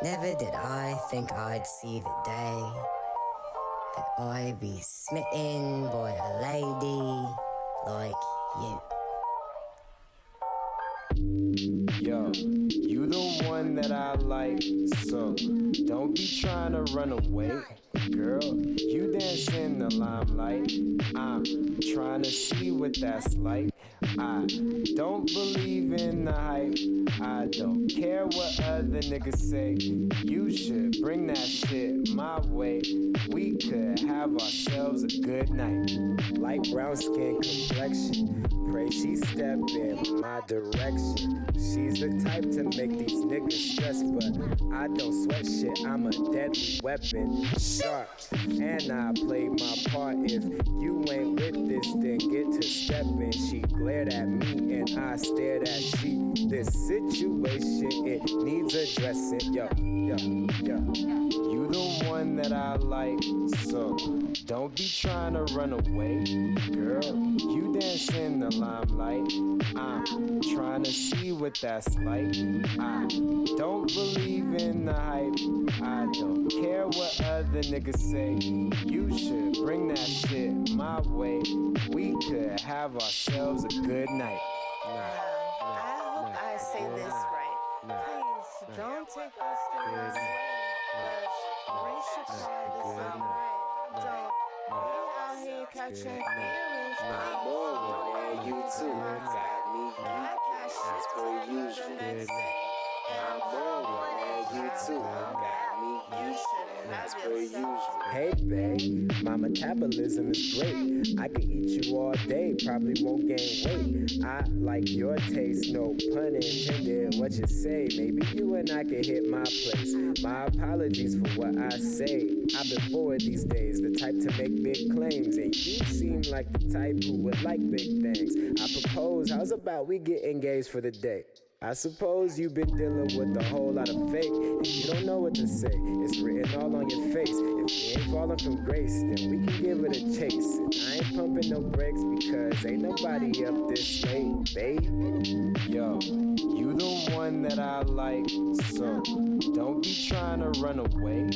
Never did I think I'd see the day that I'd be smitten by a lady like you. Yo, you the one that I like, so don't be trying to run away. Girl, you dance in the limelight. I'm trying to see what that's like. I don't believe in the hype. I don't care what other niggas say. You should bring that shit my way. We could have ourselves a good night. Light brown skin complexion. Pray she step in my direction. She's the type to make these niggas stress, but I don't sweat shit. I'm a deadly weapon, sharp, and I play my part. If you ain't with this, then get to stepping. She glared at me and I stared at she. This situation it needs addressing. Yo, yo, yo. You the one that I like, so don't be trying to run away, girl. You dance in the limelight. I'm trying to see what that's like. I don't believe in the hype. I don't care what other niggas say. You should bring that shit my way. We could have ourselves a good night. Nah, Wow. I hope I say this right. Please don't take us the wrong way. But we should call this a night. Don't be out here catching feelings. Nah, more you too. Got me shit to per usual. the next day. I'm more one and you too. Got You should as have per Hey, babe, my metabolism is great. I could eat you all day, probably won't gain weight. I like your taste, no pun intended. What you say? Maybe you and I can hit my place. My apologies for what I say. I've been bored these days, the type to make big claims, and you seem like the type who would like big things. I propose, how's about we get engaged for the day? I suppose you've been dealing with a whole lot of fake, and you don't know what to say. It's written all on your face. If you ain't falling from grace, then we can give it a chase. And I ain't pumping no brakes because ain't nobody up this late, baby. Yo, you the one that I like, so don't be trying to run away,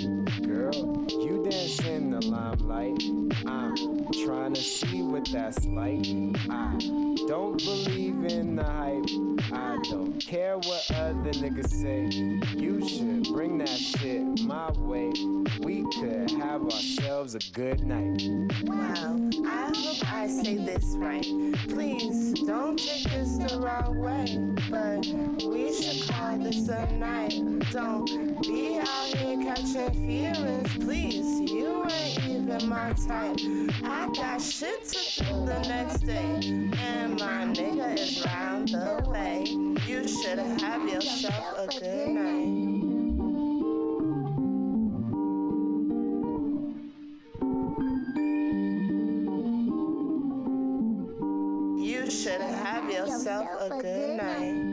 girl. You dance in the limelight. I'm trying to see what that's like. I don't believe in the hype. I don't care what other niggas say. You should bring that shit my way. We could have ourselves a good night. Wow, I hope I say this right. Please don't take this the wrong way, but we should call this a night. Don't be out here catching feelings, please. You ain't even my type. I got shit to do the next day, and my nigga is round the way. You should have yourself a good night. You should have yourself a good night.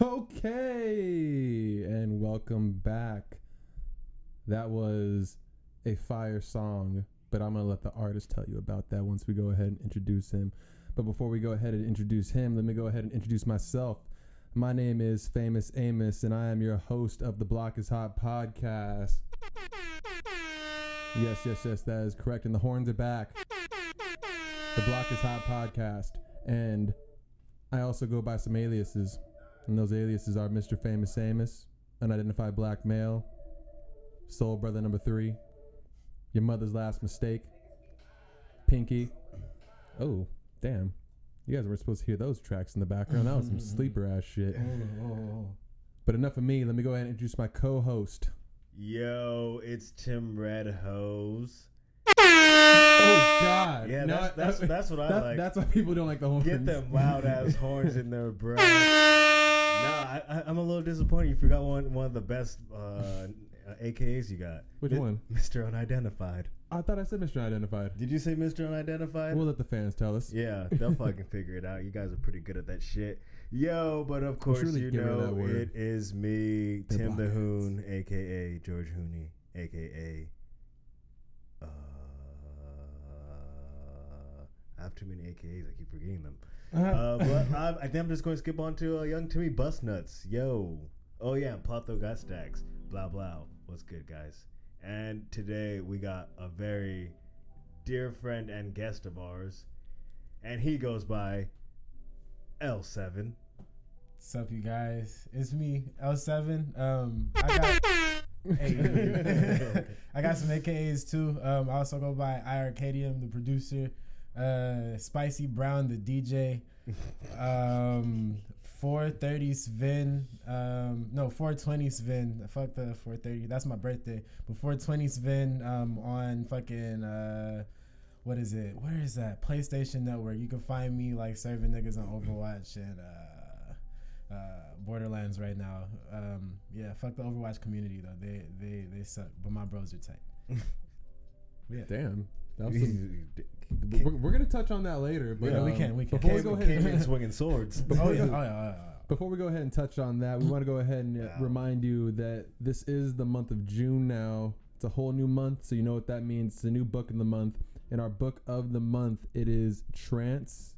Okay, and welcome back. That was a fire song, but I'm gonna let the artist tell you about that once we go ahead and introduce him. But before we go ahead and introduce him, let me go ahead and introduce myself. My name is Famous Amos, and I am your host of the Block is Hot podcast. Yes, yes, yes, that is correct. And the horns are back. The Block is Hot podcast. And I also go by some aliases. And those aliases are Mr. Famous Amos, Unidentified Black Male, Soul Brother Number Three, Your Mother's Last Mistake, Pinky. Oh, damn. You guys weren't supposed to hear those tracks in the background. That was some sleeper ass shit. But enough of me. Let me go ahead and introduce my co host. Yo, it's Tim Red Hose. Oh, God. Yeah, No, that's- that's- that's what I that- like. That's why people don't like the horns. Get them loud ass horns in there, bro. Nah, I, I, I'm a little disappointed. You forgot one one of the best uh, AKAs you got. Which Mi- one? Mr. Unidentified. I thought I said Mr. Unidentified. Did you say Mr. Unidentified? We'll let the fans tell us. Yeah, they'll fucking figure it out. You guys are pretty good at that shit. Yo, but of course, really you get rid of know it is me, Tim the Hoon, aka George Hooney, aka uh, have too many AKAs. I keep forgetting them. Uh, but I, I think I'm just going to skip on to uh, Young Timmy Bust Nuts. Yo. Oh, yeah. Plato got stacks. Blah, blah. What's good, guys? And today we got a very dear friend and guest of ours. And he goes by L7. What's up, you guys? It's me, L7. Um, I got, hey, I got some AKAs too. Um, I also go by I Arcadium, the producer. Uh, Spicy Brown, the DJ. Um, 430 Sven. Um, no, 420 Sven. Fuck the 430. That's my birthday. But 420 Sven. Um, on fucking uh, what is it? Where is that? PlayStation Network. You can find me like serving niggas on Overwatch and uh, uh, Borderlands right now. Um, yeah, fuck the Overwatch community though. They they they suck, but my bros are tight. yeah. Damn. That was some, we're, we're gonna touch on that later, but Yeah, we um, can, we can. Before we go ahead, in swinging swords. Oh before, yeah, oh we, yeah, oh yeah, oh yeah. before we go ahead and touch on that, we want to go ahead and remind you that this is the month of June now. It's a whole new month, so you know what that means. It's a new book in the month, and our book of the month it is Trance,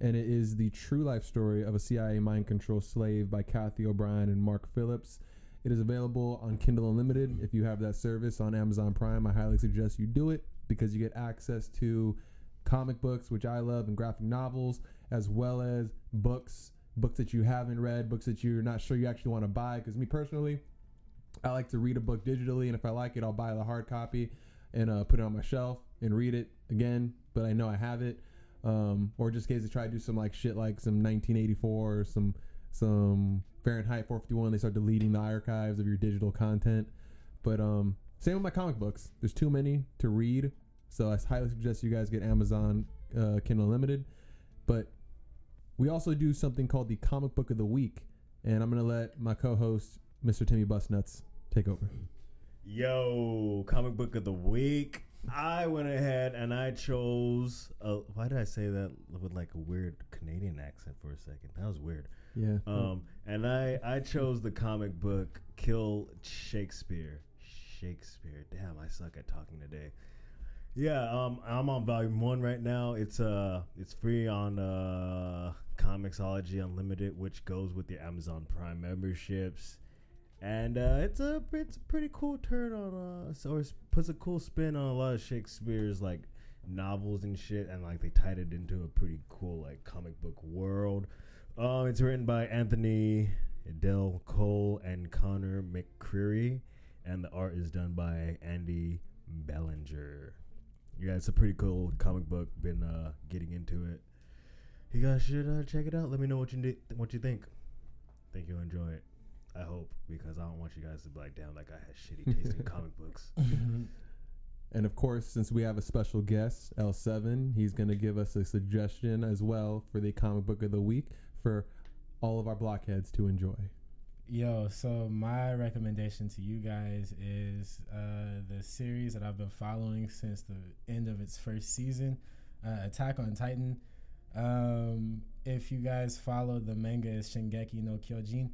and it is the true life story of a CIA mind control slave by Cathy O'Brien and Mark Phillips. It is available on Kindle Unlimited. If you have that service on Amazon Prime, I highly suggest you do it because you get access to comic books, which I love, and graphic novels, as well as books, books that you haven't read, books that you're not sure you actually want to buy. Because me personally, I like to read a book digitally, and if I like it, I'll buy the hard copy and uh, put it on my shelf and read it again. But I know I have it, um, or just in case I try to do some like shit like some 1984 or some some Fahrenheit 451. They start deleting the archives of your digital content. But um, same with my comic books. There's too many to read, so I highly suggest you guys get Amazon uh, Kindle Unlimited. But we also do something called the Comic Book of the Week, and I'm gonna let my co-host, Mr. Timmy Bustnuts, take over. Yo, comic book of the week. I went ahead and I chose. Uh, why did I say that with like a weird Canadian accent for a second? That was weird. Yeah. Um, and I I chose the comic book Kill Shakespeare. Shakespeare. Damn, I suck at talking today. Yeah, um, I'm on volume one right now. It's uh, it's free on uh, Comixology Unlimited, which goes with your Amazon Prime memberships, and uh, it's a it's a pretty cool turn on uh, it puts a cool spin on a lot of Shakespeare's like novels and shit, and like they tied it into a pretty cool like comic book world. Um, it's written by Anthony Del Col and Conor McCreery, and the art is done by Andy Belanger. Yeah, it's a pretty cool comic book. Been uh, getting into it. You guys should uh, check it out. Let me know what you di- what you think. Think you'll enjoy it. I hope because I don't want you guys to be like, damn, that guy has shitty taste in comic books. And of course, since we have a special guest, L7, he's going to give us a suggestion as well for the comic book of the week for all of our blockheads to enjoy. Yo, so my recommendation to you guys is uh, the series that I've been following since the end of its first season, uh, Attack on Titan. Um, if you guys follow the manga, is Shingeki no Kyojin.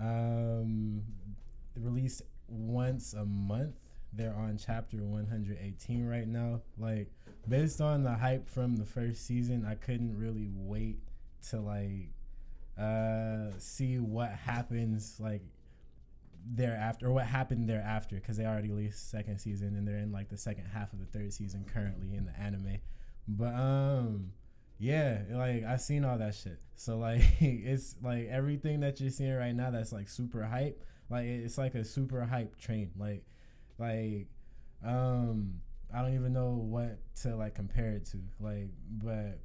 Um, released once a month. They're on chapter 118 right now. Like, based on the hype from the first season, I couldn't really wait to like uh see what happens like thereafter or what happened thereafter because they already released second season and they're in like the second half of the third season currently in the anime. But um yeah like i've seen all that shit. So like it's like everything that you're seeing right now that's like super hype like it's like a super hype train. Like like um i don't even know what to like compare it to. Like but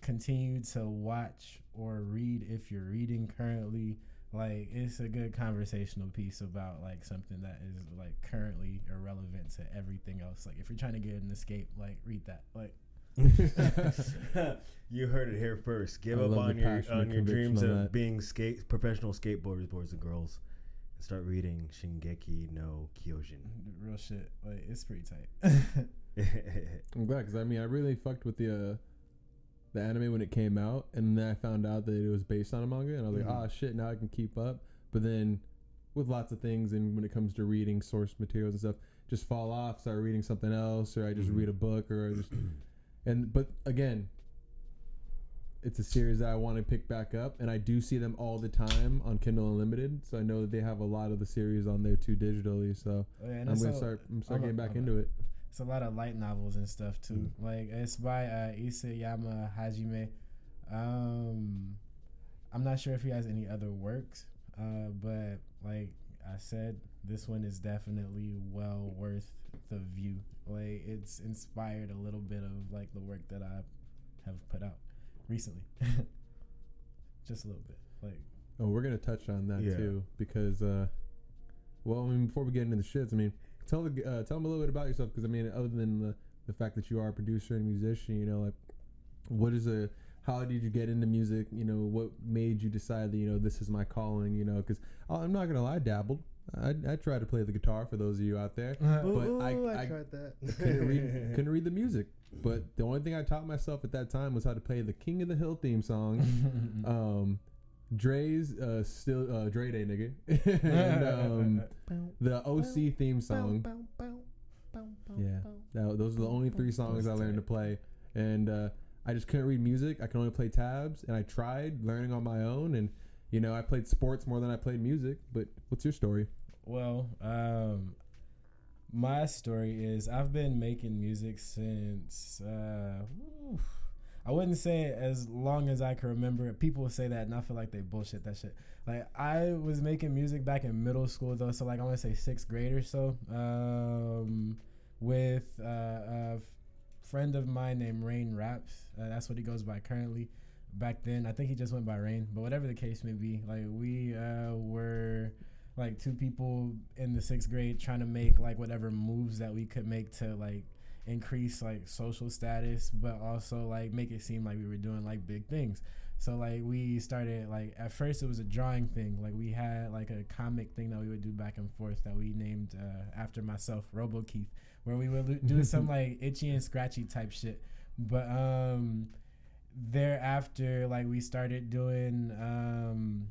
continue to watch or read if you're reading currently like it's a good conversational piece about like something that is like currently irrelevant to everything else like if you're trying to get an escape like read that like you heard it here first. Give I up on your on your dreams on of that. being skate professional skateboarders, boys and girls, and start reading Shingeki no Kyojin. real shit like it's pretty tight I'm glad because I mean I really fucked with the uh, the anime when it came out, and then I found out that it was based on a manga, and I was like, Mhm. ah shit, now I can keep up. But then with lots of things, and when it comes to reading source materials and stuff, just fall off, start reading something else, or I just Mhm. read a book, or I just and but again, it's a series that I want to pick back up, and I do see them all the time on Kindle Unlimited. So I know that they have a lot of the series on there too digitally. So Oh, yeah, I'm gonna a- start I'm start I'm a- getting back I'm a- into it. It's a lot of light novels and stuff too. Like it's by uh, Isayama Hajime. Um, I'm not sure if he has any other works, uh, but like I said, this one is definitely well worth the view. Like it's inspired a little bit of like the work that I have put out recently, just a little bit. Like Oh, we're gonna touch on that Yeah. too because, uh, well, I mean, before we get into the shits, I mean, tell the uh, tell them a little bit about yourself because I mean, other than the the fact that you are a producer and musician, you know, like, what is a how did you get into music? You know, what made you decide that you know this is my calling? You know, because I'm not gonna lie, I dabbled. I, I tried to play the guitar for those of you out there, but I, Ooh, I, tried that. couldn't read couldn't read the music. But the only thing I taught myself at that time was how to play the King of the Hill theme song. um, Dre's uh, still uh, Dre Day nigga, and um, the OC theme song. Yeah, that, those are the only three songs I learned to play, and uh, I just couldn't read music. I could only play tabs, and I tried learning on my own, and you know I played sports more than I played music. But what's your story? Well, um, my story is I've been making music since uh, I wouldn't say as long as I can remember. People say that, and I feel like they bullshit that shit. Like I was making music back in middle school though, so like I want to say sixth grade or so, um, with uh, a friend of mine named Rain Raps. Uh, that's what he goes by currently. Back then, I think he just went by Rain, but whatever the case may be, like we uh, were like two people in the sixth grade trying to make like whatever moves that we could make to like increase like social status but also like make it seem like we were doing like big things. So like we started like at first it was a drawing thing. Like we had like a comic thing that we would do back and forth that we named uh, after myself robo keith where we would do some like itchy and scratchy type shit. But um thereafter like we started doing um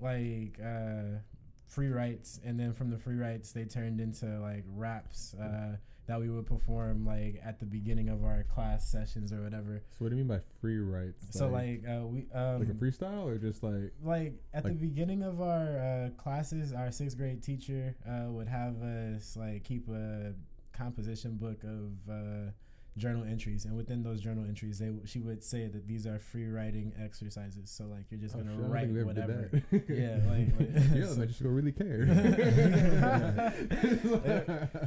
like uh free writes and then from the free writes they turned into like raps uh that we would perform like at the beginning of our class sessions or whatever So what do you mean by free rights? so like uh we um like a freestyle or just like like at the beginning of our uh, classes, our sixth grade teacher uh, would have us like keep a composition book of uh, journal entries, and within those journal entries, they she would say that these are free writing exercises. So like you're just Oh, gonna I don't write think we ever did whatever. yeah, like, like yeah, so- I just don't really care.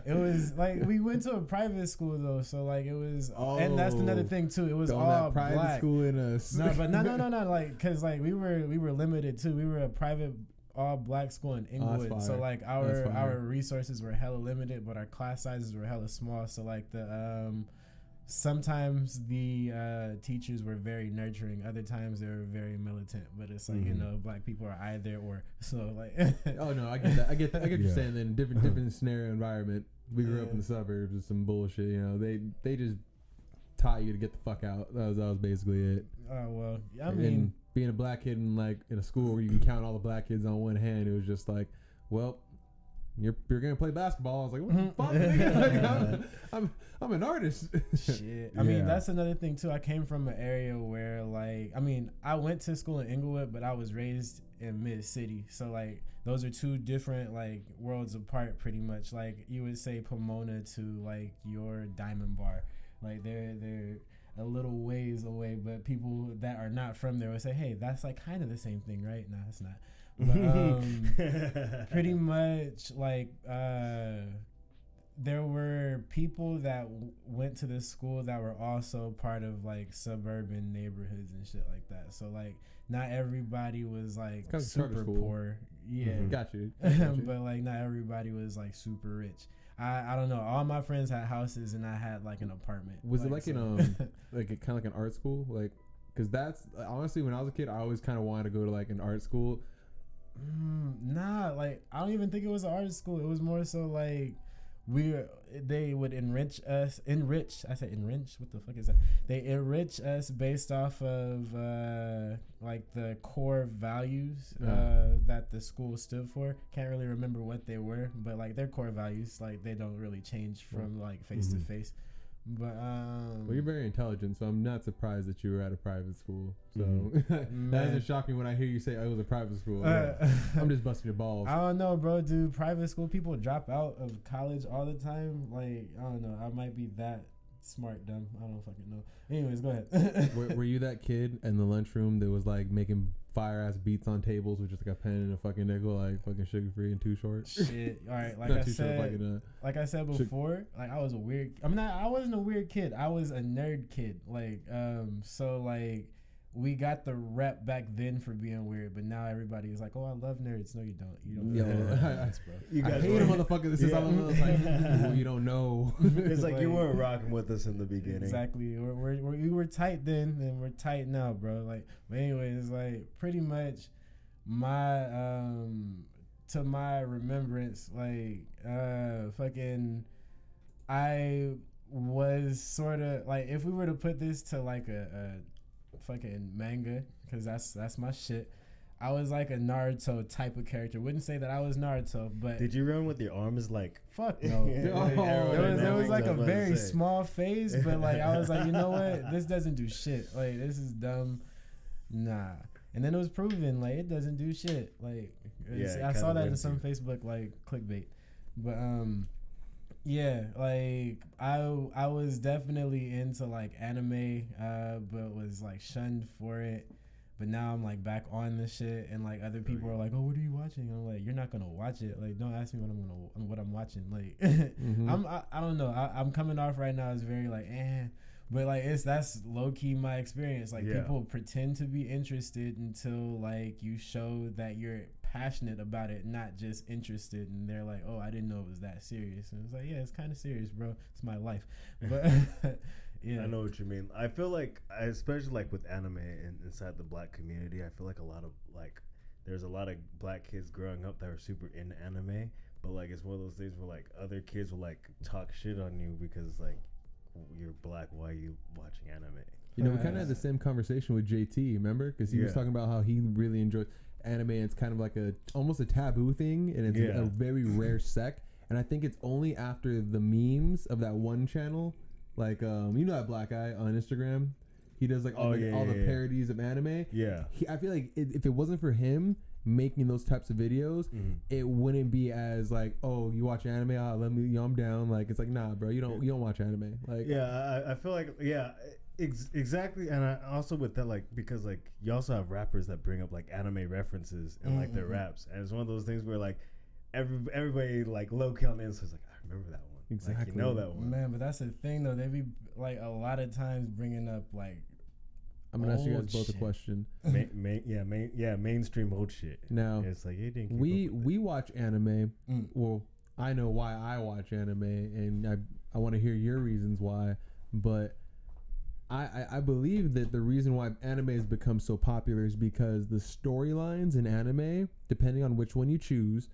it was like we went to a private school though, so like it was, all and that's another Oh, thing too. It was all private black. school in us. no, but no, no, no, no. Like, cause like we were we were limited too. We were a private all black school in Oh, so like our our resources were hella limited, but our class sizes were hella small. So like the um, sometimes the uh, teachers were very nurturing. Other times they were very militant. But it's like you Mhm. know, black people are either or. So like, Oh no, I get that. I get. I get you Yeah. saying that in different, different scenario environment. We grew up in the suburbs with some bullshit. You know, they they just taught you to get the fuck out. That was that was basically it. oh well, I And mean, being a black kid in like in a school where you can count all the black kids on one hand, it was just like, well, you're you're gonna play basketball. I was like, what the mm-hmm. fuck? nigga? Like, I'm, I'm I'm an artist. Shit. I mean, Yeah. that's another thing too. I came from an area where, like, I mean, I went to school in Inglewood, but I was raised in Mid City. So, like, those are two different like worlds apart, pretty much. Like, you would say Pomona to like your Diamond Bar. Like, they're they're a little ways away, but people that are not from there would say, "Hey, that's like kind of the same thing, right?" No, it's not. But, um, pretty much like uh there were people that w- went to this school that were also part of like suburban neighborhoods and shit like that so like not everybody was like Kind of charter super poor yeah Mhm. Got you. Got you. but like not everybody was like super rich I, I don't know. All my friends had houses and I had like an apartment. Was it like in, so- um, like kind of like an art school, like because that's honestly when I was a kid, I always kind of wanted to go to like an art school. Mm, nah, like I don't even think it was an art school. It was more so like we they would enrich us enrich I said enrich? What the fuck is that? They enrich us based off of uh like the core values uh that the school stood for. Can't really remember what they were but like their core values like they don't really change from like face to Mhm. face But um, Well, you're very intelligent, so I'm not surprised that you were at a private school. So Mhm. that Man. doesn't shock me when I hear you say oh, it was a private school. uh, I'm just busting your balls. I don't know, bro. Do private school people drop out of college all the time. Like, I don't know. I might be that smart, dumb. I don't fucking know. Anyways, go ahead. were, were you that kid in the lunchroom that was like making fire ass beats on tables with just like a pen and a fucking nickel, like fucking sugar free and too short? Shit. All right. Like I said, like in like I said before, like I was a weird. I mean, I, I wasn't a weird kid. I was a nerd kid. Like, um, so like we got the rep back then for being weird, but now everybody is like, "Oh, I love nerds." No, you don't. You don't. Yo, know I- nerds, bro. You I guys hate a weren't- motherfucker that says Yeah. I love It's like, "Ooh, you don't know. It's like you weren't rocking with us in the beginning. Exactly. We're, we're, we're, we were tight then, and we're tight now, bro. Like, but anyways, like pretty much my um to my remembrance, like uh fucking I was sort of like if we were to put this to like a, a fucking manga because that's that's my shit. I was like a Naruto type of character. Wouldn't say that I was Naruto, but Did you run with your arms like? fuck no. Yeah, Oh, like There was, there was like I a was about to very small phase, but like I was like, you know what? This doesn't do shit. Like this is dumb. Nah. And then it was proven like it doesn't do shit. Like it's- Yeah, I saw that in some through. Facebook like clickbait. But um yeah, like I I was definitely into like anime, uh, but was like shunned for it. But now I'm like back on this shit, and like other people are like, "Oh, what are you watching?" I'm like, "You're not gonna watch it. Like, don't ask me what I'm gonna what I'm watching." Like, Mhm. I'm I, I don't know. I, I'm coming off right now as very like, eh. But like it's that's low key my experience. Like Yeah. people pretend to be interested until like you show that you're passionate about it, not just interested. And they're like, "Oh, I didn't know it was that serious." And it's like, yeah, it's kind of serious, bro. It's my life. But yeah, I know what you mean. I feel like, especially like with anime and inside the black community, I feel like a lot of like, there's a lot of black kids growing up that are super into anime, but like it's one of those things where like other kids will like talk shit on you because like you're black. Why are you watching anime? You know, we kind of had the same conversation with JT, remember? Because he was talking about how he really enjoys anime. And it's kind of like a almost a taboo thing, and it's a, Yeah. a very rare sect. And I think it's only after the memes of that one channel, like um, you know that black guy on Instagram. He does like all, Oh, the, yeah, all yeah, the parodies of anime. Yeah. He, I feel like it, if it wasn't for him making those types of videos, Mhm. it wouldn't be as like, oh, you watch anime, ah, let me, you know, I'm down. Like it's like, nah, bro, you don't, you don't watch anime. Like, Yeah, I, I feel like yeah, ex- exactly, and I also with that like because like you also have rappers that bring up like anime references in like their Mhm. raps, and it's one of those things where like every everybody like low key on the inside is like I remember that one, like Exactly. you know that one. man. But that's the thing though. They be like a lot of times bringing up like I'm gonna ask you guys Old both a question. main, main, yeah, main, yeah, mainstream old shit. Now, It's like you didn't. keep we up we watch anime. Mm. Well, I know why I watch anime, and I I want to hear your reasons why. But I, I I believe that the reason why anime has become so popular is because the storylines in anime, depending on which one you choose,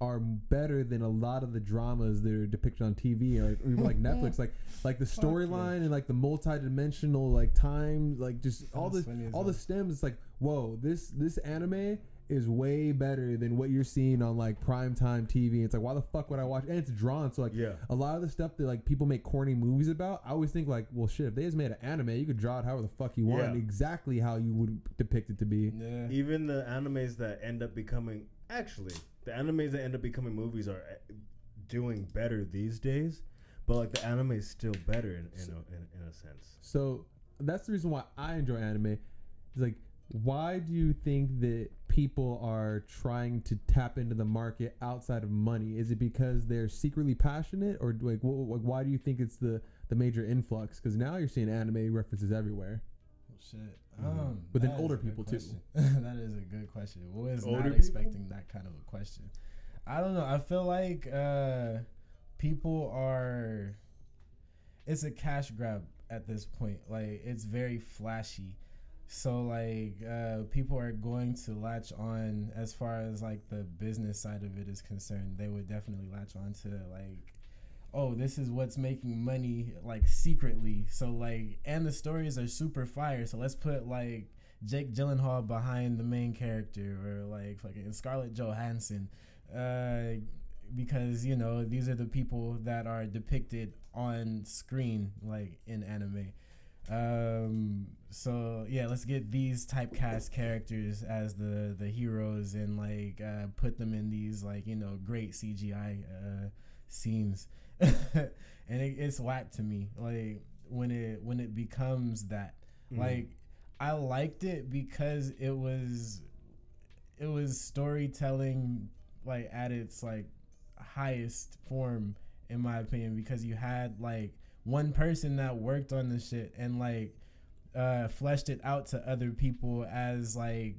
are better than a lot of the dramas that are depicted on TV or, or even like Netflix. Like like the storyline and like the multi-dimensional like time, like just all the all the stems. It's like whoa, this this anime is way better than what you're seeing on like primetime TV. It's like why the fuck would I watch? And it's drawn, so like Yeah. a lot of the stuff that like people make corny movies about. I always think like, well, shit, if they just made an anime, you could draw it however the fuck you want, Yeah. exactly how you would depict it to be. yeah. Even the animes that end up becoming actually the animes that end up becoming movies are uh, doing better these days, but like the anime is still better in in a, in, in a sense. So that's the reason why I enjoy anime. It's like, why do you think that people are trying to tap into the market outside of money? Is it because they're secretly passionate, or like, wh- like why do you think it's the the major influx? Because now you're seeing anime references everywhere. Oh Shit. Mhm. Um, Within that is older a good people, too. that is a good question. Was Older not people? expecting that kind of a question. I don't know. I feel like uh, people are. It's a cash grab at this point. Like it's very flashy. So like uh, people are going to latch on as far as like the business side of it is concerned. They would definitely latch on to like oh, this is what's making money like secretly. So like, and the stories are super fire. So let's put like Jake Gyllenhaal behind the main character, or like fucking Scarlett Johansson. Uh, because you know these are the people that are depicted on screen like in anime um so yeah let's get these typecast characters as the the heroes and like uh put them in these like you know great cgi uh scenes and it, it's whack to me like when it when it becomes that Mhm. like i liked it because it was it was storytelling like at its like highest form in my opinion because you had like one person that worked on the shit and like uh fleshed it out to other people as like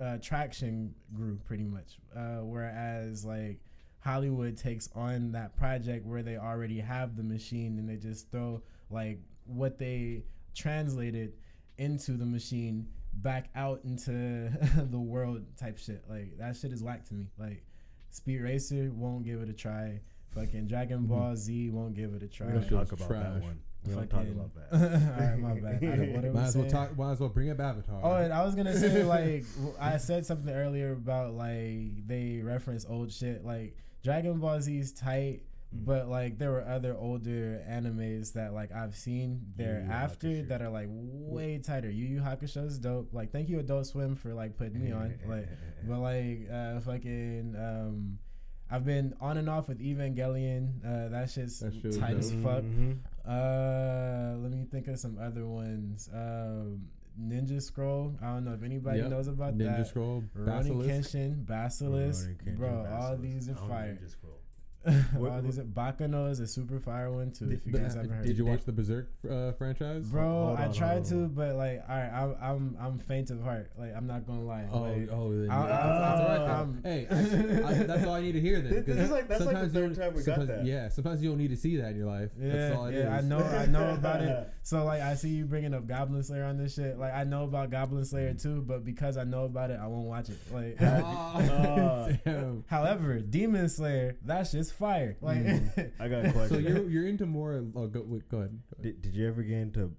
uh traction grew pretty much uh whereas like hollywood takes on that project where they already have the machine and they just throw like what they translated into the machine back out into the world type shit. Like that shit is whack to me. Like Speed Racer won't give it a try. Fucking Dragon Ball Z won't give it a try. We don't That talk was about that one. We don't talk about that. All right, my bad. I what Might as well talk. Might as well bring up Avatar. Oh, and I was gonna say like I said something earlier about like they reference old shit. Like Dragon Ball Z's tight, Mm. but like there were other older animes that like I've seen Yu Yu thereafter Hakusho. that are like way tighter. Yu Yu Hakusho's dope. Like thank you Adult Swim for like putting me on. Like but like uh fucking um I've been on and off with Evangelion. Uh that shit's That shit was tight as dope. fuck. Mhm. Uh, let me think of some other ones. Um, Ninja Scroll. I don't know if anybody Yep. knows about Ninja that. Ninja Scroll, Ronnie Basilisk. Kenshin, Basilisk, Rurouni Kenshin, bro. All these are fire. Ninja Scroll. all What- these are Baccano is a super fire one too. If you guys haven't heard, Did you watch the Berserk uh, franchise? Bro, Hold I on, tried to, but like, all right, I'm I'm I'm faint of heart. Like, I'm not gonna lie. Oh, like, oh, then, I- that's, I- that's all right. Then. hey, I, I, that's all I need to hear then. This- this 'cause is like- that's like the third time we got that. Yeah, sometimes you don't need to see that in your life. that's all it yeah, yeah. I know, I know about it. So like, I see you bringing up Goblin Slayer on this shit. Like, I know about Goblin Slayer too, but because I know about it, I won't watch it. Like, Ah, however, Demon Slayer, that shit's fire. Like, I got a question. So you're you're into more. Oh, go, wait, go ahead. Go ahead. did, did you ever get into?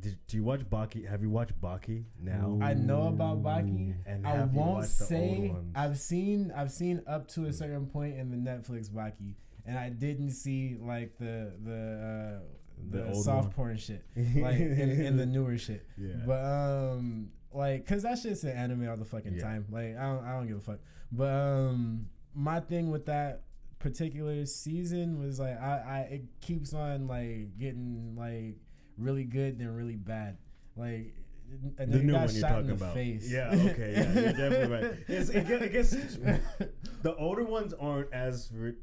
Did, do you watch Baki? Have you watched Baki now? I know about Baki. And I won't watched the old say? I've seen I've seen up to a certain point in the Netflix Baki, and I didn't see like the the uh, The the, soft one? porn shit like in, in the newer shit. Yeah. But um, like, cause that shit's an anime all the fucking Yeah. time. Like, I don't I don't give a fuck. But um, my thing with that particular season was like I, I it keeps on like getting like really good then really bad. Like a the new got one you're talking about. face. Yeah. Okay. Yeah. You're definitely right. It's, it, get- it gets the older ones aren't as ri-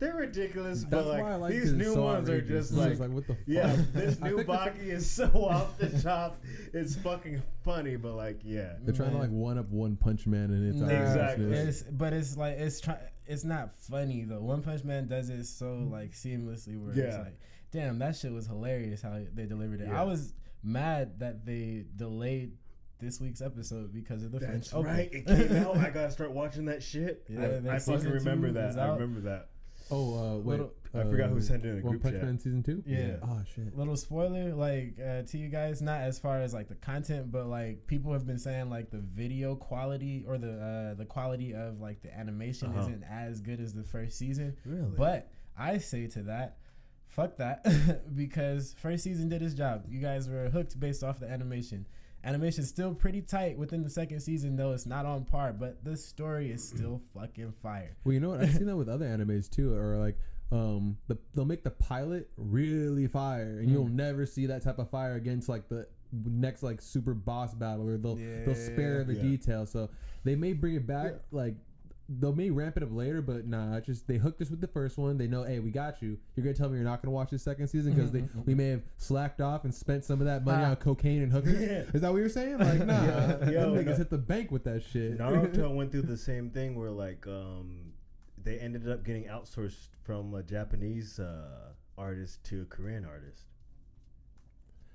they're ridiculous, That's but like why I like these it. new so ones are outrageous. just It's like, what the fuck? yeah, this I new think it's- Baki is so off the top. It's fucking funny, but like, yeah. They're trying to like one up One Punch Man, and it's Nah, Exactly. It's, but it's like it's try. It's not funny though. One Punch Man does it so like seamlessly. Where it's Yeah. like, damn, that shit was hilarious how they delivered it. Yeah. I was mad that they delayed this week's episode because of the That's French Open. right. It came out. I gotta start watching that shit. Yeah, I, that I fucking season remember two that. is I out. remember that. Oh, uh, wait. Little- I forgot who uh, sent it in a One group Punch chat. Man season two. Yeah. Oh shit. Little spoiler, like uh, to you guys, not as far as like the content, but like people have been saying like the video quality or the uh, the quality of like the animation Uh-huh. isn't as good as the first season. Really? But I say to that, fuck that, because first season did its job. You guys were hooked based off the animation. Animation's still pretty tight within the second season, though it's not on par. But the story is still fucking fire. Well, you know what? I've seen that with other animes too, or like um, the, they'll make the pilot really fire, and you'll Mm. never see that type of fire against like the next like super boss battle, or they'll they'll spare the Yeah. details. So they may bring it back, like they may ramp it up later, but nah, it's just they hooked us with the first one. They know, hey, we got you. You're gonna tell me you're not gonna watch the second season because they we may have slacked off and spent some of that money Ah. on cocaine and hookers. Yeah. Is that what you're saying? Like, nah, Yo, them yo, niggas no. hit the bank with that shit. Naruto went through the same thing where like um they ended up getting outsourced from a Japanese uh, artist to a Korean artist.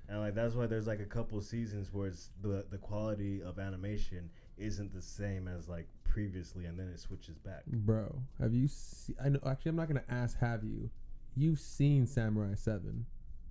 And like that's why there's like a couple seasons where it's the the quality of animation isn't the same as like previously and then it switches back. Bro, have you seen? I know. Actually, I'm not gonna ask. Have you? You've seen Samurai Seven?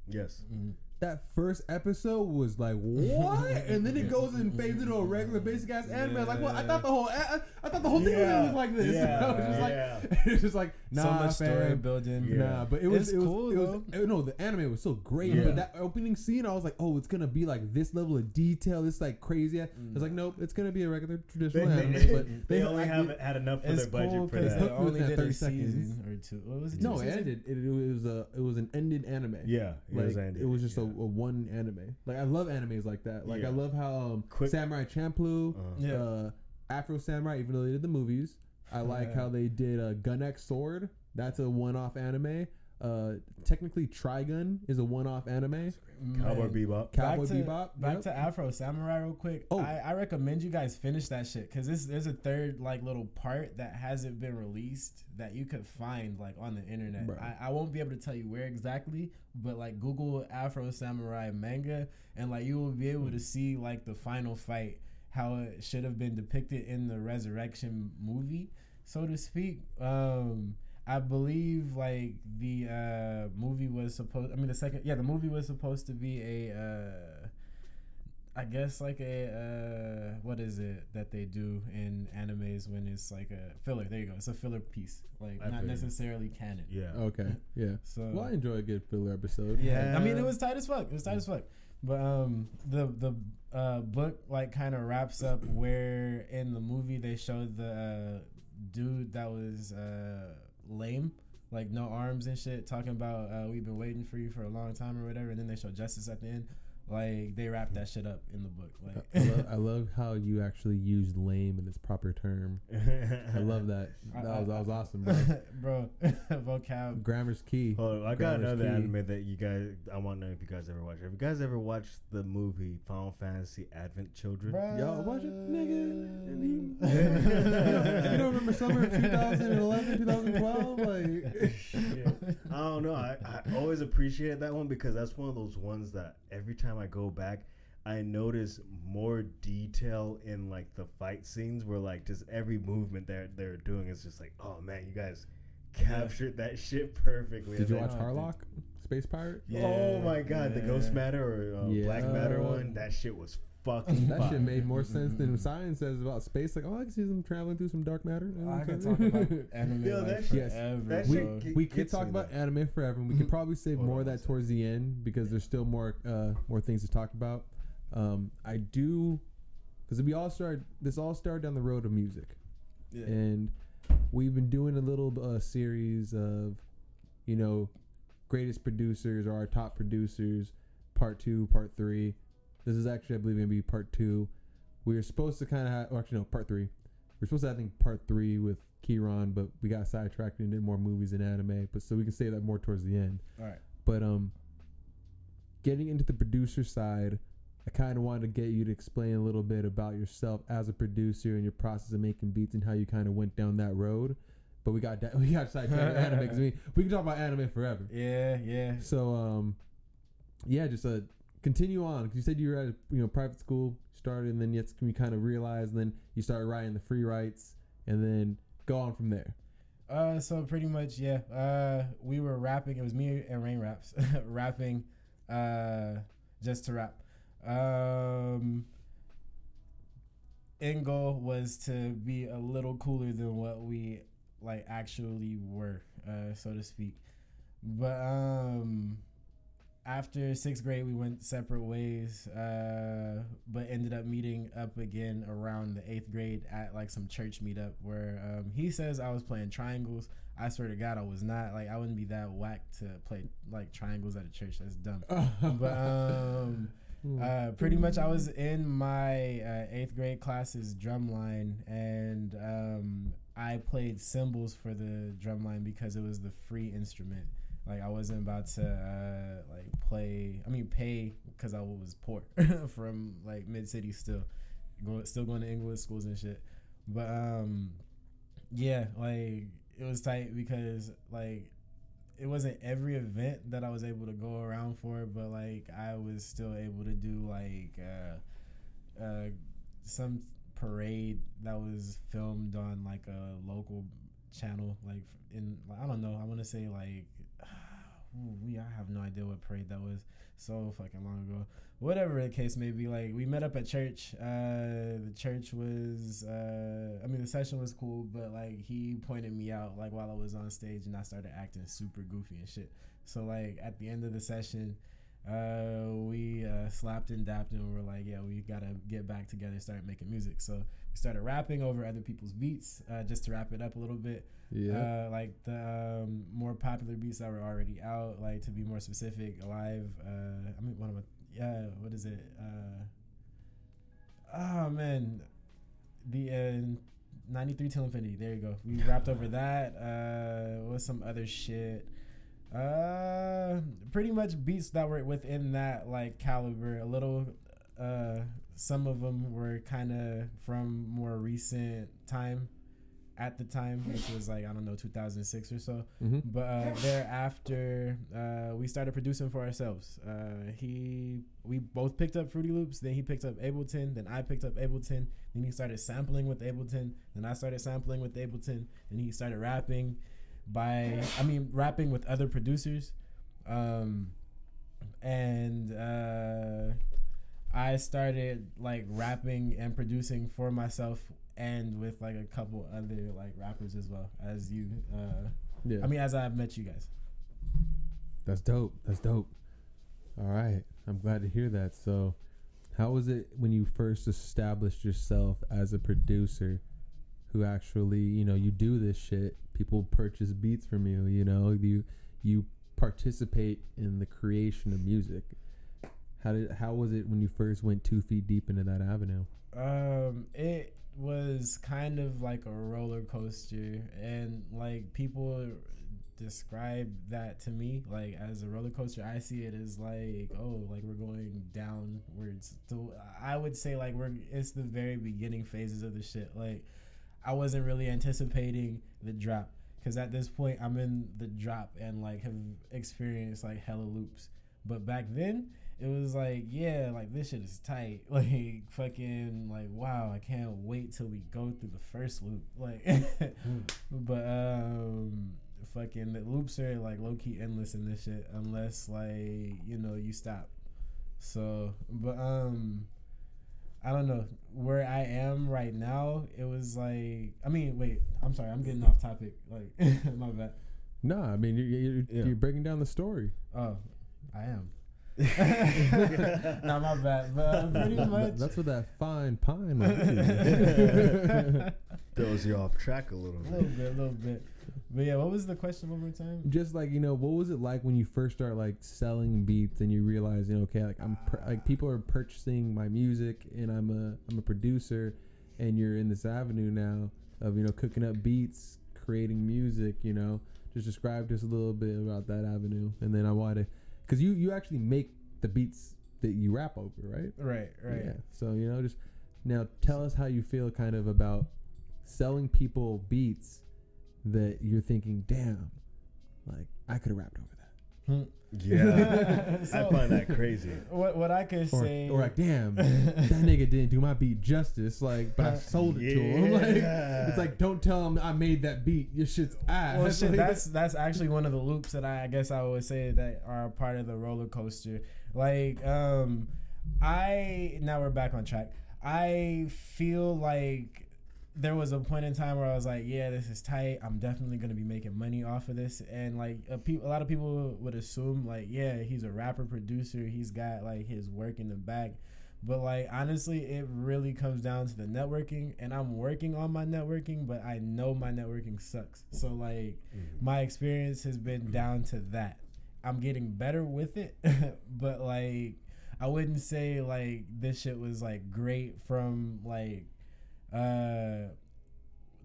Yes. Mhm. That first episode was like what, and then it goes and fades into a regular basic ass anime. I was like, what? I thought the whole I, I thought the whole thing was Yeah. gonna look like this. Yeah. I was just Yeah. like, it's just like nah, so much story fam. building. Yeah. Nah, but it was It's it was, cool, it was uh, no the anime was so great. Yeah. But that opening scene, I was like, oh, it's gonna be like this level of detail, this like crazy. I was like, nope, it's gonna be a regular traditional they, anime. But they they only I- haven't had enough for their budget cool for because that. they only within did a 30 seconds. or two. What was it? No, it ended. It, it was a it was an ended anime. Yeah, it was ended, it was just a, yeah. A one anime. Like I love animes like that. Like Yeah. I love how um, Quick- Samurai Champloo, Uh, Yeah. uh, Afro Samurai, even though they did the movies. I like Yeah. how they did uh, Gun X Sword. That's a one-off anime. Uh, technically, Trigun is a one-off anime. Cowboy Man. Bebop. Cowboy back to, Bebop. Back yep. to Afro Samurai real quick. Oh. I, I recommend you guys finish that shit because there's a third like little part that hasn't been released that you could find like on the internet. Bro. I, I won't be able to tell you where exactly, but like Google Afro Samurai manga and like you will be able to see like the final fight how it should have been depicted in the resurrection movie, so to speak. Um I believe like the uh movie was supposed I mean the second yeah, the movie was supposed to be a uh I guess like a uh what is it that they do in animes when it's like a filler. There you go. It's a filler piece. Like I not feel necessarily canon. Yeah. Okay. Yeah. So Well, I enjoy a good filler episode. yeah, I mean it was tight as fuck. It was tight as fuck. But um, the the uh, book like kind of wraps up where in the movie they showed the uh, dude that was uh, lame, like no arms and shit, talking about uh, we've been waiting for you for a long time or whatever, and then they show justice at the end. Like they wrap that shit up in the book. I Like love, I love how you actually used lame in its proper term. I love that. I- That was, I- that was awesome, bro. bro, vocab. Grammar's key. Oh, I got Grammar's another key. anime that you guys. I want to know if you guys ever watched. Have you guys ever watched the movie Final Fantasy Advent Children? Bro. Yo, watch it, nigga. You, don't, you don't remember summer of 2011, 2012? Like, Shit. I don't know. I, I always appreciate that one because that's one of those ones that every time I go back, I notice more detail in like the fight scenes where like just every movement they're they're doing is just like, oh man, you guys captured that shit perfectly. did you watch then- Harlock? Space Pirate? Yeah, oh my god, the Ghost. Matter or uh, Black Matter one, that shit was fucking. That fire. shit made more sense than science says about space. Like, oh, I can see them traveling through some dark matter. You know what I I'm could saying? talk about anime Yo, like that shit- forever. that we, shit bro. we could talk about though. anime forever. and We could probably save Hold more of one that towards the end because there's still more uh, more things to talk about. Um, I do because we all start. This all started down the road of music, Yeah. and we've been doing a little uh, series of, you know, greatest producers or our top producers, part two, part three. This is actually, I believe, gonna be part two. We were supposed to kind of have, or actually, no, part three. We're supposed to have, I think, part three with Kieran, but we got sidetracked and did more movies and anime. But so we can say that more towards the end. All right. But um, getting into the producer side, I kind of wanted to get you to explain a little bit about yourself as a producer and your process of making beats and how you kind of went down that road. But we got that we got sidetracked anime because we we can talk about anime forever. Yeah, yeah. So um, yeah, just uh, continue on. 'cause you said you were at a, you know private school, started, and then you, you kind of realized, and then you started writing the free writes, and then go on from there. Uh, so pretty much, yeah. Uh, we were rapping. It was me and Rain Raps rapping, uh, just to rap. Um, end goal was to be a little cooler than what we like actually were, uh, so to speak. But um, after sixth grade, we went separate ways, uh, but ended up meeting up again around the eighth grade at like some church meetup where um, he says I was playing triangles. I swear to God, I was not. Like, I wouldn't be that whack to play like triangles at a church. That's dumb. but um, uh, pretty much, I was in my uh, eighth grade class's drumline, and um, I played cymbals for the drumline because it was the free instrument. Like I wasn't about to uh, like play. I mean, pay because I was poor from like mid city still, going still going to English schools and shit. But um, yeah, like it was tight because like it wasn't every event that I was able to go around for, but like I was still able to do like uh, uh, some parade that was filmed on like a local channel, like in I don't know, I want to say like we I have no idea what parade that was. So fucking long ago. Whatever the case may be, like we met up at church. Uh, the church was, uh, I mean, the session was cool, but like he pointed me out like while I was on stage, and I started acting super goofy and shit. So like at the end of the session, uh, we uh, slapped and dapped and we were like, yeah, we gotta get back together, start making music. So we started rapping over other people's beats, uh, just to wrap it up a little bit. Yeah. Uh, like the um, more popular beats that were already out, like to be more specific, alive. Uh, I mean, what am I? Yeah, what is it? Uh, oh man, the uh, 93 Till Infinity. There you go. We rapped over that. Uh, what's some other shit? Uh, pretty much beats that were within that like caliber. A little. Uh, some of them were kind of from more recent time at the time, which was like I don't know 2006 or so. hmm But uh, thereafter, uh, we started producing for ourselves. Uh, he, we both picked up Fruity Loops. Then he picked up Ableton. Then I picked up Ableton. Then he started sampling with Ableton. Then I started sampling with Ableton. Then he started rapping by, I mean, rapping with other producers. Um, and uh, I started like rapping and producing for myself and with like a couple other like rappers as well as you uh Yeah. I mean as I've met you guys. That's dope. That's dope. All right. I'm glad to hear that. So, how was it when you first established yourself as a producer who actually, you know, you do this shit, people purchase beats from you, you know, you you participate in the creation of music. How did how was it when you first went 2 feet deep into that avenue? Um it was kind of like a roller coaster and like people describe that to me like as a roller coaster i see it as like oh like we're going downwards so i would say like we're it's the very beginning phases of the shit like i wasn't really anticipating the drop because at this point i'm in the drop and like have experienced like hella loops but back then it was like, yeah, like this shit is tight. Like fucking like wow, I can't wait till we go through the first loop. Like but um fucking the loops are like low key endless in this shit unless like, you know, you stop. So but um I don't know where I am right now. It was like, I mean, wait, I'm sorry, I'm getting off topic. Like, my bad. No, I mean you're you're, Yeah. you're breaking down the story. Oh, I am. Not my bad, but uh, pretty much. That's what that fine pine like is. Throws you off track a little bit. a little bit. bit, a little bit. But yeah, what was the question one more time? just like you know what was it like when you first start like selling beats and you realize you know okay like i'm pur- like people are purchasing my music and i'm a i'm a producer and you're in this avenue now of you know cooking up beats creating music you know just describe just a little bit about that avenue and then i want to because you you actually make the beats that you rap over right Right, right. yeah so you know just now tell us how you feel kind of about selling people beats that you're thinking damn like i could have rapped over that Yeah, I find that crazy. What what I could or, say? or like, damn, that nigga didn't do my beat justice. Like, but I sold it to him. Like, it's like, don't tell him I made that beat. Your shit's ass. well, shit, that's that's actually one of the loops that I, I guess I would say that are part of the roller coaster. Like, um, I now we're back on track. I feel like there was a point in time where I was like, yeah, this is tight. I'm definitely gonna be making money off of this. And like a, pe- a lot of people would assume like, yeah, he's a rapper producer. He's got like his work in the back. But like honestly, it really comes down to the networking, and I'm working on my networking, but I know my networking sucks. So like, mm-hmm. my experience has been mm-hmm. down to that. I'm getting better with it, but like, I wouldn't say like this shit was like great from like uh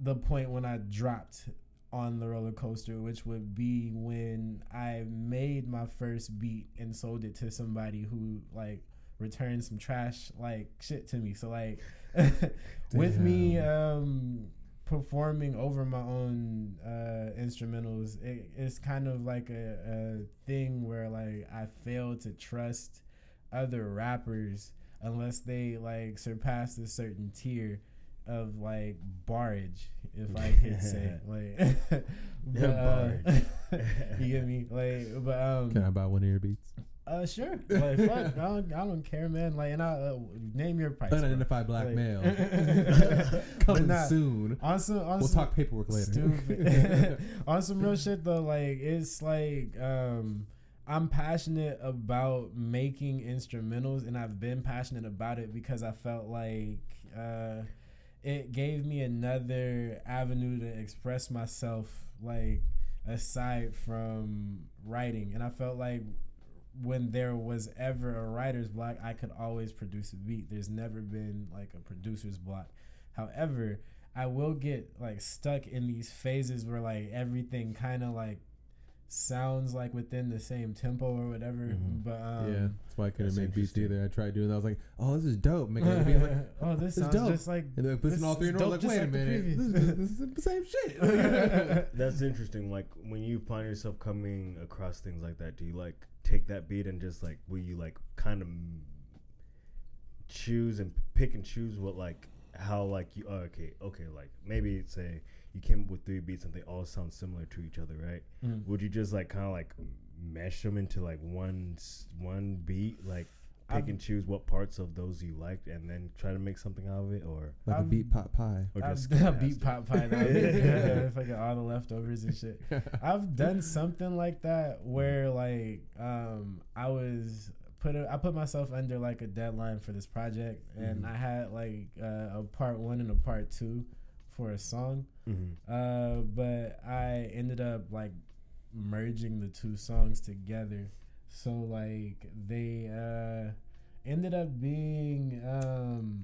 the point when I dropped on the roller coaster, which would be when I made my first beat and sold it to somebody who like returned some trash like shit to me. So like with me um performing over my own uh instrumentals, it, it's kind of like a, a thing where like I fail to trust other rappers unless they like surpass a certain tier of like barrage, if I could say. Like but, uh, barrage. you get me? Like, but um, Can I buy one of your beats? uh, sure. Like, fuck, I don't, I don't care, man. Like, and I uh, name your price. bro. Unidentified black Like- male. Coming nah, soon. On some, on We'll some, talk paperwork later. Stupid. on some real shit though, like it's like um I'm passionate about making instrumentals and I've been passionate about it because I felt like uh it gave me another avenue to express myself like aside from writing. And I felt like when there was ever a writer's block I could always produce a beat. There's never been like a producer's block. However I will get like stuck in these phases where like everything kind of like sounds like within the same tempo or whatever. Mhm. But um, yeah, that's why I couldn't make beats either. I tried doing that. I was like, oh, this is dope. Making a beat like, oh, this It's sounds dope. just like and then putting This all three is in a row. dope Like, wait a like the minute, this is, this is the same shit. That's interesting. Like when you find yourself coming across things like that, do you like take that beat and just like will you like kind of choose and pick and choose what like how like you oh, okay okay like maybe say you came up with three beats and they all sound similar to each other, right? Mm. Would you just like kind of like mesh them into like one one beat, like pick I've- and choose what parts of those you liked, and then try to make something out of it, or like a I'm- beat pot pie. or I've just a beat it? pot pie. That would be good. Yeah, all the leftovers and shit. I've done something like that where like um I was put a, I put myself under like a deadline for this project and Mhm. I had like uh, a part one and a part two for a song. Mhm. Uh, but I ended up like merging the two songs together. So like they uh ended up being um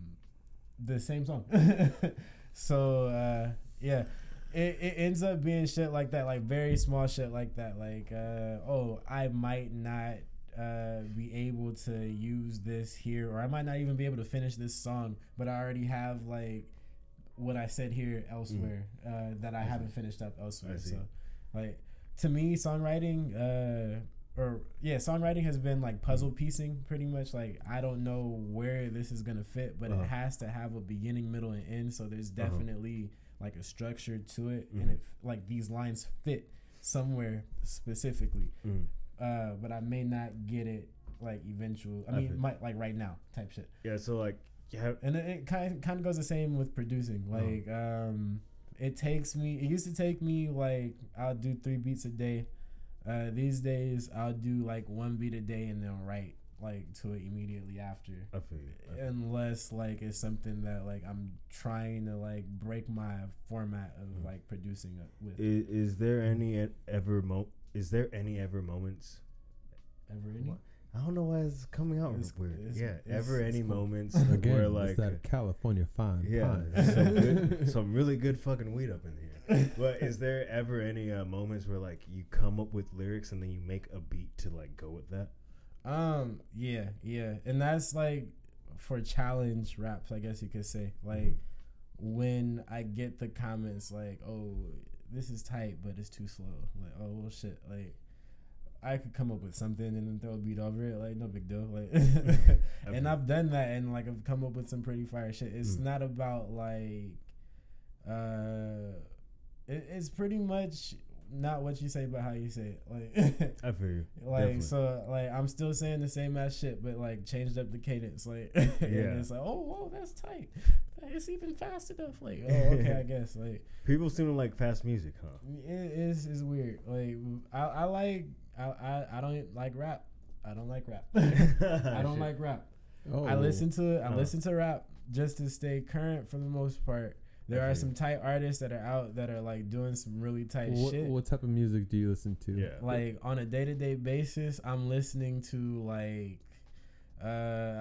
the same song. so uh yeah. It, it ends up being shit like that, like very small shit like that. Like, uh, oh, I might not uh, be able to use this here, or I might not even be able to finish this song, but I already have like what I said here elsewhere uh, that I, haven't finished up elsewhere. So, like to me, songwriting, uh, or yeah, songwriting has been like puzzle piecing pretty much. Like I don't know where this is gonna fit, but Uh-huh. it has to have a beginning, middle, and end. So there's Uh-huh. definitely like a structure to it, Mhm. and it like these lines fit somewhere specifically. Mhm. Uh, but I may not get it like eventual. I mean, might, like right now type shit. Yeah, so like have And it, it kind kind of goes the same with producing. Like, um, it takes me. It used to take me like I'll do three beats a day. Uh, these days I'll do like one beat a day and then write like to it immediately after. I feel. I feel Unless like it's something that like I'm trying to like break my format of Mhm. like producing it with. Is, is there any ever mo? Is there any ever moments? Ever any? What? I don't know why it's coming out It's- weird. it's- yeah, it's- ever it's any cool. moments Again, where it's like that California fine yeah, pine. some, good, some really good fucking weed up in here. But is there ever any uh, moments where like you come up with lyrics and then you make a beat to like go with that? Um, yeah, yeah, and that's like for challenge raps, I guess you could say. Like when I get the comments like, "Oh, this is tight, but it's too slow." Like, "Oh, well, shit." Like, I could come up with something and then throw a beat over it. Like, no big deal. Like, and I've done that, and like I've come up with some pretty fire shit. It's Mm. not about like, uh, it, it's pretty much not what you say, but how you say it. Like. I feel you. Like Definitely. so, like I'm still saying the same ass shit, but like changed up the cadence. Like, and Yeah. it's like, oh, whoa, that's tight. It's even fast enough. Like, oh, okay, I guess. Like, People seem to like fast music, huh? it is is weird. Like, I, I like I, I I don't like rap. I don't like rap. I don't like rap. Oh, I listen to I Oh. listen to rap just to stay current for the most part. There are some tight artists that are out that are like doing some really tight What, shit. what type of music do you listen to? Yeah. like on a day-to-day basis i'm listening to like uh,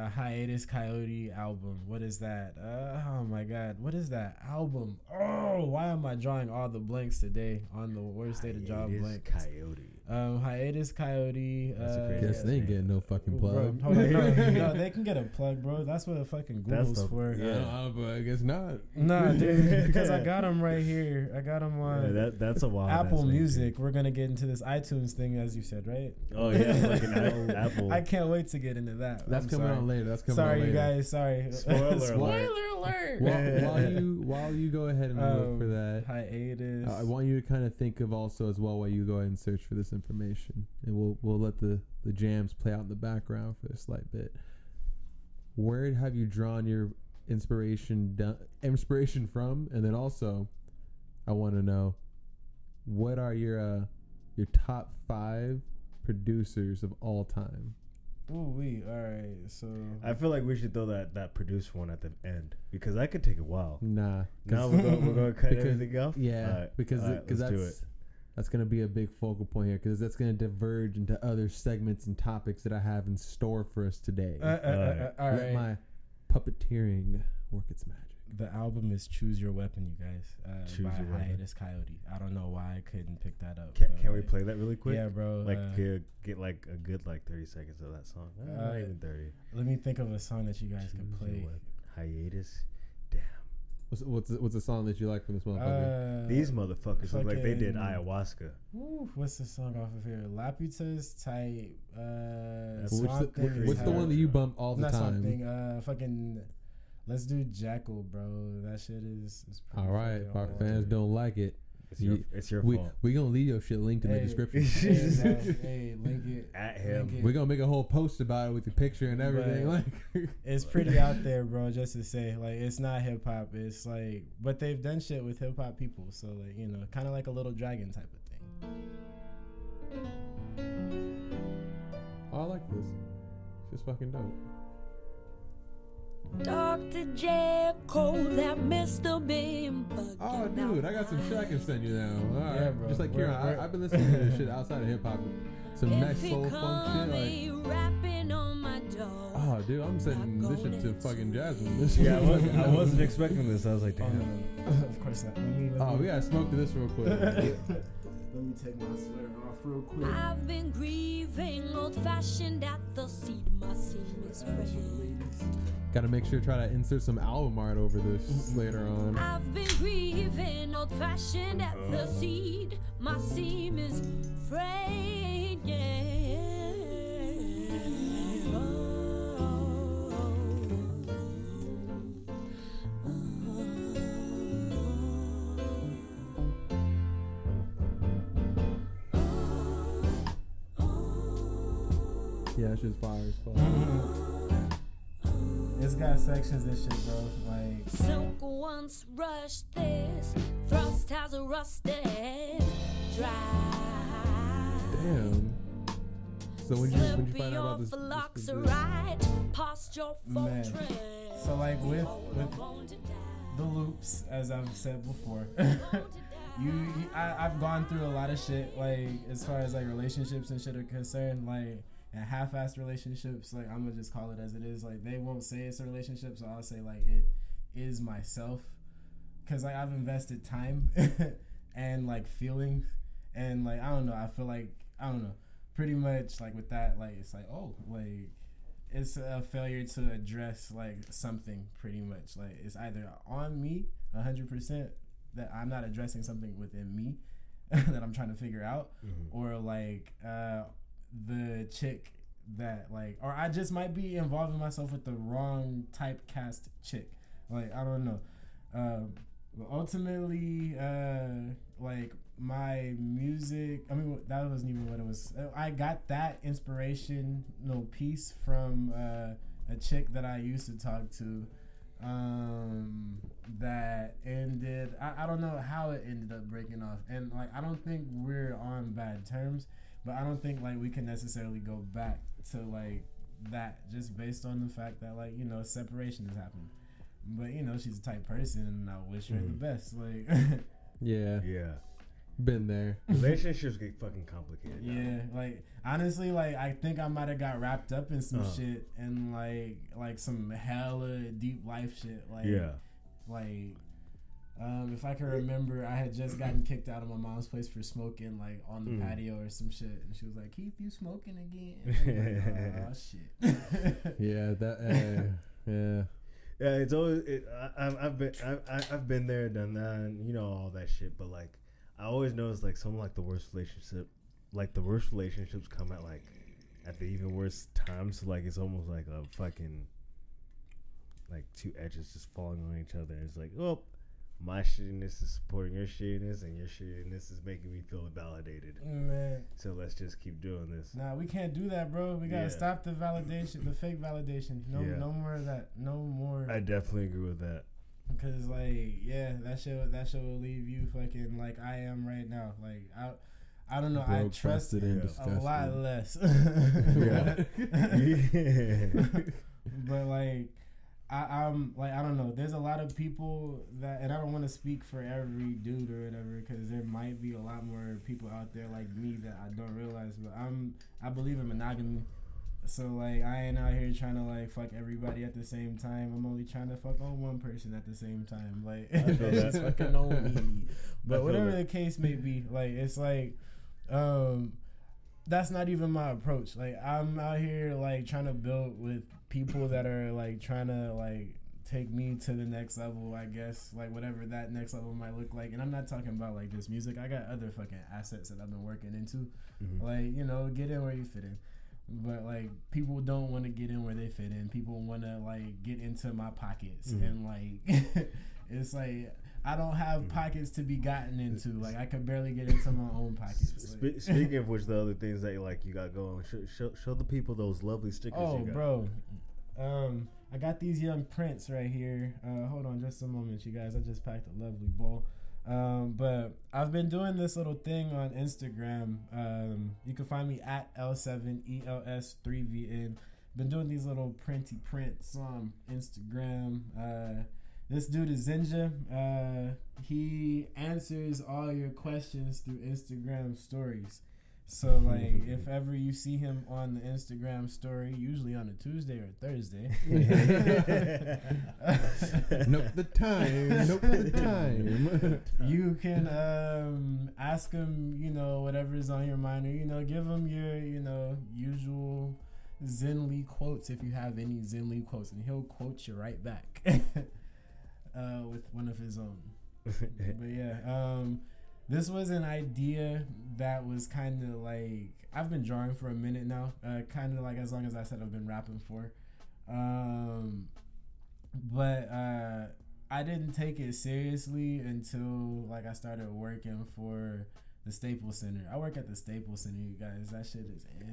a Hiatus Kaiyote album what is that uh, oh my god what is that album oh why am i drawing all the blanks today on the worst day to draw Hiatus blanks Kaiyote. Um Hiatus Kaiyote That's uh, great Guess they ain't getting no fucking Bro, plug. hold on, no, no, they can get a plug, bro. That's what a fucking Google's the- for. yeah. Uh, but I guess not. Nah, dude, because I got them right here. I got them on Yeah, that that's a wild. Apple ass name, too. Music. We're gonna get into this iTunes thing, as you said, right? Oh yeah, fucking Apple. Apple. I can't wait to get into that. That's I'm coming sorry. on later. That's coming out later. Sorry, you guys. Sorry. Spoiler alert. alert. While, while you while you go ahead and look for Um, that, hiatus. uh, I want you to kind of think of also as well while you go ahead and search for this information, and we'll we'll let the the jams play out in the background for a slight bit. Where have you drawn your inspiration do- inspiration from, and then also, I want to know what are your uh, your top five producers of all time. Ooh, we all right. So I feel like we should throw that that producer one at the end because that could take a while. Nah, 'cause- Now we're going, we're going to cut Because- everything off. Yeah, Alright, because alright, because let's do that's that's gonna be a big focal point here because that's gonna diverge into other segments and topics that I have in store for us today. uh, uh, uh, uh, all Let right. my puppeteering work its magic. The album is "Choose Your Weapon," you guys, uh, Choose by Your Weapon. Hiatus Kaiyote. I don't know why I couldn't pick that up. Can, can we play that really quick? Yeah, bro. Like uh, get, get like a good like thirty seconds of that song. Not Uh, even thirty. let me think of a song that you guys can Choose your play. weapon. Hiatus. Damn. What's what's the, what's the song that you like from this motherfucker? Uh, These motherfuckers look like they did ayahuasca. Woo, what's the song off of here? Laputas type. Uh, what's the, what- what's the one that you bump all the Not time? Thing, uh, fucking. Let's do Jekyll, bro. That shit is. is All right, if our fans don't like it, It's your, Ye- it's your we fault. we gonna leave your shit linked in the description. hey, hey, link it. At him. It. We're gonna make a whole post about it with your picture and everything. Right. Like, It's pretty out there, bro. Just to say, like, it's not hip hop. It's like, but they've done shit with hip hop people. So, like, you know, kind of like a little dragon type of thing. oh, I like this. It's just fucking dope. Dr. Jekyll, that Mr. Bean Oh, dude, I got some shit I can send you now. All right, Yeah, bro. just like We're- Kieran, I, I've been listening to this shit outside of hip hop. Some If next he soul funk shit. Like, rapping on my door. oh, dude, I'm sending this shit to fucking Jasmine. This Yeah, I wasn't, I wasn't expecting this. I was like, Oh, damn. no. of course not. Let me, let Oh, me, we gotta smoke to this real quick. let me take my sweater off real quick. I've been grieving, old fashioned at the seed. My seam is fraying. gotta make sure to try to insert some album art over this later on. I've been grieving, old fashioned at the uh. seed. My seam is fraying. Yeah, It's got sections and shit, bro. Like, Silk once rushed this, thrust has a rusted dry. Damn. So when you when you find out about this, this, this, right Man. so like with with Born to die. the loops, as I've said before. you, you I, I've gone through a lot of shit like as far as like relationships and shit are concerned like and half-assed relationships like i'm gonna just call it as it is. Like they won't say it's a relationship so i'll say like it is myself. Because like i've invested time and like feelings and like i don't know i feel like i don't know. Pretty much like with that like it's like oh like it's a failure to address like something pretty much. Like it's either on me 100% that i'm not addressing something within me that i'm trying to figure out or like uh the chick that like or i just might be involving myself with the wrong typecast chick. Like i don't know. Um but ultimately uh like my music i mean that wasn't even what it was. I got that inspirational piece from uh a chick that i used to talk to um that ended I, I don't know how it ended up breaking off. And like i don't think we're on bad terms but i don't think like we can necessarily go back to like that just based on the fact that like you know separation has happened but you know she's a type person and i wish her the best like yeah, Yeah. been there. Relationships get fucking complicated. now. Yeah, like honestly, like I think I might have got wrapped up in some Uh. shit and like like some hella deep life shit. Like Yeah. like um, if I can remember, I had just gotten kicked out of my mom's place for smoking like on the Mm. patio or some shit, and she was like, "Keep you smoking again?" Like, oh shit. Yeah, that. Uh, yeah. Yeah, it's always. It, I, I've- I've been. I, I- I've been there, done that, and you know all that shit. But like, I always notice like some like the worst relationship, like the worst relationships come at like at the even worst times. So like it's almost like a fucking like two edges just falling on each other. It's like, oh, my shittiness is supporting your shittiness, and your shittiness is making me feel validated. Man, So let's just keep doing this. nah, we can't do that, bro. We gotta Yeah. stop the validation, the fake validation. No, Yeah. no more of that. No more. I definitely agree with that. Cause like, yeah, that shit, that shit will leave you fucking like I am right now. Like I, I don't know. I Broke, trust busted, and Yeah. a lot less. Yeah. but like I, I'm like I don't know. There's a lot of people that, and I don't want to speak for every dude or whatever, because there might be a lot more people out there like me that I don't realize. But I'm I believe in monogamy, so like I ain't out here trying to like fuck everybody at the same time. I'm only trying to fuck on one person at the same time. Like that's fucking on me. But whatever that. the case may be, like it's like, um, that's not even my approach. Like I'm out here like trying to build with people that are like trying to like take me to the next level, I guess. Like whatever that next level might look like. And I'm not talking about like just music. I got other fucking assets that I've been working into. Mhm. Like, you know, get in where you fit in. But like people don't want to get in where they fit in. People want to like get into my pockets Mhm. and like it's like I don't have Mhm. pockets to be gotten into. Like I could barely get into my own pockets. Like- speaking of which, the other things that like you got going, show, show, show the people those lovely stickers. Oh, you got. bro. Um, I got these young prints right here. Uh, hold on just a moment, you guys. I just packed a lovely bowl. Um, but I've been doing this little thing on Instagram. Um, you can find me at L7ELS3VN. Been doing these little printy prints on Instagram. Uh, this dude is Zinja. Uh, he answers all your questions through Instagram stories. So like, if ever you see him on the Instagram story, usually on a Tuesday or a Thursday, nope the time. Nope the time. you can um, ask him, you know, whatever's on your mind, or you know, give him your, you know, usual Zenly quotes if you have any Zenly quotes, and he'll quote you right back uh, with one of his own. but yeah, um, this was an idea that was kind of like I've been drawing for a minute now. Uh, kind of like as long as I said I've been rapping for, um, but uh, I didn't take it seriously until like I started working for the Staples Center. I work at the Staples Center, you guys. That shit is. Eh.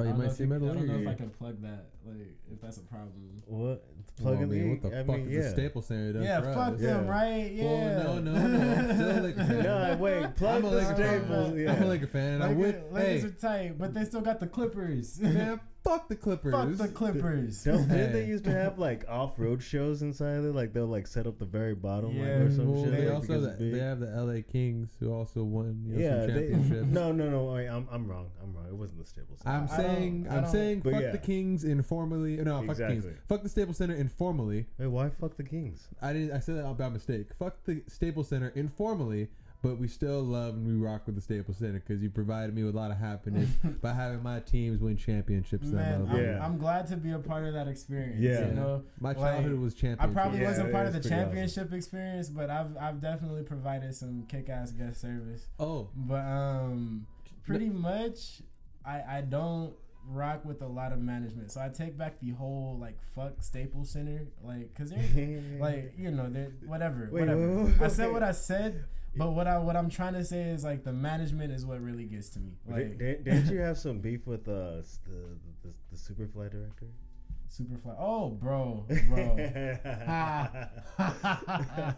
Oh, I you don't know might if see metal I don't know if I can plug that, like if that's a problem. What? Well, Plug I in mean, the. what the I fuck mean, is yeah. the Staples Center done yeah, for fuck us? them, Yeah. right? Oh, yeah. Well, no, no, no. I'm still a Laker fan. No, wait. Plug I'm a the Laker fan. Staples. Yeah. I'm a Laker fan, and I Lakers, would. Lakers Hey, are tight, but they still got the Clippers. man, fuck the Clippers. Fuck the Clippers. Don't, didn't they used to have like off-road shows inside there? Like they'll like set up the very bottom, like, Yeah, or some Well, shit. they like, also because have it's the, they have the LA Kings who also won you know, yeah, some they, championships. no, no, no. Wait, I'm I'm wrong. I'm wrong. It wasn't the Staples. I'm saying I I'm saying, But fuck yeah. the Kings informally. No, fuck the Exactly. Kings. Fuck the Staples Center informally. Wait, why fuck the Kings? I didn't. I said that by mistake. Fuck the Staples Center informally, but we still love and we rock with the Staples Center because you provided me with a lot of happiness by having my teams win championships. in that Man. I'm, Yeah. I'm glad to be a part of that experience. Yeah. You know, My like, childhood was champion. I probably Yeah, wasn't it part of the pretty awesome. championship experience, but I've I've definitely provided some kick ass guest service. Oh, But um, pretty much, I I don't rock with a lot of management, so I take back the whole like fuck Staples Center, like because they're like you know they're whatever Wait, whatever. wait, wait, I said wait. what I said, but what I what I'm trying to say is like the management is what really gets to me. Like Did, didn't you have some beef with uh, s- the, the the Superfly director? Superfly. Oh, bro, bro. Ha.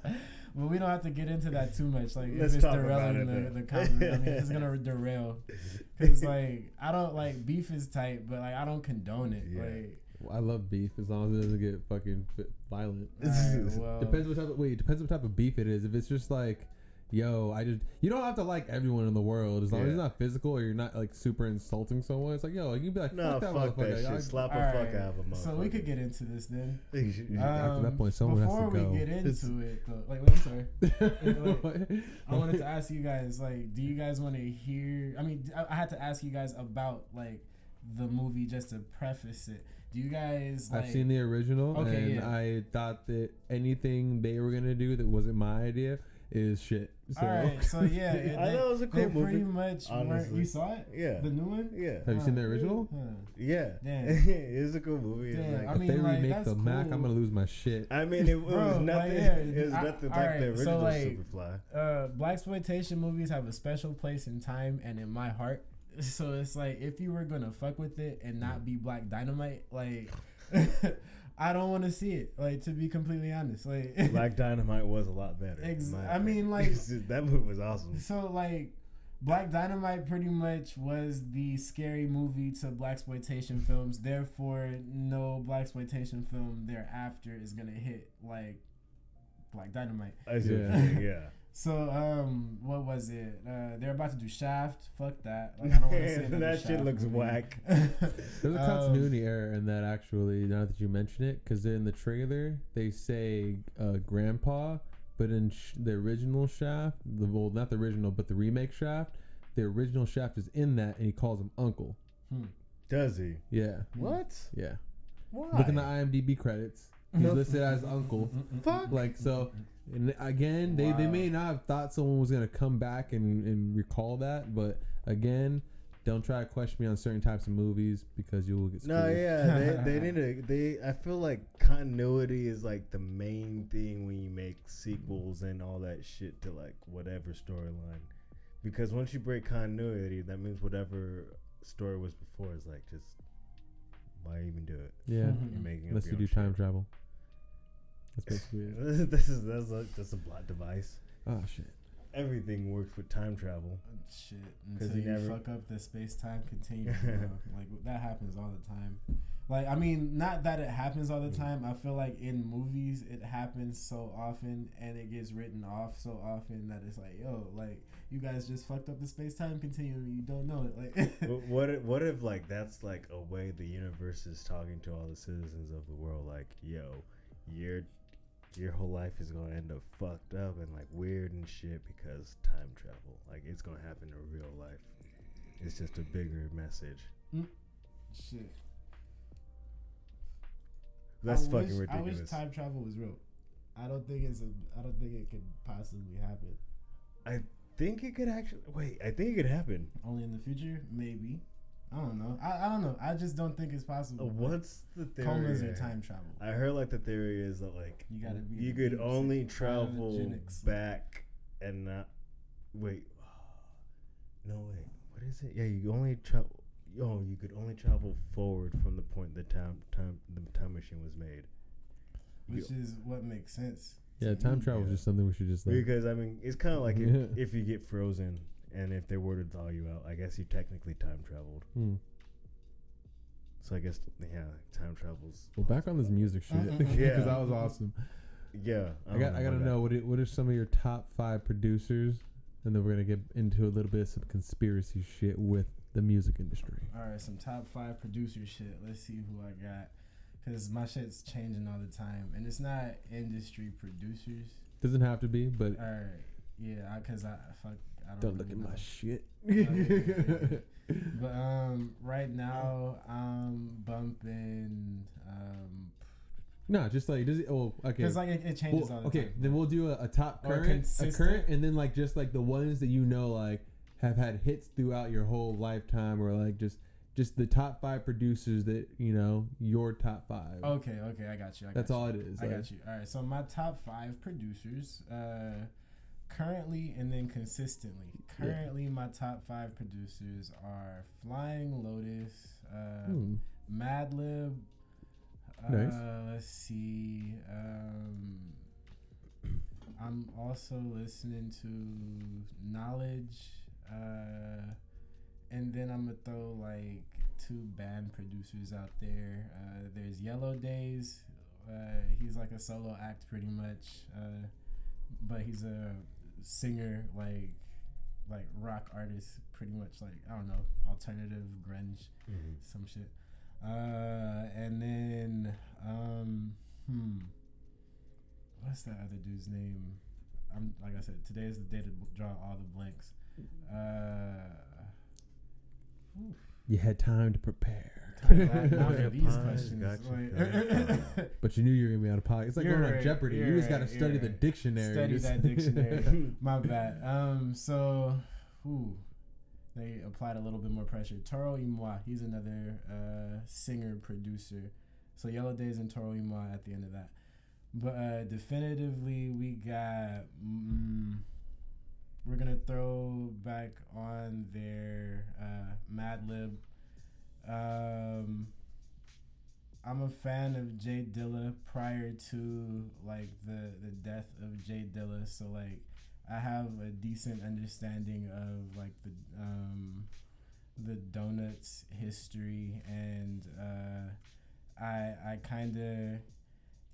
well, we don't have to get into that too much. Like, Let's if it's talk about derailing it the, then. the conversation, I mean, it's gonna derail. Cause like, I don't like beef is tight, but like, I don't condone it. Yeah. Like, I love beef as long as it doesn't get fucking violent. alright, well, Depends what type of wait. Depends what type of beef it is. If it's just like, yo, I just you don't have to like everyone in the world as long as it's not physical or you're not like super insulting someone. It's like, yo, you can be like, no, fuck that fuck that shit. I- Slap all the fuck out of a So we could get into this then. get. After that Um, point, someone has to go. Before we go. get into It's- it, though, like, I'm sorry. I wanted to ask you guys, like, do you guys want to hear? I mean, I, I had to ask you guys about like the movie just to preface it. Do you guys? Like, I've seen the original, Okay, and yeah. I thought that anything they were gonna do that wasn't my idea is shit. So, All right, so yeah, it, I they, thought it was a they cool pretty much honestly. You saw it? Yeah. the new one. Yeah. Have you seen the original? Huh. Yeah. Damn. it was a cool movie. Damn, like- I if they like, remake that's the Mack, I'm gonna lose my shit. I mean, it, was Bro, like, nothing. yeah, it was I- nothing like alright, the so, original like, Superfly. uh, blaxploitation movies have a special place in time and in my heart. So it's like if you were gonna fuck with it and not be Black Dynamite, like I don't want to see it. Like to be completely honest, like Black Dynamite was a lot better. in Ex- I mean, like- that movie was awesome. So like Black Dynamite pretty much was the scary movie to blaxploitation films. Therefore, no blaxploitation film thereafter is gonna hit like Black Dynamite. I see what Yeah. you're saying, yeah. So um, what was it? Uh, they're about to do Shaft. Fuck that. Like I don't want to see that shit Shaft looks movie. whack. There's a Um, continuity error in that actually. Now that you mention it, because in the trailer they say uh, Grandpa, but in sh- the original Shaft, the well, not the original, but the remake Shaft, the original Shaft is in that, and he calls him Uncle. Does he? Yeah, What? yeah. Why? Look in the IMDb credits. He's listed as Uncle. Fuck. Like so, and again, they, they may not have thought someone was gonna come back and, and recall that, but again, don't try to question me on certain types of movies because you will get screwed. No, yeah, they, they need to. They, I feel like continuity is like the main thing when you make sequels and all that shit to like whatever storyline, because once you break continuity, that means whatever story was before is like just why even do it? Yeah, Mhm. Making unless you do own time shit. travel. That's basically it. this is that's a, just a plot device. Oh shit. Everything works with time travel. Shit, 'Cause until he you never- fuck up the space time continuum. like that happens all the time. Like I mean, not that it happens all the Mm. time. I feel like in movies it happens so often, and it gets written off so often that it's like, yo, like you guys just fucked up the space time continuum. You don't know it. Like, what if, what if like that's like a way the universe is talking to all the citizens of the world like yo your your whole life is going to end up fucked up and like weird and shit because time travel like it's going to happen in real life it's just a bigger message hmm? shit. that's I fucking wish, I wish time travel was real. I don't think it's a. I don't think it could possibly happen. I think it could actually wait I think it could happen Only in the future, maybe. I don't know. I, I don't know. I just don't think it's Uh, possible. what's the theory comas are time travel? I heard like the theory is that like You gotta be you could only travel back and not wait. No wait, what is it? Yeah, you only travel. Oh, you could only travel forward from the point the time time the time machine was made. which is what makes sense. Yeah, time me. travel is just something we should just like. Because I mean, it's kind of like Yeah. if, if you get frozen and if they were to thaw you out, I guess you technically time traveled. Hmm. So I guess yeah, time travels. Well, back on this music shit because Yeah. that was awesome. Yeah, I got I gotta know what it, what are some of your top five producers, and then we're gonna get into a little bit of some conspiracy shit with the music industry. All right, some top five producer shit. Let's see who I got. Cause my shit's changing all the time, and it's not industry producers. Doesn't have to be, but All right, yeah, I, cause I fuck. I don't, don't look at my shit. But um, right now I'm bumping um, no, just like does it? Oh, okay. cause like it, it changes Well, all the okay, time. then we'll do a, a top current, a consistent. current, and then like just like the ones that you know like have had hits throughout your whole lifetime, or like just just the top five producers that you know your top five. Okay, okay, I got you. I got That's you. all it is. I like- got you. All right, so my top five producers, uh, currently and then consistently. Yeah. Currently, my top five producers are Flying Lotus, uh, Hmm. Madlib. Uh, Nice. Let's see. Um, I'm also listening to Knxwledge, uh, and then I'm gonna throw like two band producers out there. Uh, there's Yellow Days. Uh, he's like a solo act, pretty much, uh, but he's a singer, like like rock artist, pretty much like I don't know, alternative grunge Mhm. some shit. Uh, and then, um, hmm, what's that other dude's name? I'm like I said, today is the day to b- draw all the blanks. Uh, You had time to prepare. Not, not for these Pies, questions. gotcha. like- But you knew you were gonna be out of pocket. It's like You're going on right, Jeopardy. You you're just gotta right, study you're the right. dictionary. Study Just- that dictionary. My bad. Um, so, ooh, they applied a little bit more pressure. Toro y Moi, he's another uh, singer producer. So Yellow Days and Toro y Moi at the end of that. But uh, definitively, we got. Mm, we're gonna throw back on their uh, Madlib. Um, I'm a fan of J Dilla prior to like the the death of J Dilla, so like I have a decent understanding of like the um the donuts history and uh I I kind of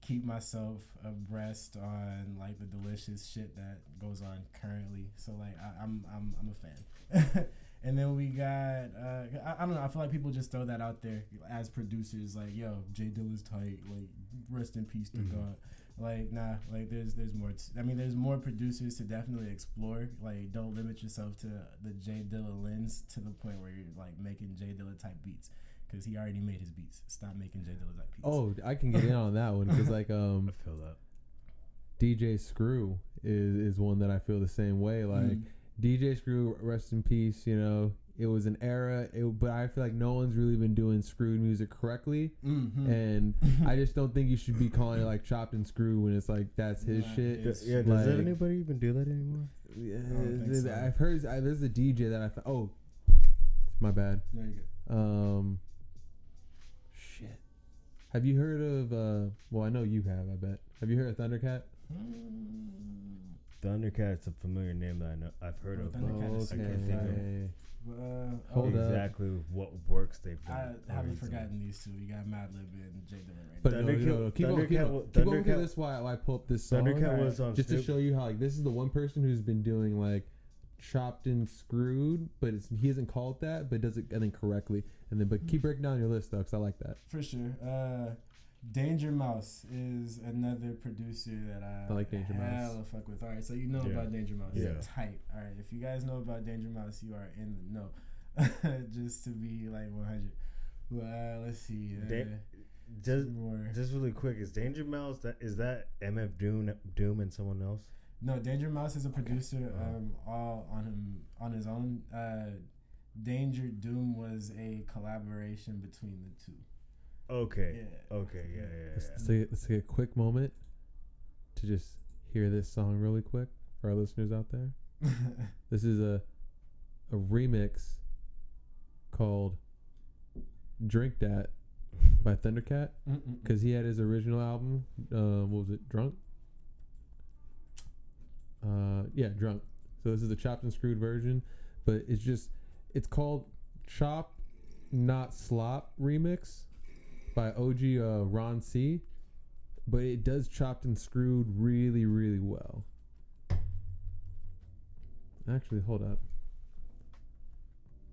keep myself abreast on like the delicious shit that goes on currently. So like I, I'm I'm I'm a fan. and then we got uh I, I don't know, I feel like people just throw that out there as producers like, yo, J Dilla's tight, like rest in peace to Mhm. God. Like nah, like there's there's more. T- I mean, there's more producers to definitely explore. Like, don't limit yourself to the J Dilla lens to the point where you're like making J Dilla type beats because he already made his beats. Stop making J Dilla type beats. Oh, I can get in on that one because like um I feel that. DJ Screw is is one that I feel the same way. Like Mm. DJ Screw, rest in peace. You know, it was an era, it, but I feel like no one's really been doing screwed music correctly, Mhm. and I just don't think you should be calling it like chopped and screw when it's like that's his Nah, shit. it's- Yeah, does like- anybody even do that anymore? Yeah, don't think so. I've heard I, there's a DJ that I fo- oh, my bad. there you go. Um, shit. Have you heard of? uh Well, I know you have. I bet. Have you heard of Thundercat? Thundercat's a familiar name that I know I've heard Bro, of. Thundercat but is I can't think of Okay. Uh, Hold oh, up. exactly what works they've I done. or haven't recently. forgotten these two. We got Madlib and J Dilla right But now. no, no, Thundercat- no, keep on, keep Thundercat on, wa- keep on Thundercat- because this why why I pull up this song. Thundercat was on just to Snoop- show you how like this is the one person who's been doing like chopped and screwed, but it's, he isn't called that, but does it I think correctly. And then but keep breaking down your list though, because I like that. For sure. Uh, Danger Mouse is another producer that I, I like Danger Mouse. hella fuck with. All right, so you know Yeah. about Danger Mouse. Yeah. Tight. All right, if you guys know about Danger Mouse, you are in the know. Just to be like 100. Well, uh, let's see. Uh, Da- Just, more. just really quick, is Danger Mouse that is that MF Doom, Doom and someone else? No, Danger Mouse is a producer Uh-huh. um, all on him on his own. Uh, Danger Doom was a collaboration between the two. Okay. Yeah. Okay. Yeah. Yeah. Let's, yeah. let's, take, let's take a quick moment to just hear this song really quick for our listeners out there. This is a a remix called "Drink That" by Thundercat because he had his original album. Um, what was it? Drunk. Uh, yeah, drunk. So this is the chopped and screwed version, but it's just it's called "Chop Not Slop" remix by OG uh, Ron C. But it does chopped and screwed really, really well. Actually, hold up.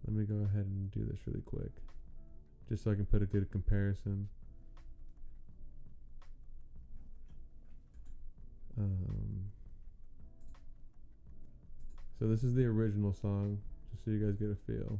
Let me go ahead and do this really quick, just so I can put a good comparison. Um, so this is the original song, just so you guys get a feel.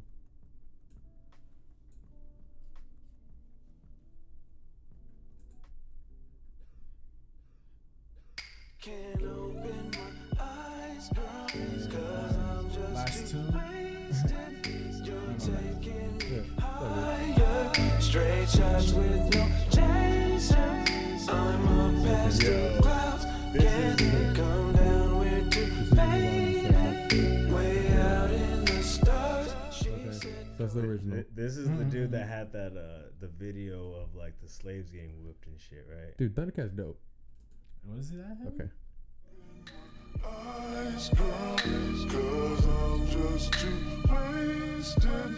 Can't open my eyes, girl, cause I'm just Last too two. wasted. You're taking me Yeah, higher. Straight shots with no chaser. I'm up past the clouds. Can't come down, we're too faded. Way out in the stars. Okay, that's the original. This is the dude that had that uh the video of like the slaves getting whipped and shit, right? Dude, Thundercat's dope. Was it that? Okay. eyes, girl, cause I'm just too wasted.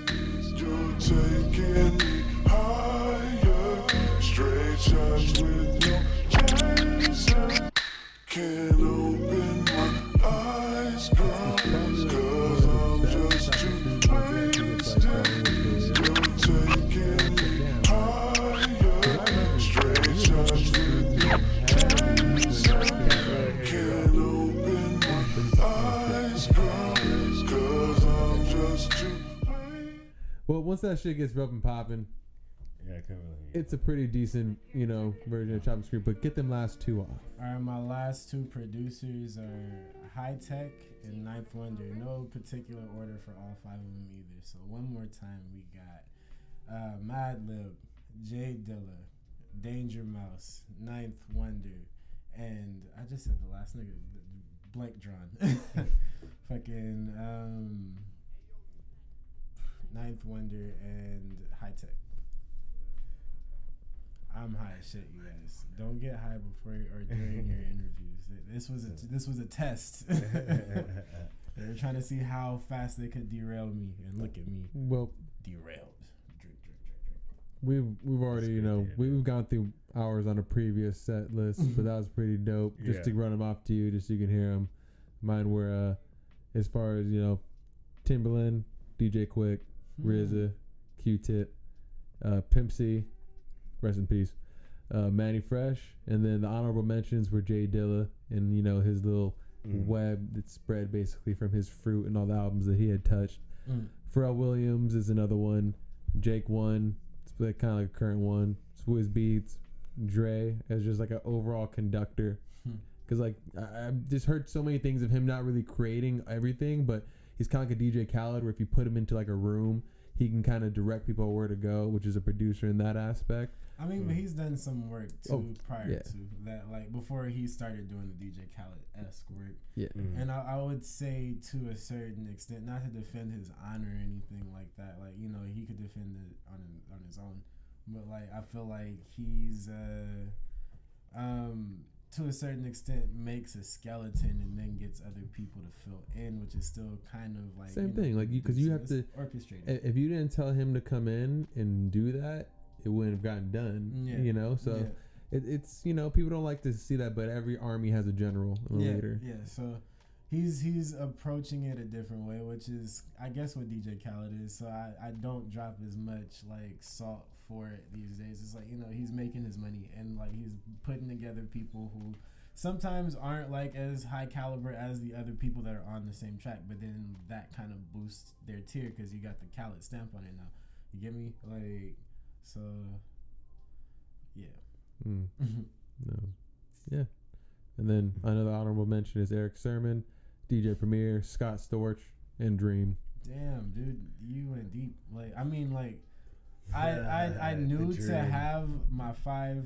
You're taking me higher, straight shots with no chaser. Can't open my eyes, Well, once that shit gets up and popping, Yeah, I couldn't really. hear it's a pretty decent, you know, version of Chopping Screw. But get them last two off. All right, my last two producers are Hi-Tek and Ninth Wonder. No particular order for all five of them either. So one more time, we got uh, Mad Lib, J Dilla, Danger Mouse, Ninth Wonder, and I just said the last nigga, blank drawn. Fucking um, Ninth Wonder and Hi-Tek. I'm high as shit, you guys. Don't get high before or during your interviews. This was a this was a test. they were trying to see how fast they could derail me, and look at me, Well, derailed. Drink, drink, drink, drink. we've we've already, you know, to we've gone through hours on a previous set list, but that was pretty dope. Just Yeah. to run them off to you, just so you can hear them. Mine were, uh, as far as you know, Timbaland, DJ Quik. RZA, Q-Tip, uh, Pimp C, rest in peace, uh, Mannie Fresh, and then the honorable mentions were J Dilla and you know his little Mm. web that spread basically from his fruit and all the albums that he had touched. Mm. Pharrell Williams is another one. Jake one, it's like kind of like a current one. Swizz Beatz, Dre as just like an overall conductor. Hmm. Because like I, I've just heard so many things of him not really creating everything, but he's kind of like a DJ Khaled, where if you put him into like a room, he can kind of direct people where to go, which is a producer in that aspect. I mean, but he's done some work too Oh, prior yeah. to that, like before he started doing the DJ Khaled esque work. Yeah. Mm. And I, I would say to a certain extent, not to defend his honor or anything like that. Like you know, he could defend it on on his own, but like I feel like he's uh, um, to a certain extent makes a skeleton and then gets other people to fill in, which is still kind of like Same you know, thing, like, you- 'cause you have to orchestrate. I- If you didn't tell him to come in and do that, it wouldn't have gotten done. Yeah. You know, so yeah. it, it's you know people don't like to see that, but every army has a general a yeah, leader. Yeah, so he's he's approaching it a different way, which is I guess what DJ Khaled is. So I, I don't drop as much like salt for it these days. It's like, you know, he's making his money and like he's putting together people who sometimes aren't like as high caliber as the other people that are on the same track, but then that kind of boosts their tier because you got the Khaled stamp on it now. You get me? Like so yeah. Mm, no. Yeah. And then another honorable mention is Erick Sermon, DJ Premier, Scott Storch, and Dream. Damn, dude, you went deep. Like, I mean, like, I I, I knew to have my five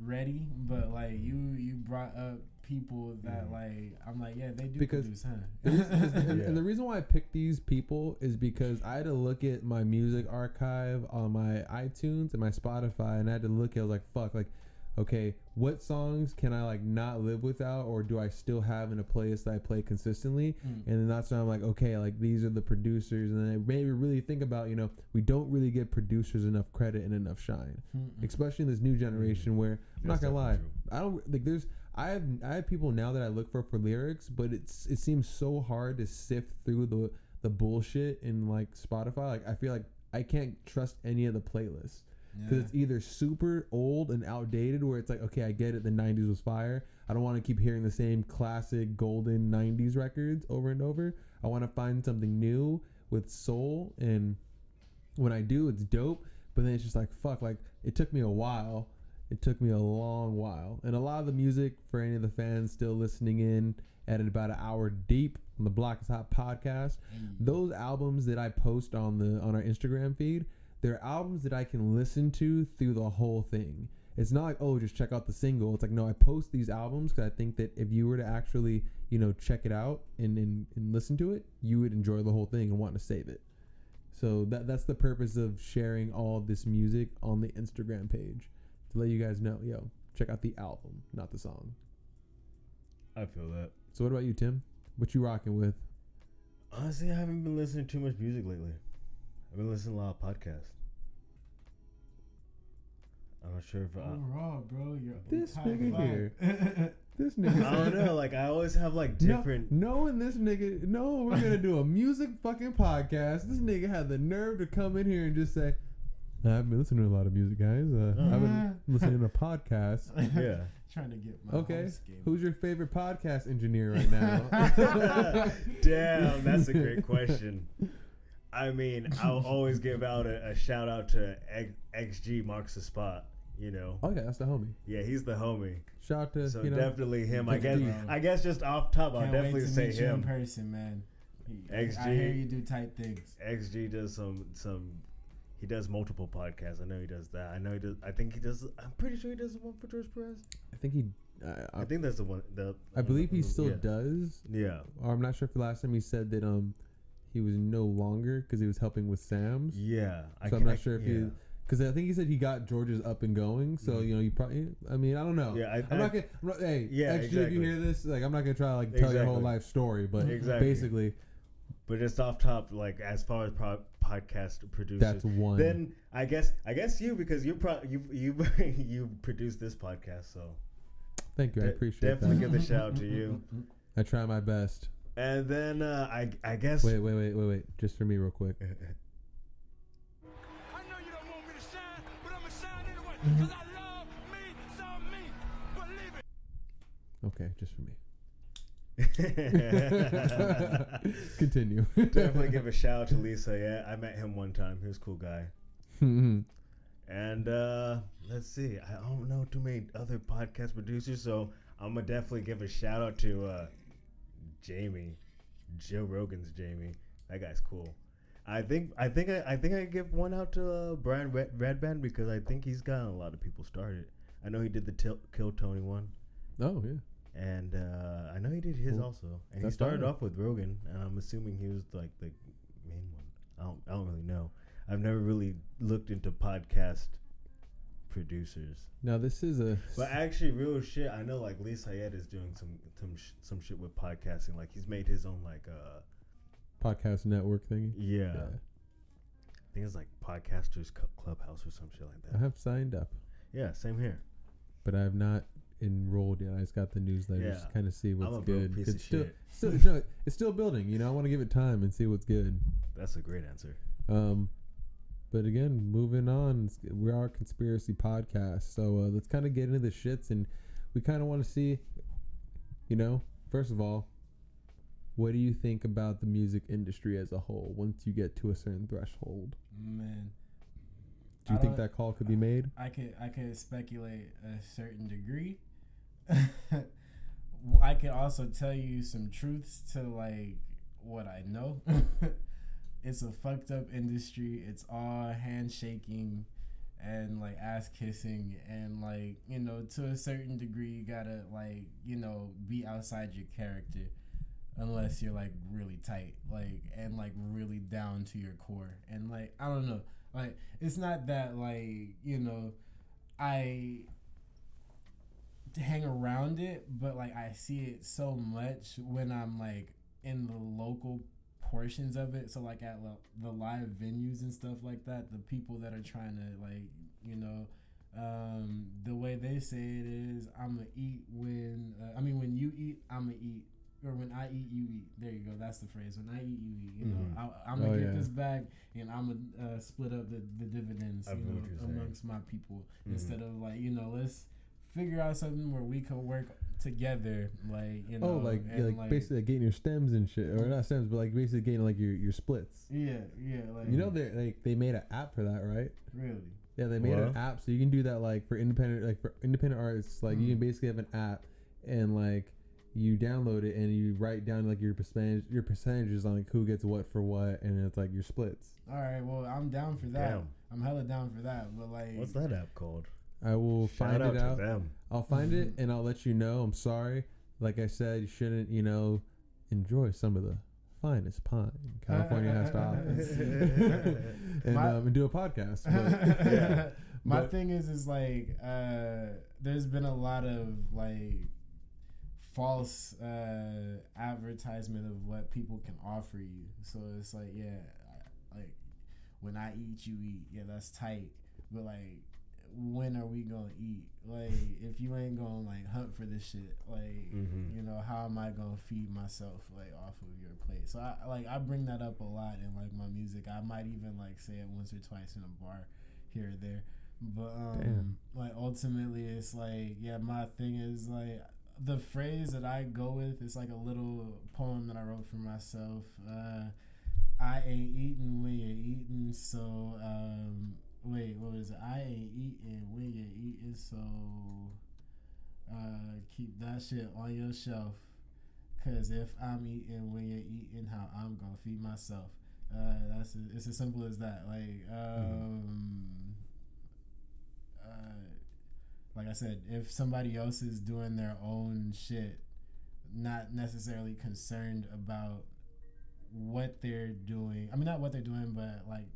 ready, but like you you brought up people that like I'm like, yeah, they do Because- produce, huh? and, Yeah. and the reason why I picked these people is because I had to look at my music archive on my iTunes and my Spotify, and I had to look at I was like, fuck, like, okay, what songs can I like not live without, or do I still have in a playlist that I play consistently? Mm. And then that's when I'm like, okay, like these are the producers, and then I maybe really think about, you know, we don't really give producers enough credit and enough shine, Mm-mm. especially in this new generation where I'm not gonna lie, definitely I don't like. There's I have I have people now that I look for for lyrics, but it's it seems so hard to sift through the the bullshit in like Spotify. Like I feel like I can't trust any of the playlists because Yeah. it's either super old and outdated, where it's like okay, I get it, the '90s was fire. I don't want to keep hearing the same classic golden '90s records over and over. I want to find something new with soul, and when I do, it's dope. But then it's just like fuck. Like it took me a while. It took me a long while, and a lot of the music for any of the fans still listening in at about an hour deep on the Block is Hot podcast. Mm. Those albums that I post on the on our Instagram feed, they're albums that I can listen to through the whole thing. It's not like oh, just check out the single. It's like no, I post these albums because I think that if you were to actually you know check it out and, and and listen to it, you would enjoy the whole thing and want to save it. So that that's the purpose of sharing all of this music on the Instagram page to let you guys know, yo, check out the album, not the song. I feel that. So what about you, Tim? What you rocking with? Honestly, I haven't been listening to too much music lately. I've been listening to a lot of podcasts. I'm not sure if I, Overall, bro, you're This nigga five. here. This nigga. I don't know. Like I always have like different. No, knowing this nigga, no, we're gonna do a music fucking podcast. This nigga had the nerve to come in here and just say, "I've been listening to a lot of music, guys. Uh, I've been listening to podcasts." Yeah. Trying to get my Okay, game. who's your favorite podcast engineer right now? Damn, that's a great question. I mean, I'll always give out a, a shout out to X- XG Marks the Spot. You know, Oh yeah, that's the homie. yeah, he's the homie. Shout out to So you know. definitely him. I guess. XG. I guess just off top, I'll Can't definitely wait to say meet you in him. person, man. XG. I hear you do tight things. XG does some some. He does multiple podcasts. I know he does that. I know he does. I think he does. I'm pretty sure he does the one for George Perez. I think he. I, I I, think that's the one. The I believe he still yeah. does. Yeah. Or I'm not sure if the last time he said that um he was no longer because he was helping with Sam's. Yeah. I so ca- I'm not sure if yeah. he because I think he said he got George's up and going. So Mhm. you know you probably. I mean I don't know. Yeah, I- am I- not gonna. I'm not, hey, Yeah, XG, if you hear this, like I'm not gonna try to like tell your whole life story, but Exactly. basically But just off top, like as far as pro- podcast producers, that's one. then I guess I guess you because you pro- you you you produced this podcast, so Thank you, I de- appreciate definitely that. give a shout out to you. I try my best. And then uh, I I guess Wait, wait, wait, wait, wait. Just for me, real quick. I know you don't want me to shine, but I'ma shine anyway. Cause I love me some me. Believe it. Okay, just for me. Continue. Definitely give a shout out to Lisa. Yeah, I met him one time. He was a cool guy. Mhm. And uh let's see. I don't know too many other podcast producers, so I'm gonna definitely give a shout out to uh Jamie, Joe Rogan's Jamie. That guy's cool. I think I think I, I think I give one out to uh, Brian Red, Redban because I think he's gotten a lot of people started. I know he did the til- Kill Tony one, oh yeah. and uh, I know he did his Cool. also. And he started off with Rogan, and I'm assuming he was like the main one. I don't I don't really know. I've never really looked into podcast producers. Now this is a. But actually, real shit. I know like Lee Sayed is doing some some sh- some shit with podcasting. Like he's made his own like uh podcast network thingy. yeah. Yeah. I think it's like podcasters clubhouse or some shit like that. I have signed up, Yeah, same here. but I have not enrolled yet. I just got the newsletter Yeah. to kind of see what's good. it's still, still, no, it's still building. You know, I want to give it time and see what's good. That's a great answer. Um, but again, moving on, we are a conspiracy podcast, so uh, let's kind of get into the shits, and we kind of want to see, you know, first of all, what do you think about the music industry as a whole? Once you get to a certain threshold, Man, do you I think that call could be made? I could I could speculate a certain degree. I could also tell you some truths to like what I know. it's a fucked up industry. It's all handshaking and like ass kissing. And like you know to a certain degree you gotta like you know be outside your character unless you're like really tight like and like really down to your core. And like i don't know. Like it's not that like you know i hang around it but like i see it so much when i'm like in the local portions of it so like at lo- the live venues and stuff like that the people that are trying to like you know um the way they say it is i'm gonna eat when uh, i mean when you eat i'm gonna eat or when I eat, you eat. There you go. That's the phrase. When I eat, you eat. You know, Mhm. I, I'm gonna Oh, get yeah. this back, and I'm gonna uh, split up the, the dividends, you know, amongst my people Mhm. instead of like you know, let's figure out something where we can work together, like you know, Oh, like yeah, and, like, basically like getting your stems and shit, or not stems, but like basically getting like your your splits. yeah, yeah, like You know, they like they made an app for that, right? really, Yeah, they made an app so you can do that like for independent like for independent artists. Like you can Mm. basically have an app and like you download it and you write down like your percentage your percentages on like who gets what for what and it's like your splits. all right. Well, I'm down for that. Damn. I'm hella down for that. But like, What's that app called? I will Shout find out it out. them. I'll find it and I'll let you know. I'm sorry. Like I said, you shouldn't, you know, enjoy some of the finest pine California has to offer. and My- um, and do a podcast. But, Yeah. My But- thing is, is like, uh, there's been a lot of like false uh, advertisement of what people can offer you. So it's like, yeah, I- like when I eat, you eat. Yeah, that's tight. But like, when are we gonna eat? Like, if you ain't gonna like hunt for this shit, like, Mhm. you know, how am I gonna feed myself like off of your plate? So I like I bring that up a lot in like my music. I might even like say it once or twice in a bar here or there. But um Damn. like ultimately it's like yeah, my thing is like the phrase that I go with is like a little poem that I wrote for myself. Uh I ain't eating when you're eating, so um, wait, what was it? I ain't eating when you're eating, so uh, keep that shit on your shelf. Cause if I'm eating when you're eating, how I'm gonna feed myself. Uh, that's it's as simple as that. Like, um, uh, like I said, if somebody else is doing their own shit, not necessarily concerned about what they're doing. I mean, not what they're doing, but like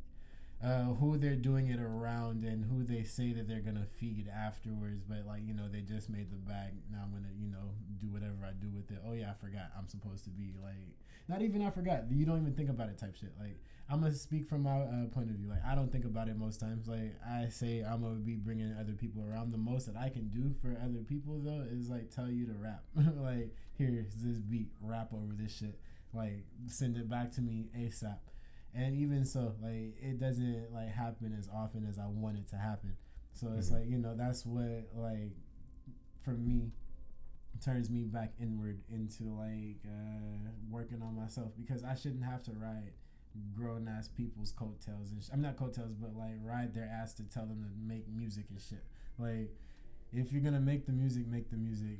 uh, who they're doing it around and who they say that they're gonna feed afterwards. But like you know, they just made the bag. Now I'm gonna you know do whatever I do with it. Oh yeah, I forgot. I'm supposed to be like not even I forgot. You don't even think about it type shit. Like I'm gonna speak from my uh, point of view. Like I don't think about it most times. Like I say I'm gonna be bringing other people around. The most that I can do for other people though is like tell you to rap. like here's this beat, rap over this shit. Like send it back to me ASAP. And even so, like it doesn't like happen as often as I want it to happen. So it's like you know that's what like for me turns me back inward into like uh, working on myself because I shouldn't have to ride grown ass people's coattails and sh- I'm not coattails but like ride their ass to tell them to make music and shit. Like if you're gonna make the music, make the music,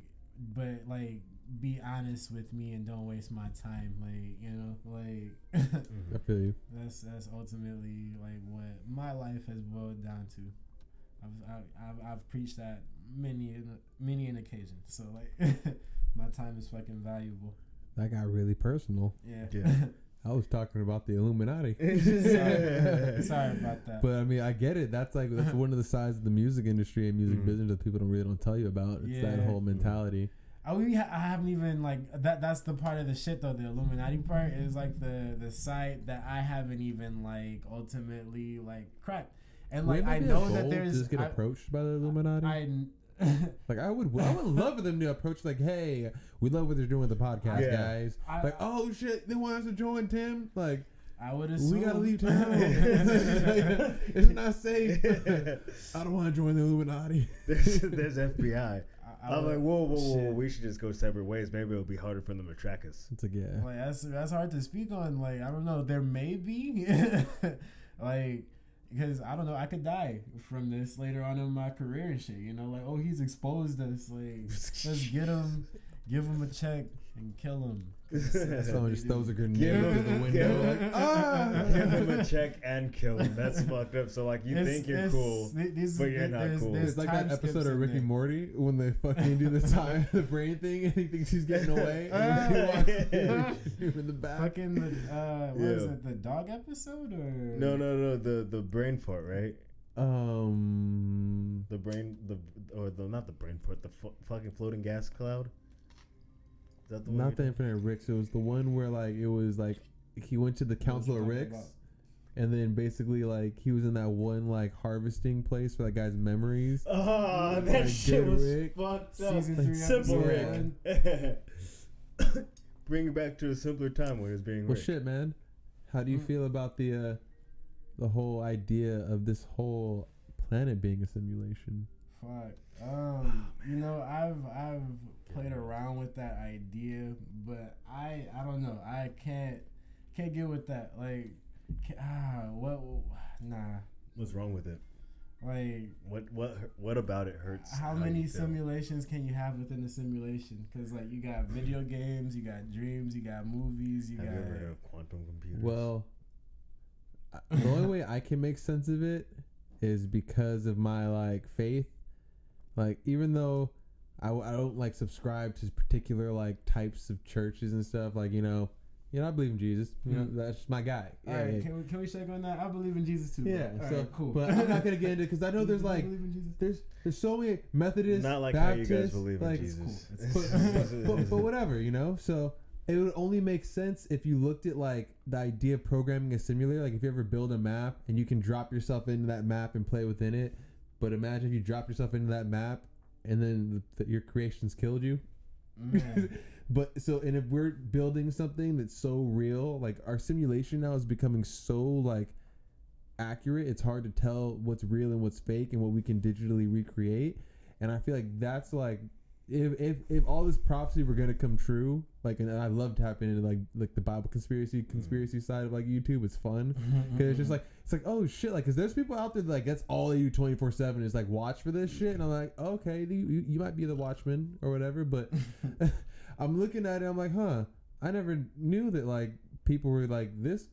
but like be honest with me and don't waste my time. Like you know, like I feel you. that's that's ultimately like what my life has boiled down to. I've I've, I've, I've preached that many an- many an occasion. So like my time is fucking valuable. That got really personal. Yeah. Yeah. I was talking about the Illuminati. sorry, sorry about that. But I mean, I get it. That's like that's one of the sides of the music industry and music Mhm. business that people don't really don't tell you about. It's that whole mentality. I, we ha- I haven't even like that. That's the part of the shit though. The Illuminati part is like the the side that I haven't even like ultimately like cracked. And like I it be a know that to there's just get I, approached by the Illuminati. I like I would, I would love for them to approach like, "Hey, we love what they're doing with the podcast, Yeah. guys." I- like, "Oh shit, they want us to join Tim." Like, I would assume we gotta leave town. it's not safe. I don't want to join the Illuminati. there's, there's FBI. I, I I'm like, whoa, whoa, whoa, shit. we should just go separate ways. Maybe it'll be harder for them to track us. It's like, yeah, Like that's that's hard to speak on. Like I don't know. There may be, like, because I don't know. I could die from this later on in my career and shit. You know, like oh he's exposed us. Like let's get him, give him a check and kill him. 'Cause someone just throws a grenade Give through the window. him- Like, ah! Give him a check and kill him. That's fucked up. So like, you It's- think you're it's- cool, th- these- but you're not there's- cool. there's It's like that episode of in Ricky. Morty when they fucking do the time the brain thing and he thinks he's getting away and he walks in, in the back. Fucking the uh, what is Yeah. it? The dog episode or No, no, no. The the brain fart, right? Um, The brain, the or the not the brain part, the fu- fucking floating gas cloud. Is that the not you're the Infinite Ricks. It was the one where like it was like he went to the Council of Ricks, about? and then basically like he was in that one like harvesting place for that guy's memories. Oh, Like, that shit Good was Rick. fucked up. Season Like, three, Simple episode Rick. one. Bring it back to a simpler time when it was being Well, Rick. shit, man. How do you Mm. feel about the uh, the whole idea of this whole planet being a simulation? Fuck. Um, you know, I've I've played around with that idea, but I I don't know. I can't can't get with that. Like, ca ah, what? Nah. What's wrong with it? Like, What what what about it hurts? how you many simulations can you have within a simulation? Because like, you got video games, you got dreams, you got movies, you Have got. you ever heard of quantum computers? Well, the only way I can make sense of it is because of my like faith. Like, even though I, I don't like subscribe to particular like types of churches and stuff, like you know, you know, I believe in Jesus. You know, Mm. that's my guy. All Yeah, right, yeah. can we can we shake on that? I believe in Jesus too. Yeah, All so right, cool. But I'm not gonna get into it because I know there's like believe in Jesus? there's there's so many Methodists, not like Baptists, how you guys believe in Jesus. cool. but, but, but whatever, you know. So it would only make sense if you looked at like the idea of programming a simulator. Like if you ever build a map and you can drop yourself into that map and play within it. But imagine if you drop yourself into that map and then the, your creations killed you. But so, and if we're building something that's so real, like our simulation now is becoming so like accurate, it's hard to tell what's real and what's fake and what we can digitally recreate. And I feel like that's like if if if all this prophecy were gonna come true, like, and I love tapping into like like the Bible conspiracy Mm. conspiracy side of like YouTube. It's fun because it's just like it's like oh shit, like, cause there's people out there that, like that's all they do twenty four seven is like watch for this shit, and I'm like okay, you, you you might be the watchman or whatever, but I'm looking at it, I'm like, huh, I never knew that like people were like this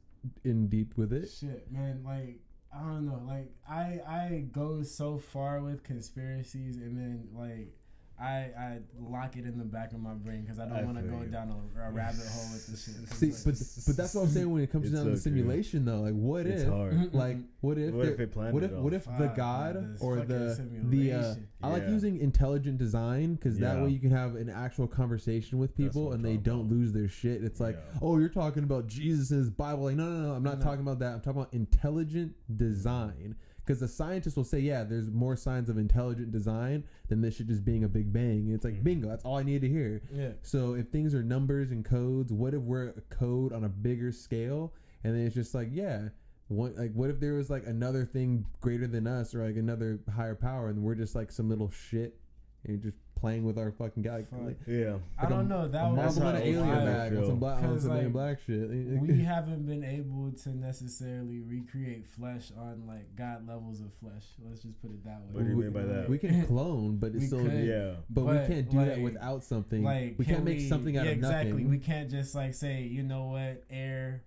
in deep with it. Shit, man, like I don't know, like I I go so far with conspiracies, and then like I I lock it in the back of my brain because I I don't want to go you. down a, a rabbit hole with this shit. See, it's but but that's what I'm saying when it comes It's down to so true. simulation though. Like, what It's if? hard. Like, what if? What if there- they planned what if? all? What if the god man, or fucking the the uh, simulation. I like Yeah. using intelligent design because that way you can have an actual conversation with people and they don't about. lose their shit. It's like, Yeah. oh, you're talking about Jesus and his Bible. Like, no, no, no, I'm not No. talking about that. I'm talking about intelligent design. Because the scientists will say, yeah, there's more signs of intelligent design than this shit just being a big bang. And it's like, Mhm. bingo, that's all I need to hear. yeah. So if things are numbers and codes, what if we're a code on a bigger scale? And then it's just like, yeah, what like what if there was like another thing greater than us or like another higher power, and we're just like some little shit and just playing with our fucking guy. Like, Fuck. like Yeah. I don't know. That a was That's Marvel how and an alien feel. bag on some black on 'Cause, some like, black shit. we haven't been able to necessarily recreate flesh on like God levels of flesh. Let's just put it that way. What do you mean by that? We can clone, but it's We still could. Yeah. but, we can't do that without something. Like we can can't make we- something out yeah, of exactly. We can't just like say, you know what, air,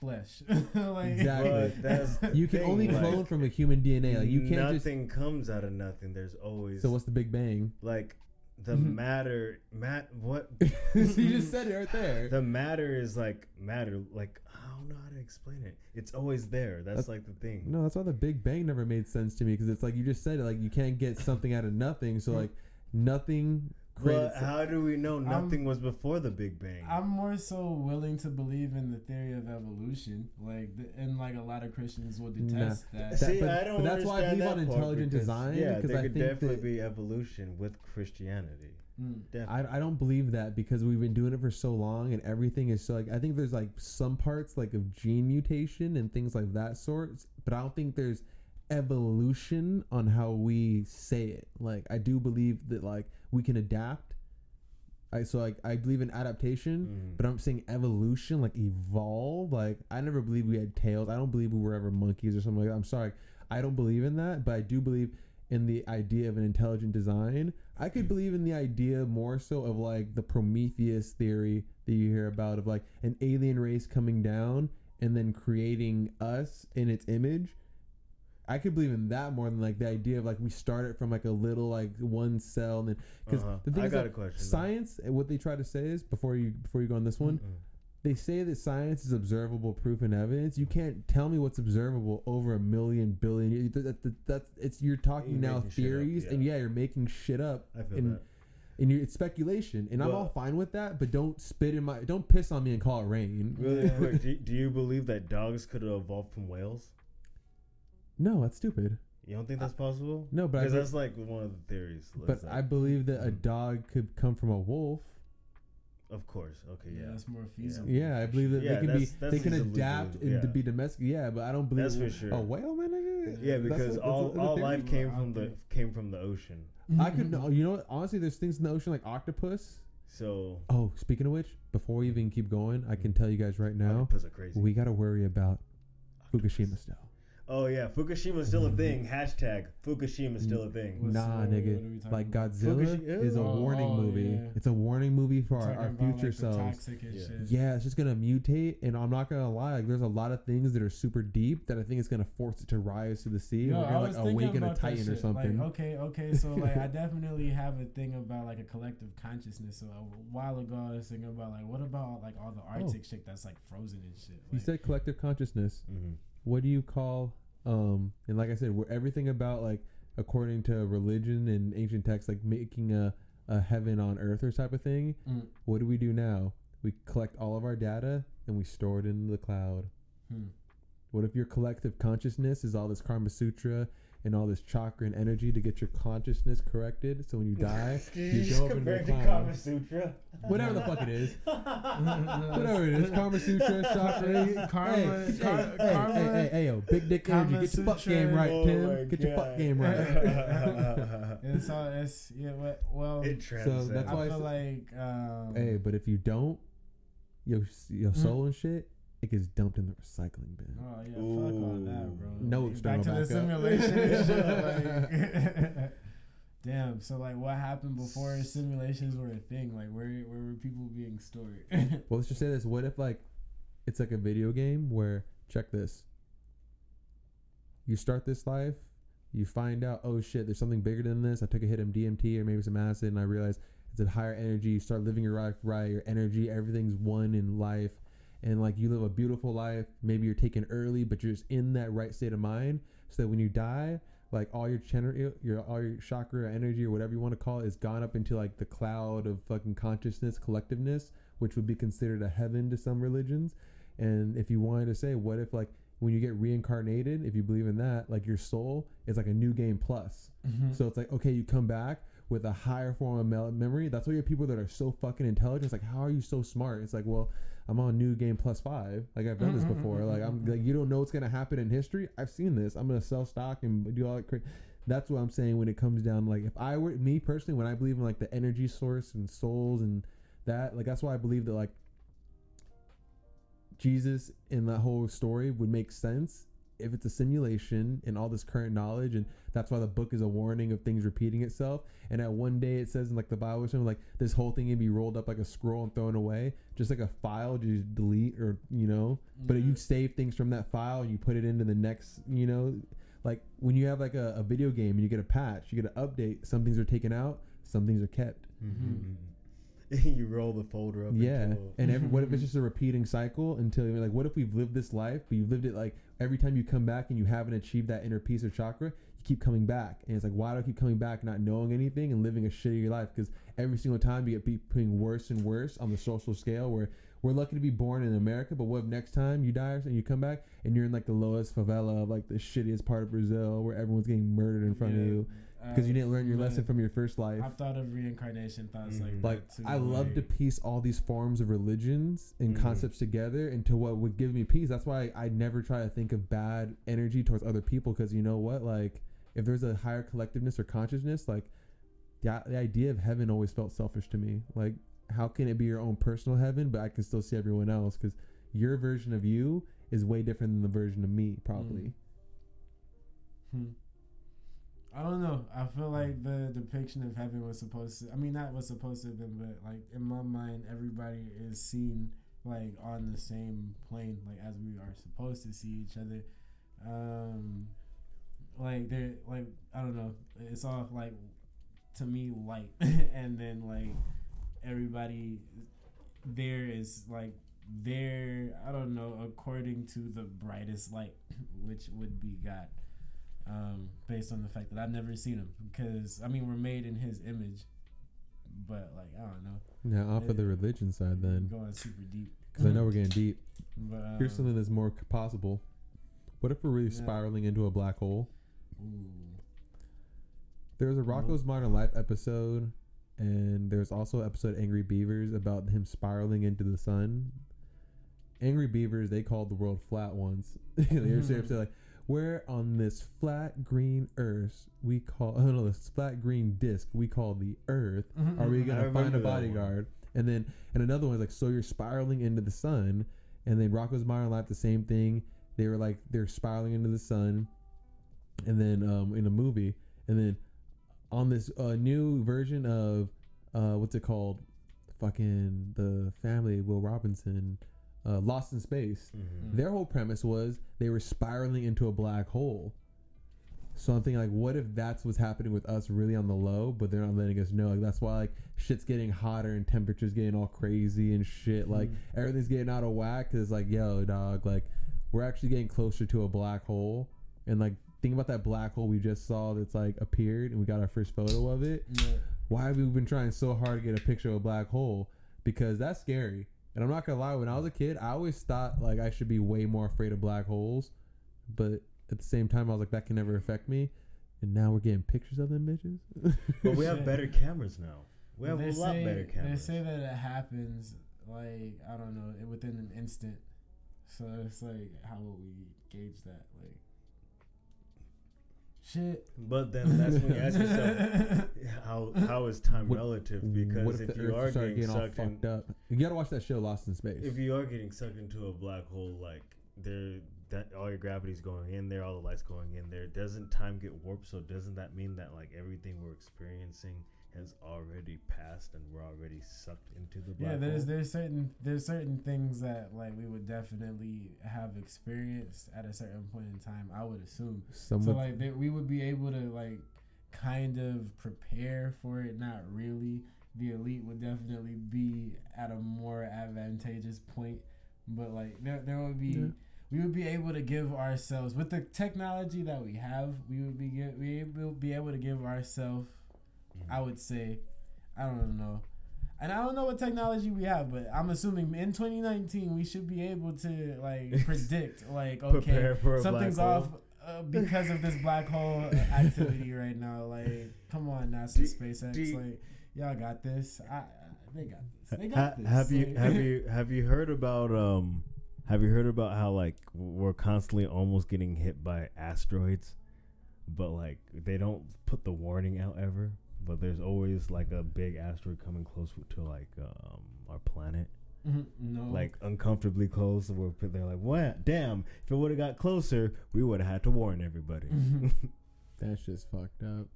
flesh. like, Exactly. That's you can thing, only like, clone from a human DNA. Like you can't just. nothing comes out of nothing. There's always So what's the Big Bang? like the Mhm. matter. Mat. What you just said it right there. the matter is like matter. Like I don't know how to explain it. It's always there. That's, That's- like the thing. No, that's why the Big Bang never made sense to me because it's like you just said it. Like you can't get something out of nothing. So like nothing. But how do we know I'm- nothing was before the Big Bang? I'm more so willing to believe in the theory of evolution, like, the, and like a lot of Christians will detest that. That- See, but- I don't but that's why I understand believe on that part intelligent because, design, Yeah, 'cause there I could think definitely that- be evolution with Christianity. Mm. Definitely. I, I don't believe that because we've been doing it for so long and everything is so like I think there's like some parts like of gene mutation and things like that sort, but I don't think there's evolution on how we say it. Like I do believe that like we can adapt. I so like I believe in adaptation, Mhm. but I'm saying evolution, like evolve. Like I never believe we had tails. I don't believe we were ever monkeys or something like that. I'm sorry, I don't believe in that, but I do believe in the idea of an intelligent design. I could believe in the idea more so of like the Prometheus theory that you hear about of like an alien race coming down and then creating us in its image. I could believe in that more than like the idea of like we started from like a little like one cell and then because Uh-huh. the thing I is a question, science and what they try to say is before you before you go on this one Mm-mm. they say that science is observable proof and evidence. You can't tell me what's observable over a million billion. years. That, that, that's it's you're talking You're now shit up, theories, and yeah. yeah, you're making shit up. I feel and, that. and it's speculation, and I'm all fine with that. But don't spit in my, don't piss on me and call it rain. Really quick, do, do you believe that dogs could have evolved from whales? No, that's stupid. You don't think that's possible? No, but I, because be- that's like one of the theories. but I believe that a Mm. dog could come from a wolf. of course, okay, yeah, yeah, that's more feasible. Yeah, I believe that Yeah, they can be, that's- that's they can easily adapt believable, and to yeah. be domestic. Yeah, but I don't believe That's for sure. a whale, man. nigga? yeah, That's because what- that's all what- that's all the life theory. came from the came from the ocean. I could know. You know what? Honestly, there's things in the ocean like octopus. So Oh, speaking of which, before we even keep going, I can tell you guys right now, octopus are crazy. we got to worry about Fukushima still. Oh yeah, Fukushima's still a thing. Hashtag Fukushima's still a thing. Nah, uh, what nigga. we talking Like? Godzilla Fukushi- is a Oh, warning oh, movie. yeah. It's a warning movie for our, Talking our about, future like, selves. Yeah. Yeah, it's just gonna mutate, and I'm not gonna lie. Like, there's a lot of things that are super deep that I think it's gonna force it to rise to the sea. Yo, We're gonna like awaken a titan or something. Like, okay, okay, so like I definitely have a thing about like a collective consciousness. So a while ago I was thinking about like what about like all the Arctic shit that's like frozen and shit. you said collective consciousness. hmm What do you call? Um, and like I said, we're everything about like according to religion and ancient texts, like making a a heaven on earth or type of thing. Mm. What do we do now? We collect all of our data and we store it in the cloud. Hmm. What if your collective consciousness is all this Karma Sutra and all this chakra and energy to get your consciousness corrected? So when you die, you go up into the compared cloud. Kama Sutra. Whatever the fuck it is. Whatever it is. Karma Sutra, chakra. Karma- hey, car- hey, karma hey, is hey, hey, yo, big dick energy. Get your fuck Sutra. game right, Oh Tim. my Get your fuck game right. it's all it's yeah. Well, well it transcends. that's why I feel said- like um, hey, but if you don't, your your Mhm. soul and shit, it gets dumped in the recycling bin. Oh yeah, fuck all that, bro. No Like, external Back to the simulation shit. Like, damn. So like, what happened before simulations were a thing? Like, where where were people being stored? Well, let's just say this: What if like it's like a video game where check this. You start this life, you find out, oh shit, there's something bigger than this. I took a hit of DMT or maybe some acid, and I realized it's a higher energy. You start living your life right, your energy, everything's one in life, and like you live a beautiful life. Maybe you're taken early, but you're just in that right state of mind, so that when you die, like all your chakra, your all your chakra energy or whatever you want to call it is gone up into like the cloud of fucking consciousness, collectiveness, which would be considered a heaven to some religions. And if you wanted to say, what if like when you get reincarnated, if you believe in that, like your soul is like a new game plus. Mm-hmm. So it's like okay, you come back with a higher form of memory. That's why you have people that are so fucking intelligent. It's like, how are you so smart? It's like, well, I'm on new game plus five. Like I've done this mm-hmm, before. Mm-hmm, like I'm mm-hmm. like you don't know what's gonna happen in history. I've seen this. I'm gonna sell stock and do all that. Cra- That's what I'm saying when it comes down. Like if I were me personally, when I believe in like the energy source and souls and that, like that's why I believe that like Jesus in that whole story would make sense if it's a simulation and all this current knowledge and that's why the book is a warning of things repeating itself. And at one day it says in like the bible or something like this whole thing can be rolled up like a scroll and thrown away just like a file you delete or you know? But you save things from that file and you put it into the next you know? Like when you have like a, a video game and you get a patch you get an update some things are taken out some things are kept. Mhm. you roll the folder up. yeah, and every, what if it's just a repeating cycle until you're like, what if we've lived this life, but you've lived it like every time you come back and you haven't achieved that inner peace or chakra, you keep coming back, and it's like, why do I keep coming back, not knowing anything and living a shittier life? Because every single time you get becoming worse and worse on the social scale. Where we're lucky to be born in America, but what if next time you die or something and you come back and you're in like the lowest favela of like the shittiest part of Brazil, where everyone's getting murdered in front of you because you didn't learn your lesson from your first life. I've thought of reincarnation thoughts like Mhm. like that too. I love to piece all these forms of religions and Mhm. concepts together into what would give me peace. That's why I never try to think of bad energy towards other people because you know what, like if there's a higher collectiveness or consciousness, like the, the idea of heaven always felt selfish to me. Like how can it be your own personal heaven, but I can still see everyone else because your version of you is way different than the version of me, probably. Hmm. I don't know. I feel like the depiction of heaven was supposed to. I mean, not was supposed to have been, but like in my mind, everybody is seen like on the same plane, like as we are supposed to see each other. Um, like they're like I don't know. It's all like to me light, and then like everybody there is like there. I don't know according to the brightest light, which would be God um, based on the fact that I've never seen him. Because I mean, we're made in His image, but like I don't know. Now off of the religion side, then going super deep. because I know we're getting deep. But, um, Here's something that's more possible. What if we're really Yeah. spiraling into a black hole? Ooh. There was a Rocko's Modern Life episode, and there's also an episode Angry Beavers about him spiraling into the sun. Angry Beavers, they called the world flat once. they were seriously like, "We're on this flat green Earth. We call oh no, this flat green disc. We call the Earth. Are we gonna find a bodyguard?" And then and another one one's like, "So you're spiraling into the sun." And then Rocko's Modern Life, the same thing. They were like, they're spiraling into the sun, and then um, in a movie, and then on this uh, new version of uh, what's it called? Fucking the family, Will Robinson, uh, Lost in Space. Mhm. Their whole premise was they were spiraling into a black hole. So I'm thinking like, what if that's what's happening with us really on the low, but they're not letting us know? Like that's why like shit's getting hotter and temperatures getting all crazy and shit. Like everything's getting out of whack because like, yo, dog, like we're actually getting closer to a black hole. And like, think about that black hole we just saw that's like appeared and we got our first photo of it. Yeah. Why have we been trying so hard to get a picture of a black hole? Because that's scary. And I'm not gonna lie, when I was a kid, I always thought like I should be way more afraid of black holes. But at the same time, I was like, that can never affect me. And now we're getting pictures of them bitches. But we have better cameras now. We have they a lot say, better cameras. They say that it happens like I don't know within an instant. So it's like, how will we gauge that? Like, shit. But then that's when you ask yourself, how how is time What- relative? what Because if if the you Earth are started getting getting all sucked in, fucked up? You gotta watch that show, Lost in Space. if you are getting sucked into a black hole, like there, that all your gravity's going in there, all the lights going in there. Doesn't time get warped? So doesn't that mean that like everything we're experiencing has already passed and we're already sucked into the black Yeah, there's hole? there's certain there's certain things that like we would definitely have experienced at a certain point in time. I would assume. Some So like that we would be able to like kind of prepare for it. Not really. The elite would definitely be at a more advantageous point, but like there there would be. Yeah. We would be able to give ourselves with the technology that we have. We would be get, we will be able to give ourselves. I would say, I don't know, and I don't know what technology we have, but I'm assuming in 2019 we should be able to like predict like okay Prepare for a something's off uh, because of this black hole activity right now. Like, come on, NASA, SpaceX, do like y'all got this. I, they got this. They Ha- got this. have you have you have you heard about um have you heard about how like we're constantly almost getting hit by asteroids but like they don't put the warning out ever but there's always like a big asteroid coming close to like um our planet Mhm, no, like uncomfortably close where pe- they're like what damn if it would have got closer we would have had to warn everybody That's just fucked up.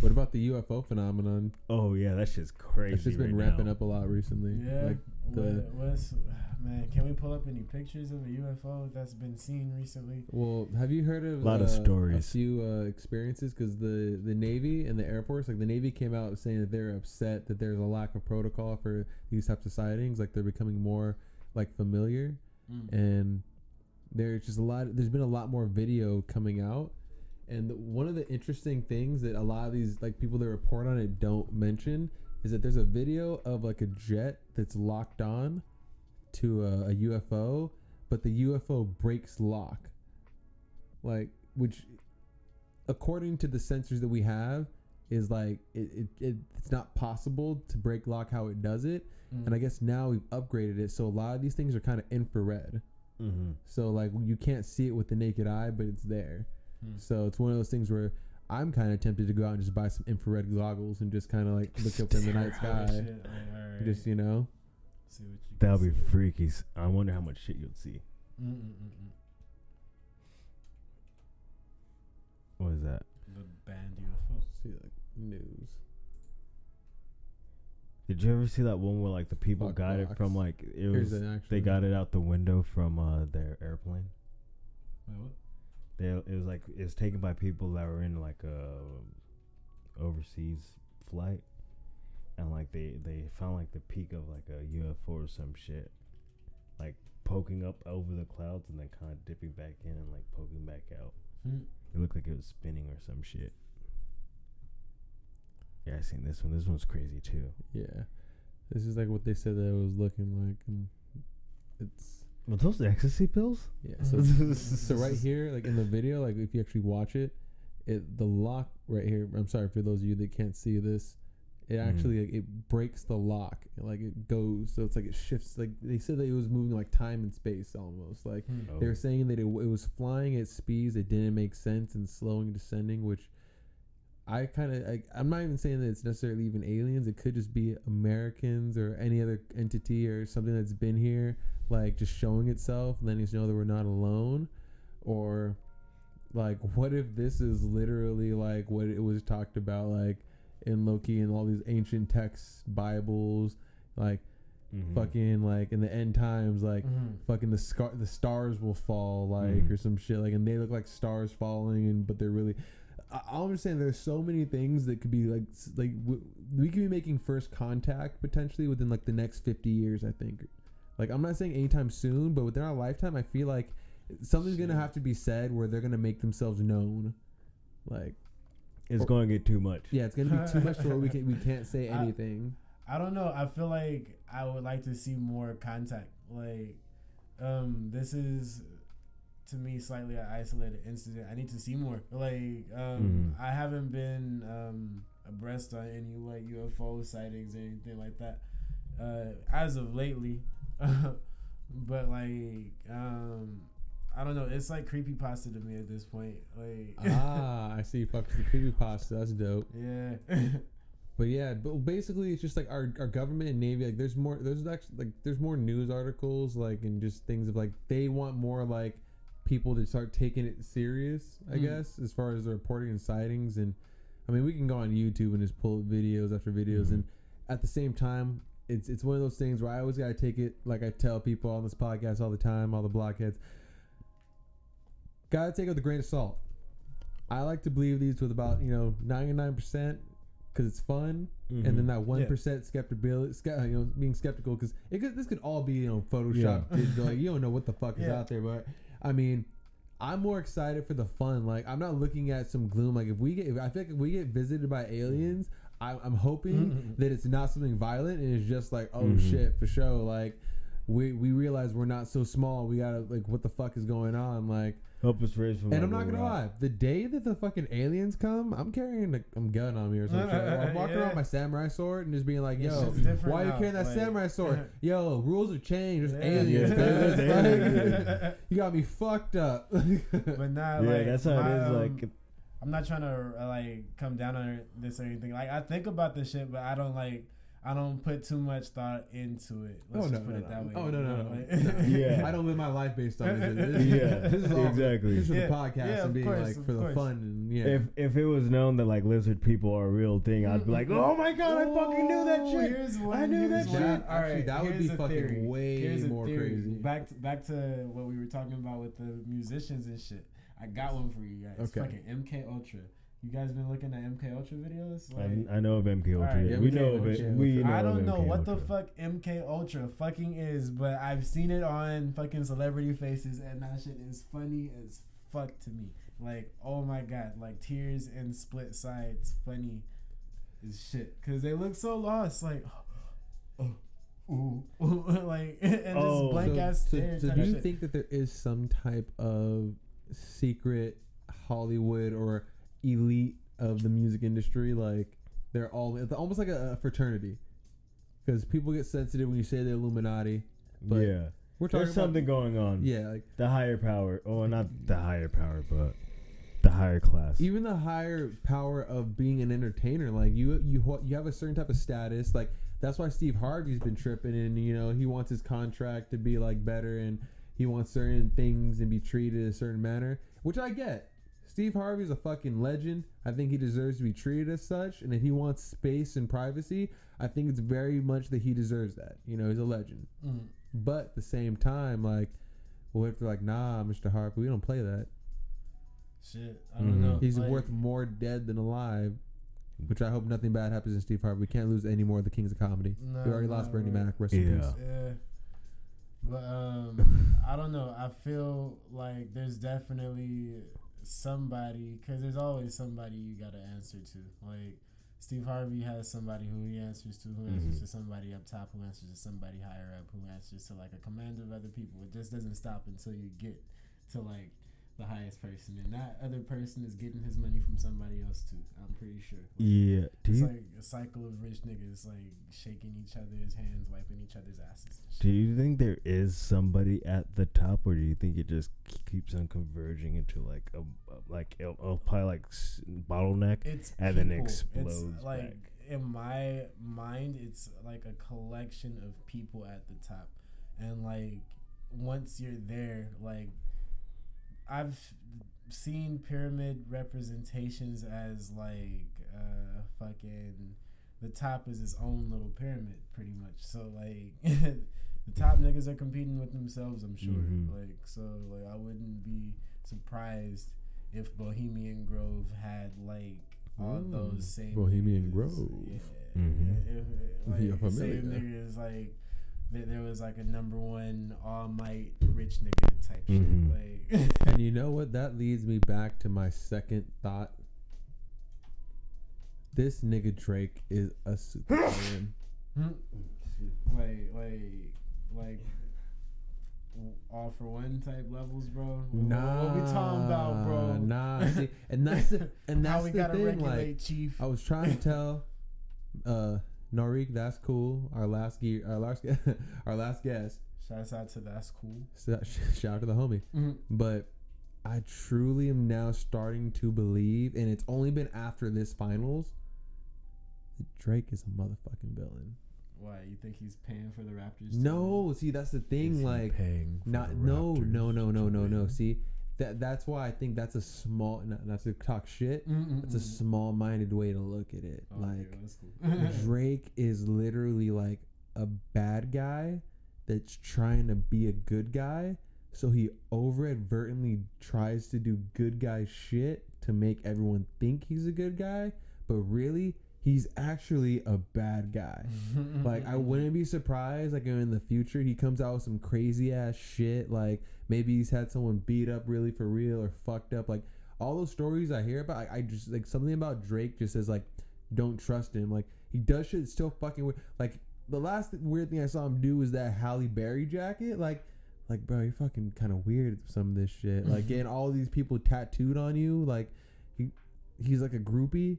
what about the UFO phenomenon? oh yeah that shit's crazy That's just been right ramping now. up a lot recently. Yeah. Like the what, what's man? Can we pull up any pictures of a UFO that's been seen recently? well, have you heard of a Lot of uh, stories. a few uh, experiences? Because the the Navy and the Air Force, like the Navy, came out saying that they're upset that there's a lack of protocol for these types of sightings. Like they're becoming more like familiar, Mm. and there's just a lot. There's been a lot more video coming out. And the, one of the interesting things that a lot of these like people that report on it don't mention is that there's a video of like a jet that's locked on to a, a UFO, but the UFO breaks lock. Like, which, according to the sensors that we have, is like it, it, it it's not possible to break lock how it does it. Mm. And I guess now we've upgraded it, so a lot of these things are kind of infrared. Mhm. So like you can't see it with the naked eye, but it's there. Hmm. So it's one of those things where I'm kind of tempted to go out and just buy some infrared goggles and just kind of like look up in the night sky, alright, just you know. See what you that'll be see. freaky I wonder how much shit you'll see Mm-mm-mm-mm. what is that The band UFO. See like news. Did you ever see that one where like the people Fuck got it from like it Here's was an they got it out the window from uh, their airplane? Wait, what? They it was like it was taken by people that were in like a overseas flight, and like they they found like the peak of like a UFO or some shit, like poking up over the clouds and then kind of dipping back in and like poking back out. Hmm. It looked like it was spinning or some shit. Yeah, I seen this one. This one's crazy too. Yeah, this is like what they said that it was looking like, and it's Were those ecstasy pills? yeah. So so right here, like in the video, like if you actually watch it, it the lock right here. I'm sorry for those of you that can't see this. It Mhm. actually like, it breaks the lock, like it goes. So it's like it shifts. Like they said that it was moving like time and space almost. Like Hmm. Oh. they were saying that it, it was flying at speeds that didn't make sense and slowing descending, which I kind of I, I'm not even saying that it's necessarily even aliens. It could just be Americans or any other entity or something that's been here, like just showing itself, letting us know that we're not alone, or like what if this is literally like what it was talked about like in Loki and all these ancient texts, Bibles, like Mhm. fucking like in the end times, like Mhm. fucking the scar the stars will fall like Mhm. or some shit like and they look like stars falling and but they're really I, I'm just saying there's so many things that could be like like w- we could be making first contact potentially within like the next 50 years I think like I'm not saying anytime soon but within our lifetime I feel like something's gonna have to be said where they're gonna make themselves known like It's going to get too much. yeah it's gonna be too much to where we can we can't say anything I don't know. I feel like I would like to see more contact. Like, um, this is to me slightly an isolated incident. I need to see more. Like, um, Mhm. I haven't been um abreast on any like UFO sightings or anything like that uh, as of lately. but like, um, I don't know. It's like creepy pasta to me at this point. Like, ah, I see. Fuck the creepypasta. That's dope. yeah. But yeah, but basically, it's just like our, our government and navy. Like, there's more. There's actually like there's more news articles like and just things of like they want more like people to start taking it serious. I Mm. guess as far as the reporting and sightings and I mean we can go on YouTube and just pull videos after videos Mhm. and at the same time it's it's one of those things where I always gotta take it like I tell people on this podcast all the time, all the blockheads. Gotta take it with a grain of salt. I like to believe these with about you know ninety nine percent because it's fun, and then mm-hmm. that one percent skeptical, ske- uh, you know, being skeptical because it could, this could all be you know Photoshop, Yeah. digital, like you don't know what the fuck is Yeah. out there. But I mean, I'm more excited for the fun. Like I'm not looking at some gloom. Like if we get, if I feel like if we get visited by aliens, I, I'm hoping mm-hmm. that it's not something violent and it's just like, oh Mhm. shit, for sure. Like we we realize we're not so small. We gotta like, what the fuck is going on? Like. Help us raise from. And I'm not gonna at. lie, the day that the fucking aliens come, I'm carrying a I'm gun on me or something. I'm walking around with my samurai sword and just being like, "Yo, why are you carrying that like- samurai sword? Yo, rules have changed. There's Yeah. aliens. Yeah, there's Like, you got me fucked up. but not Yeah, like that's how my, it is. um, Like, I'm not trying to uh, like come down on this or anything. Like I think about this shit, but I don't like. I don't put too much thought into it. Let's oh no, just put no, it that no. way. Oh no, no, no. no. Yeah. I don't live my life based on this. This, Yeah, this is all, exactly. This is for Yeah, the podcast yeah, and being course, like for the course. fun and yeah. if if it was known that like lizard people are a real thing, I'd be mm. like, oh my god, I fucking knew that shit. Here's one. I knew here's that one. shit. All Actually, that would be fucking theory. way Here's more crazy. Back to, back to what we were talking about with the musicians and shit. I got one for you guys. Okay. Fucking MK Ultra. You guys been looking at MK Ultra videos? Like, I, I know of MK Ultra. Alright, yeah. we MK know of it. We know I don't know MK what the fuck MK Ultra fucking is, but I've seen it on fucking celebrity faces, and that shit is funny as fuck to me. Like, oh my god, like tears and split sides, funny as shit, cause they look so lost. Like, oh, ooh, like, and Oh. just blank so, ass so, stare so do you shit. think that there is some type of secret Hollywood or elite of the music industry? Like they're all it's almost like a, a fraternity, because people get sensitive when you say the Illuminati. But yeah, we're talking there's something going on. Yeah, like the higher power. Oh, not the higher power, but the higher class. even the higher power of being an entertainer. Like you, you, you have a certain type of status. Like that's why Steve Harvey's been tripping, and you know he wants his contract to be like better, and he wants certain things and be treated a certain manner, which I get. Steve Harvey's a fucking legend. I think he deserves to be treated as such, and if he wants space and privacy, I think it's very much that he deserves that. You know, he's a legend. Mm. But at the same time, like, what if they're like, nah, Mr. Harvey, we don't play that. Shit, I don't Mhm. know. He's like- worth more dead than alive. Which I hope nothing bad happens to Steve Harvey. We can't lose any more of the kings of comedy. No, we already no, lost Bernie right. Mac. Rest in Yeah. peace. Yeah. But um, I don't know. I feel like there's definitely somebody because there's always somebody you got to answer to. Like Steve Harvey has somebody who he answers to, who answers Mhm. to somebody up top, who answers to somebody higher up, who answers to like a command of other people. It just doesn't stop until you get to like the highest person, and that other person is getting his money from somebody else too. I'm pretty sure. Like, yeah. It's you like a cycle of rich niggas like shaking each other's hands, wiping each other's asses. do you think there is somebody at the top, or do you think it just keeps on converging into like a like a, a probably like s- bottleneck? It's and then people. explodes It's like back. in my mind, it's like a collection of people at the top, and like once you're there, like I've seen pyramid representations as like uh fucking the top is its own little pyramid, pretty much. So like. The top niggas are competing with themselves, I'm sure. Mhm. Like so, like I wouldn't be surprised if Bohemian Grove had like all Mm, those same Bohemian niggas. Grove. Yeah. Mhm. If, if, like, Yeah, familiar. same niggas like that there was like a number one all might rich nigga type Mhm. shit. Like And you know what? That leads me back to my second thought. This nigga Drake is a supervillain. Hmm? like like like all for one type levels, bro. What- nah, what we talking about, bro? Nah, see, and that's the, and that's How we the gotta thing. regulate, Like, chief. I was trying to tell uh Norik, that's cool. Our last gear, our last, our last guest. Shouts out to that's cool. So, shout out to the homie. Mm-hmm. But I truly am now starting to believe, and it's only been after this finals. that Drake is a motherfucking villain. Why you think he's paying for the Raptors? to No, see that's the thing. he Like, paying for not the no no no no no no. See that that's why I think that's a small. Not, not to talk shit. win? It's a small-minded way to look at it. Oh, okay, like that's cool. Drake is literally like a bad guy that's trying to be a good guy. So he overadvertently tries to do good guy shit to make everyone think he's a good guy, but really he's actually a bad guy. like I wouldn't be surprised like in the future he comes out with some crazy ass shit like maybe he's had someone beat up really for real or fucked up like all those stories I hear about I, I just like something about Drake just says like don't trust him like he does shit still fucking weird like the last weird thing I saw him do was that Halle Berry jacket. Like like bro you're fucking kind of weird some of this shit. Like getting all these people tattooed on you. Like he he's like a groupie.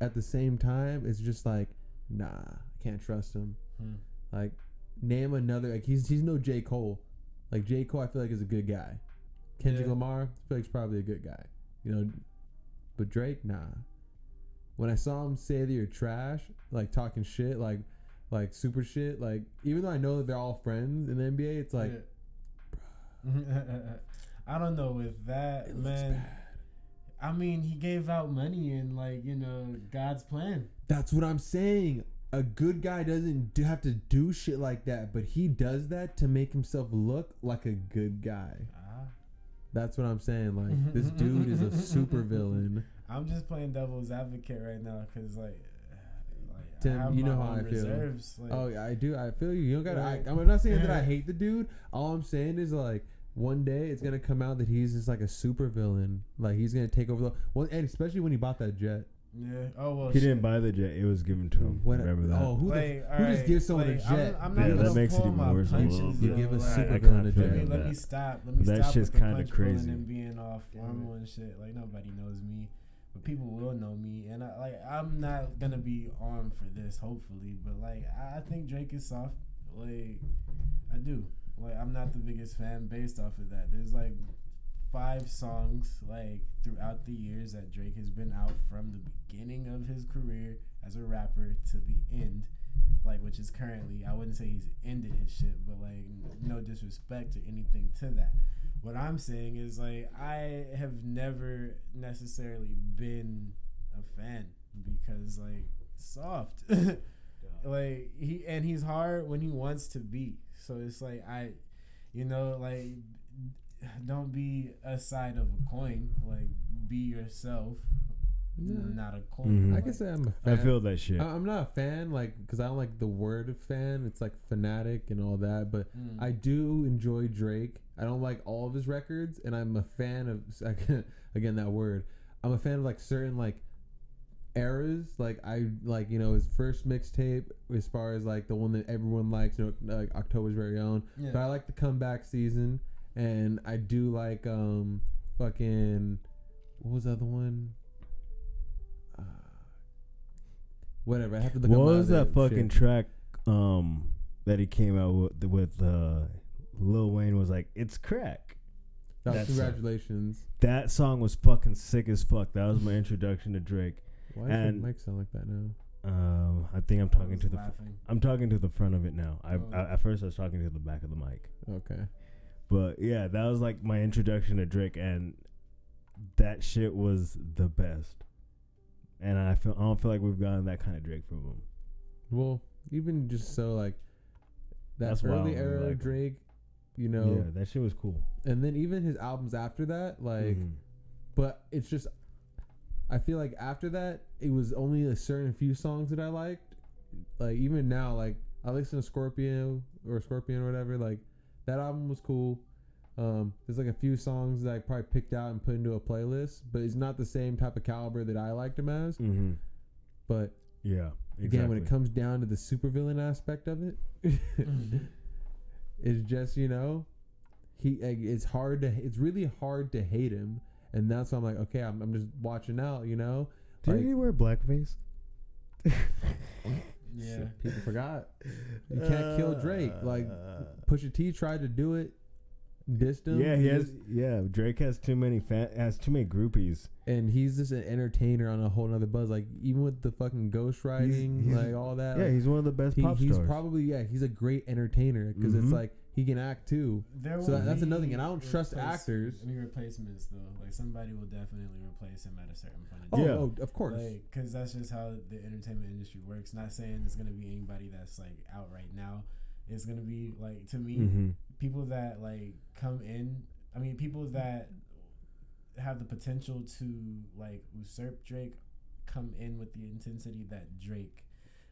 At the same time it's just like nah I can't trust him. Hmm. like name another like he's he's no J. Cole. Like J. Cole I feel like is a good guy. Kendrick Yeah. Lamar I feel like he's probably a good guy. You know but Drake nah when I saw him say that you're trash like talking shit like like super shit like even though I know that they're all friends in the NBA it's like Yeah. I don't know with that it man. bad I mean, he gave out money and like you know God's plan. That's what I'm saying. A good guy doesn't do, have to do shit like that, but he does that to make himself look like a good guy. Ah. That's what I'm saying. Like this dude is a super villain. I'm just playing devil's advocate right now because like, like Tim, I have you know how own I feel. Like, Oh, yeah, I do. I feel you. You don't gotta. I, Right. I'm not saying that I hate the dude. All I'm saying is like one day it's gonna come out that he's just like a super villain. Like he's gonna take over the one, and especially when he bought that jet. yeah. Oh well. He shit. didn't buy the jet; it was given to him. What? Remember that? Oh, who, the, Like, who just gives someone like, a jet? I'm, I'm not Yeah, that makes it even worse punches, You though, give a like, super villain a kinda Let me, jet. let me stop. Let me That stop shit's with kinda crazy. and being all formal and shit. Like nobody knows me, but people will know me, and I, like I'm not gonna be on for this, hopefully. But like I, I think Drake is soft. Like I do. Like I'm not the biggest fan based off of that. There's like five songs like throughout the years that Drake has been out from the beginning of his career as a rapper to the end like which is currently I wouldn't say he's ended his shit, but like no disrespect or anything to that. What I'm saying is like I have never necessarily been a fan because like soft. like he and he's hard when he wants to be. So it's like I you know, like don't be a side of a coin. Like be yourself, Yeah. not a coin. Mhm. I can say I'm a I fan. I feel that shit. I- I'm not a fan, like, because I don't like the word fan. It's like fanatic and all that, but Mm. I do enjoy Drake. I don't like all of his records, and I'm a fan of again that word. I'm a fan of like certain like eras. Like I like you know his first mixtape as far as like the one that everyone likes, you know, like October's very own. Yeah. But I like the comeback season, and I do like um fucking what was the other one? Uh, whatever. I have to look. What up my was that fucking shit. track um that he came out with? With uh, Lil Wayne was like, "It's crack." That was that song. congratulations. That song was fucking sick as fuck. That was my introduction to Drake. Why does And- your mic sound like that now? Um, I think I'm talking was to the. laughing. I'm talking to the front of it now. I, Oh. I at first I was talking to the back of the mic. Okay. But yeah, that was like my introduction to Drake, and that shit was the best. And I feel I don't feel like we've gotten that kind of Drake from him. Well, even just so like that That's why early era like him. Drake, you know, yeah, that shit was cool. and then even his albums after that, like, Mhm. but it's just, I feel like after that, it was only a certain few songs that I liked. Like even now, like I listen to Scorpio or Scorpion or whatever. Like that album was cool. Um, there's like a few songs that I probably picked out and put into a playlist, but it's not the same type of caliber that I liked him as. Mhm. But Yeah. Exactly. again, when it comes down to the supervillain aspect of it, it's just you know, he like, it's hard to it's really hard to hate him, and that's why I'm like, okay, I'm, I'm just watching out, you know. Did Like, he wear blackface? Yeah. People forgot. You can't kill Drake. Like uh. Pusha T tried to do it, dissed him. yeah, he has. just- Yeah, Drake has too many fan, has too many groupies. and he's just an entertainer on a whole nother buzz. Like even with the fucking ghostwriting, he's- like all that. Yeah, like, he's one of the best he- pop he's stars. probably yeah, he's a great entertainer because Mhm. it's like he can act too. There So that- that's another thing, and I don't trust replace- actors. Any replacements though, like somebody will definitely replace him at a certain point. Oh, Yeah. oh, of course. Like, cause that's just how the entertainment industry works. Not saying it's gonna be anybody that's like out right now. It's gonna be like to me, hmm people that like come in. I mean, people that have the potential to like usurp Drake come in with the intensity that Drake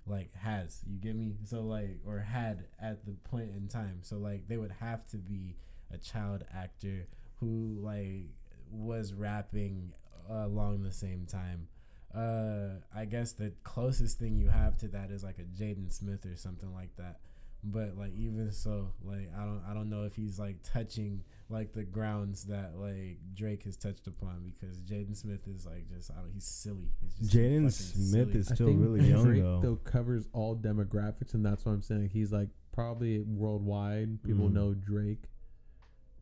like has. You get me? So like or had at the point in time. So like they would have to be a child actor who like was rapping along the same time. Uh I guess the closest thing you have to that is like a Jaden Smith or something like that. But like even so, like I don't I don't know if he's like touching like the grounds that like Drake has touched upon because Jaden Smith is like just I don't he's silly. He's just too Jaden Smith silly. is I still think really young Drake though. covers all demographics, and that's what I'm saying. He's like probably worldwide. People Mhm. know Drake,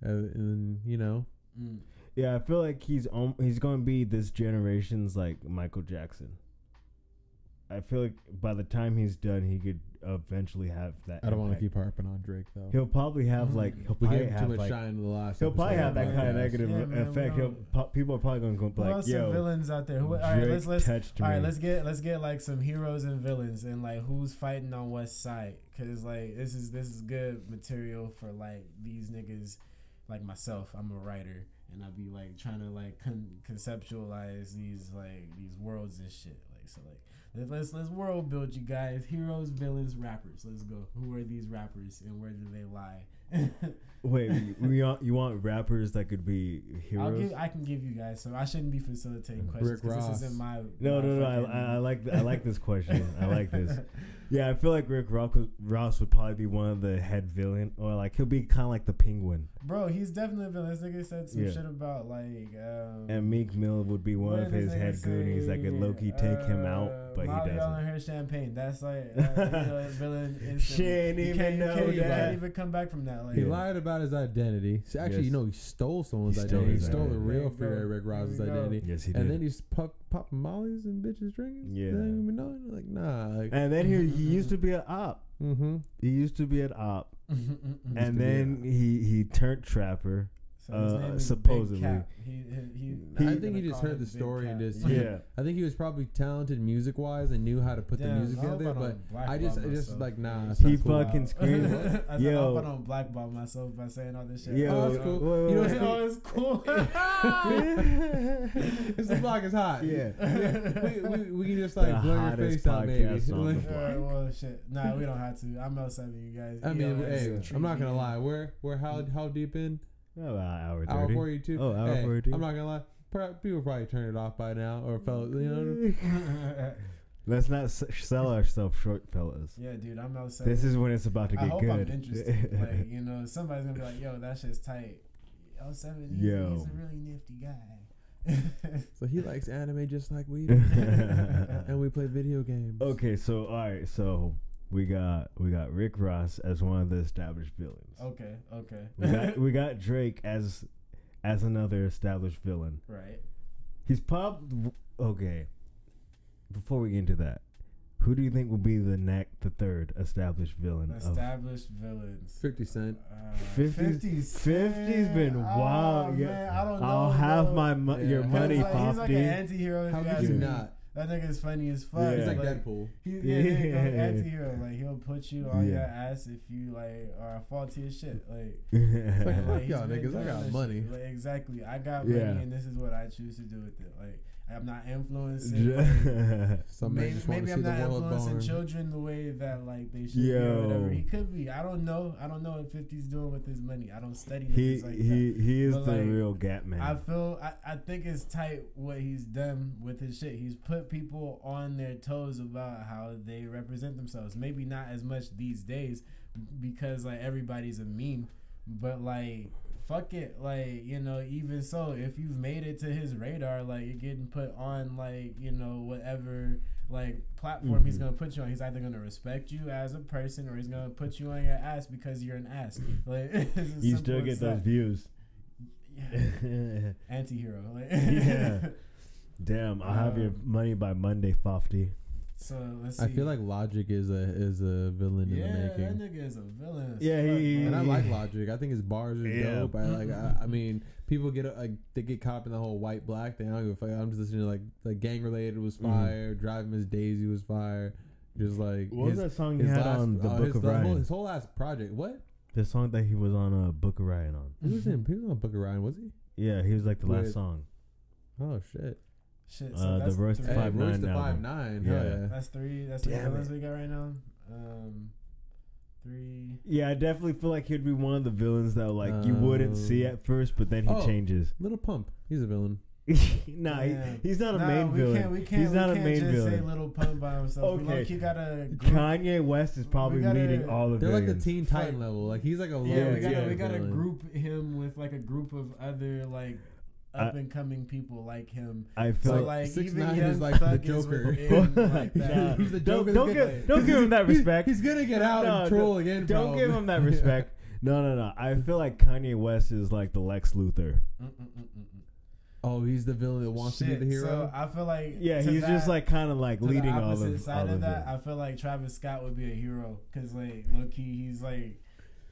uh, and you know, Mm. Yeah, I feel like he's um, he's going to be this generation's like Michael Jackson. I feel like by the time he's done, he could eventually have that. I don't want to keep harping on Drake though. He'll probably have mm-hmm. like he'll we probably gave him too much like shine in the last. he'll probably have that kind of negative Yeah, man, effect. He'll po- people are probably going to go Who like, else some "Yo, villains out there? Who, all right, Drake let's let's all right, me." let's get let's get like some heroes and villains and like who's fighting on what side because like this is this is good material for like these niggas like myself. I'm a writer and I'd be like trying to like con- conceptualize these like these worlds and shit. Like so like let's let's, world build you guys heroes, villains, rappers. Let's go. Who are these rappers and where do they lie? Wait, we want, you want rappers that could be I'll heroes? give, I can give you guys. So I shouldn't be facilitating questions Rick because this isn't my. no, my no, no. I, I, I like I like this question. I like this. Yeah, I feel like Rick Rock, Ross would probably be one of the head villain, or like he'll be kind of like the Penguin, Bro, he's definitely a villain. This nigga said some Yeah. shit about like. Um, and Meek Mill would be one of his head goonies that could say? low key take him out, Uh, but he doesn't. on her champagne. That's like uh, villain. instantly. She ain't You even can't, you know can't, you that. can't even come back from that. Like, He lied about his identity. So actually, you know, he stole someone's He stole identity. He stole the real There you Fred go. Rick Ross's There you go. identity. Yes, he did. And then he's pop, popping mollies and bitches drinking. Yeah. They don't even know. Like, nah. Like, and then he he used to be an op. mm-hmm. He used to be an op, and to and be then he he turned trapper. So his uh, name is supposedly. Big Cap. He, he, he, I think he just heard the Big story and just- Yeah. I think he was probably talented music wise and knew how to put the music together. But I just, I just like, nah. That's He cool. fucking screamed. I said, I hope I don't blackball myself by saying all this shit. Yo, Oh, that's cool. wait, wait, You know, wait. it's oh, it's cool. it's the block is hot. Yeah. we, we, we can just like The blur your face out, maybe. podcast Like, block. Well, shit. Nah, we don't have to. I'm L7, you guys. I mean, hey, I'm not gonna lie. We're we're how how deep in? About hour Hour thirty. 42. Oh, hour hey, 42. I'm not gonna lie. Pro- People probably turned it off by now, or felt you know. Let's not s- sell ourselves short, fellas. yeah, dude, I'm L7. This is when it's about to I get hope good. I'm interested. like, you know, somebody's gonna be like, "Yo, that shit's tight." L7, he's, Yo. he's a really nifty guy. So he likes anime just like we do, and we play video games. okay, so all right, so we got we got Rick Ross as one of the established villains. okay, okay. We got we got Drake as as another established villain. right. He's pop. Okay. Before we get into that, who do you think will be the next, the third established villain? of Established villains. Fifty Cent. Uh, 50's 50's been Oh, wild. Man, yeah, I don't know. I'll have bro. my mo- your Yeah. money, He's like, he's like an anti-hero. How you could you not? That nigga's funny as fuck. Yeah. He's like like, Deadpool. He, yeah, there you go, Yeah. anti-hero. Like he'll put you on Yeah. your ass if you like are faulty as shit. Like, Like, like, fuck y'all niggas, I got money. shit. Like, exactly. I got Yeah. money, and this is what I choose to do with it. Like I'm not influencing. like, Some men maybe just want maybe to I'm see the not world influencing burn. children the way that like they should be or whatever. He could be. I don't know. I don't know what 50's doing with his money. I don't study he niggas like that. he he is But, the like, real gap man. I feel I, I think it's tight what he's done with his shit. He's put people on their toes about how they represent themselves. Maybe not as much these days because like everybody's a meme, but like fuck it, like you know, even so, if you've made it to his radar, like you're getting put on, like you know, whatever like platform he's Mhm. gonna put you on, he's either gonna respect you as a person or he's gonna put you on your ass because you're an ass. Like You still get those views. Yeah. Anti-hero. Like, Yeah. Damn, I'll have your Um, money by Monday, Fofty. So let's see. I feel like Logic is a is a villain yeah, in the making. Yeah, that making. nigga is a villain. Yeah, he- And I like Logic. I think his bars are Yeah. dope. I like. I, I mean, people get like they get caught up in the whole white black thing. I don't give a fuck. I'm just listening to like the gang related was Mhm. fire. Driving Miss Daisy was fire. Just like What was that song he his had last- on the uh, Book his, of the whole, Ryan? his whole last project. What? The song that he was on a Book of Ryan on. Who was in? He was on Book of Ryan, was he? Yeah, he was like the last song. Oh shit! Shit, so Uh, the that's Royce three. the Hey, Five Royce Nine the. Five Nine. Yeah. Yeah. That's three. That's the Damn villains it. we got right now. Um, three. Yeah, I definitely feel like he'd be one of the villains that like you wouldn't see Um, at first, but then he oh. changes. Little Pump. He's a villain. nah, he, he's not a Nah, main we villain. Can't, we can't, he's not a can't main just say. Little Pump by himself. Okay. We got a group. Kanye West is probably gotta- leading all the They're like the. Teen Titan level. Like he's like a low Yeah, we gotta yeah, we gotta group him with like a group of other like I- up and coming people like him. I feel So like, Six even Nine Young is like the Joker. like that. He's the Don't- don't give- don't give him that respect. He's gonna get out No, and troll don't- again. don't bro. give him that respect. No, no, no. I feel like Kanye West is like the Lex Luthor. Oh, he's the villain that wants to be the hero. So I feel like Yeah, he's just like kind of like leading the all opposite of side all of of that. it. I feel like Travis Scott would be a hero because like low key he's like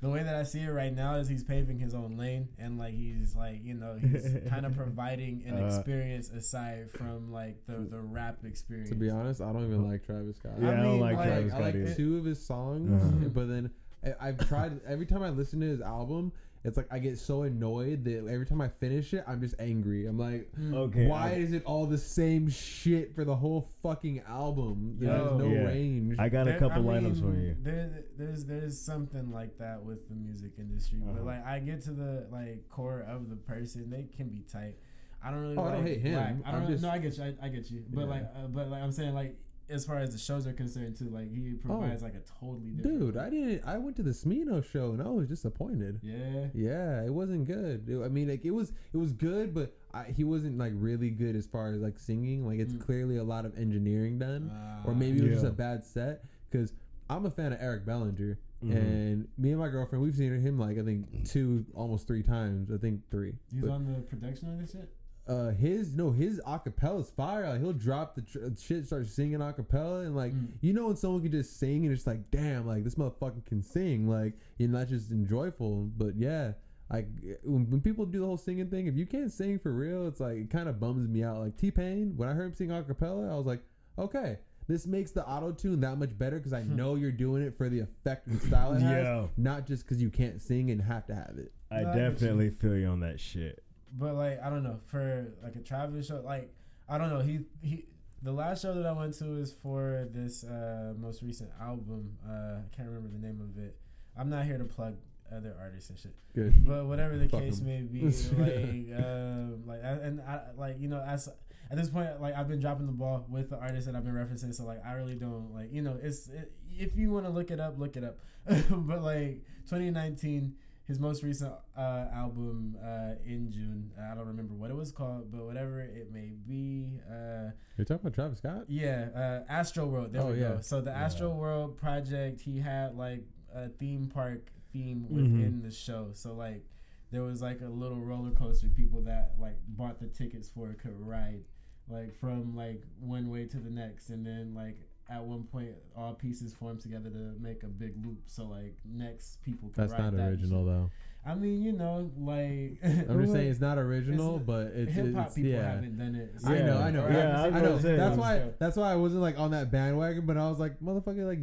the way that I see it right now is he's paving his own lane and like he's like you know he's kind of providing an Uh, experience aside from like the the rap experience. to be honest, I don't even like Travis Scott. Yeah, I, don't like like- Travis I Scott like two of his songs, Uh-huh. but then I- I've tried every time I listen to his album. It's like I get so annoyed that every time I finish it, I'm just angry. I'm like, Okay, why I- is it all the same shit for the whole fucking album? There's no Yeah. range. I got a couple I lineups for you. There, there's there's something like that with the music industry, Uh-huh. but like I get to the like core of the person, they can be tight. I don't really. Oh, I like don't hate him. Black. I don't. really- just- no, I get you. I, I get you. But Yeah. like, uh, but like I'm saying, like as far as the shows are concerned too, like he provides like a totally different. Oh. Dude, I didn't. I went to the Smino show and I was disappointed. Yeah. Yeah, it wasn't good. It- I mean, like it was, it was good, but I, he wasn't like really good as far as like singing. Like it's Mm. clearly a lot of engineering done, or Uh, maybe it was just a bad set. Because I'm a fan of Eric Bellinger, Mhm. and me and my girlfriend, we've seen him like I think two, almost three times. I think three. he's But, on the production of this shit. Uh, his no, his acapella is fire. Like he'll drop the tr- shit, start singing acapella, and like Mm. you know when someone can just sing and it's like, damn, like this motherfucker can sing. Like you're not just enjoyable, but yeah. Like when, when people do the whole singing thing, if you can't sing for real, it's like it kind of bums me out. Like T Pain, when I heard him sing acapella, I was like, okay, this makes the auto tune that much better because I know you're doing it for the effect and style it has, Yeah. not just because you can't sing and have to have it. I I definitely feel you on that shit. But like I don't know for like a Travis show, like I don't know. He he. The last show that I went to is for this uh, most recent album. Uh, I can't remember the name of it. I'm not here to plug other artists and shit. Good. But whatever the Fuck case 'em. may be, like, um, like, I- and I, like, you know, as at this point, like, I've been dropping the ball with the artists that I've been referencing, so like, I really don't like, you know, it's it, if you want to look it up, look it up. but like, 2019, his most recent uh, album uh, in June, I don't remember what it was called, but whatever it may be. Uh, You're talking about Travis Scott? yeah, uh, Astroworld. There Oh, we yeah. go. So the Yeah. Astroworld project, he had like a theme park theme Mm-hmm. within the show. So like there was like a little roller coaster people that like bought the tickets for could ride like from like one way to the next and then like at one point all pieces formed together to make a big loop so like next people That's not that original shit. though. I mean, you know, like I'm just saying it's not original, It's- but it's, hip hop people yeah. haven't done it. I know, I know, Or Yeah, haven't I seen I know. gonna say, That's why. so- That's why I wasn't like on that bandwagon. But I was like, motherfucker, like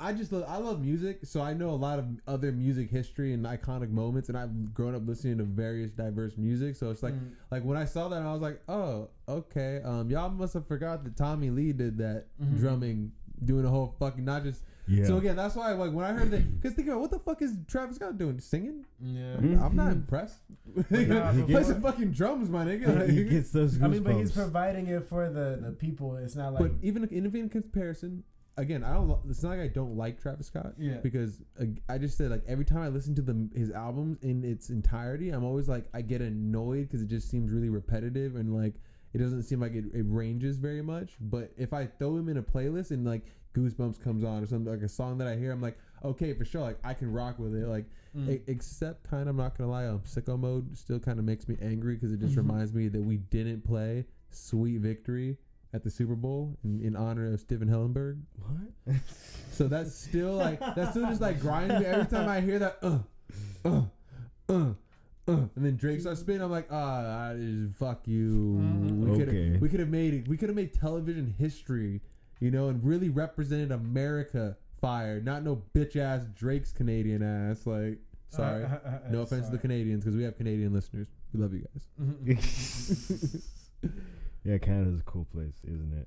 I just lo- I love music, so I know a lot of other music history and iconic moments, and I've grown up listening to various diverse music. So it's like, Mm. like when I saw that, I was like, oh, okay. Um, y'all must have forgot that Tommy Lee did that Mhm. drumming, doing the whole fucking not just. Yeah. So again, that's why like when I heard that, because think about what the fuck is Travis Scott doing? Singing? Yeah. Mhm. I'm not impressed. nah, Play some fucking drums, my nigga. he gets those goosebumps. I mean, but he's providing it for the, the people. It's not like But even even in comparison, again, I don't. It's not like I don't like Travis Scott. Yeah. Because uh, I just said like every time I listen to the his albums in its entirety, I'm always like I get annoyed because it just seems really repetitive and like it doesn't seem like it, it ranges very much. But if I throw him in a playlist and like Goosebumps comes on or something like a song that I hear, I'm like okay for sure. Like I can rock with it. Like Mm. e- except kind of I'm not gonna lie, um, Sicko Mode still kind of makes me angry because it just reminds me that we didn't play Sweet Victory at the Super Bowl in, in honor of Stephen Hillenburg. What? So that's still like that's still just like grinding me every time I hear that. Uh, uh, uh, uh, and then Drake starts spinning. I'm like, ah, uh, fuck you. We Okay. have we could have made it. We could have made television history, you know, and really represented America. Fire, not no bitch ass Drake's Canadian ass. Like, uh, sorry, uh, uh, no offense to the Canadians because we have Canadian listeners. We love you guys. Mm-hmm. yeah, Canada's a cool place, isn't it?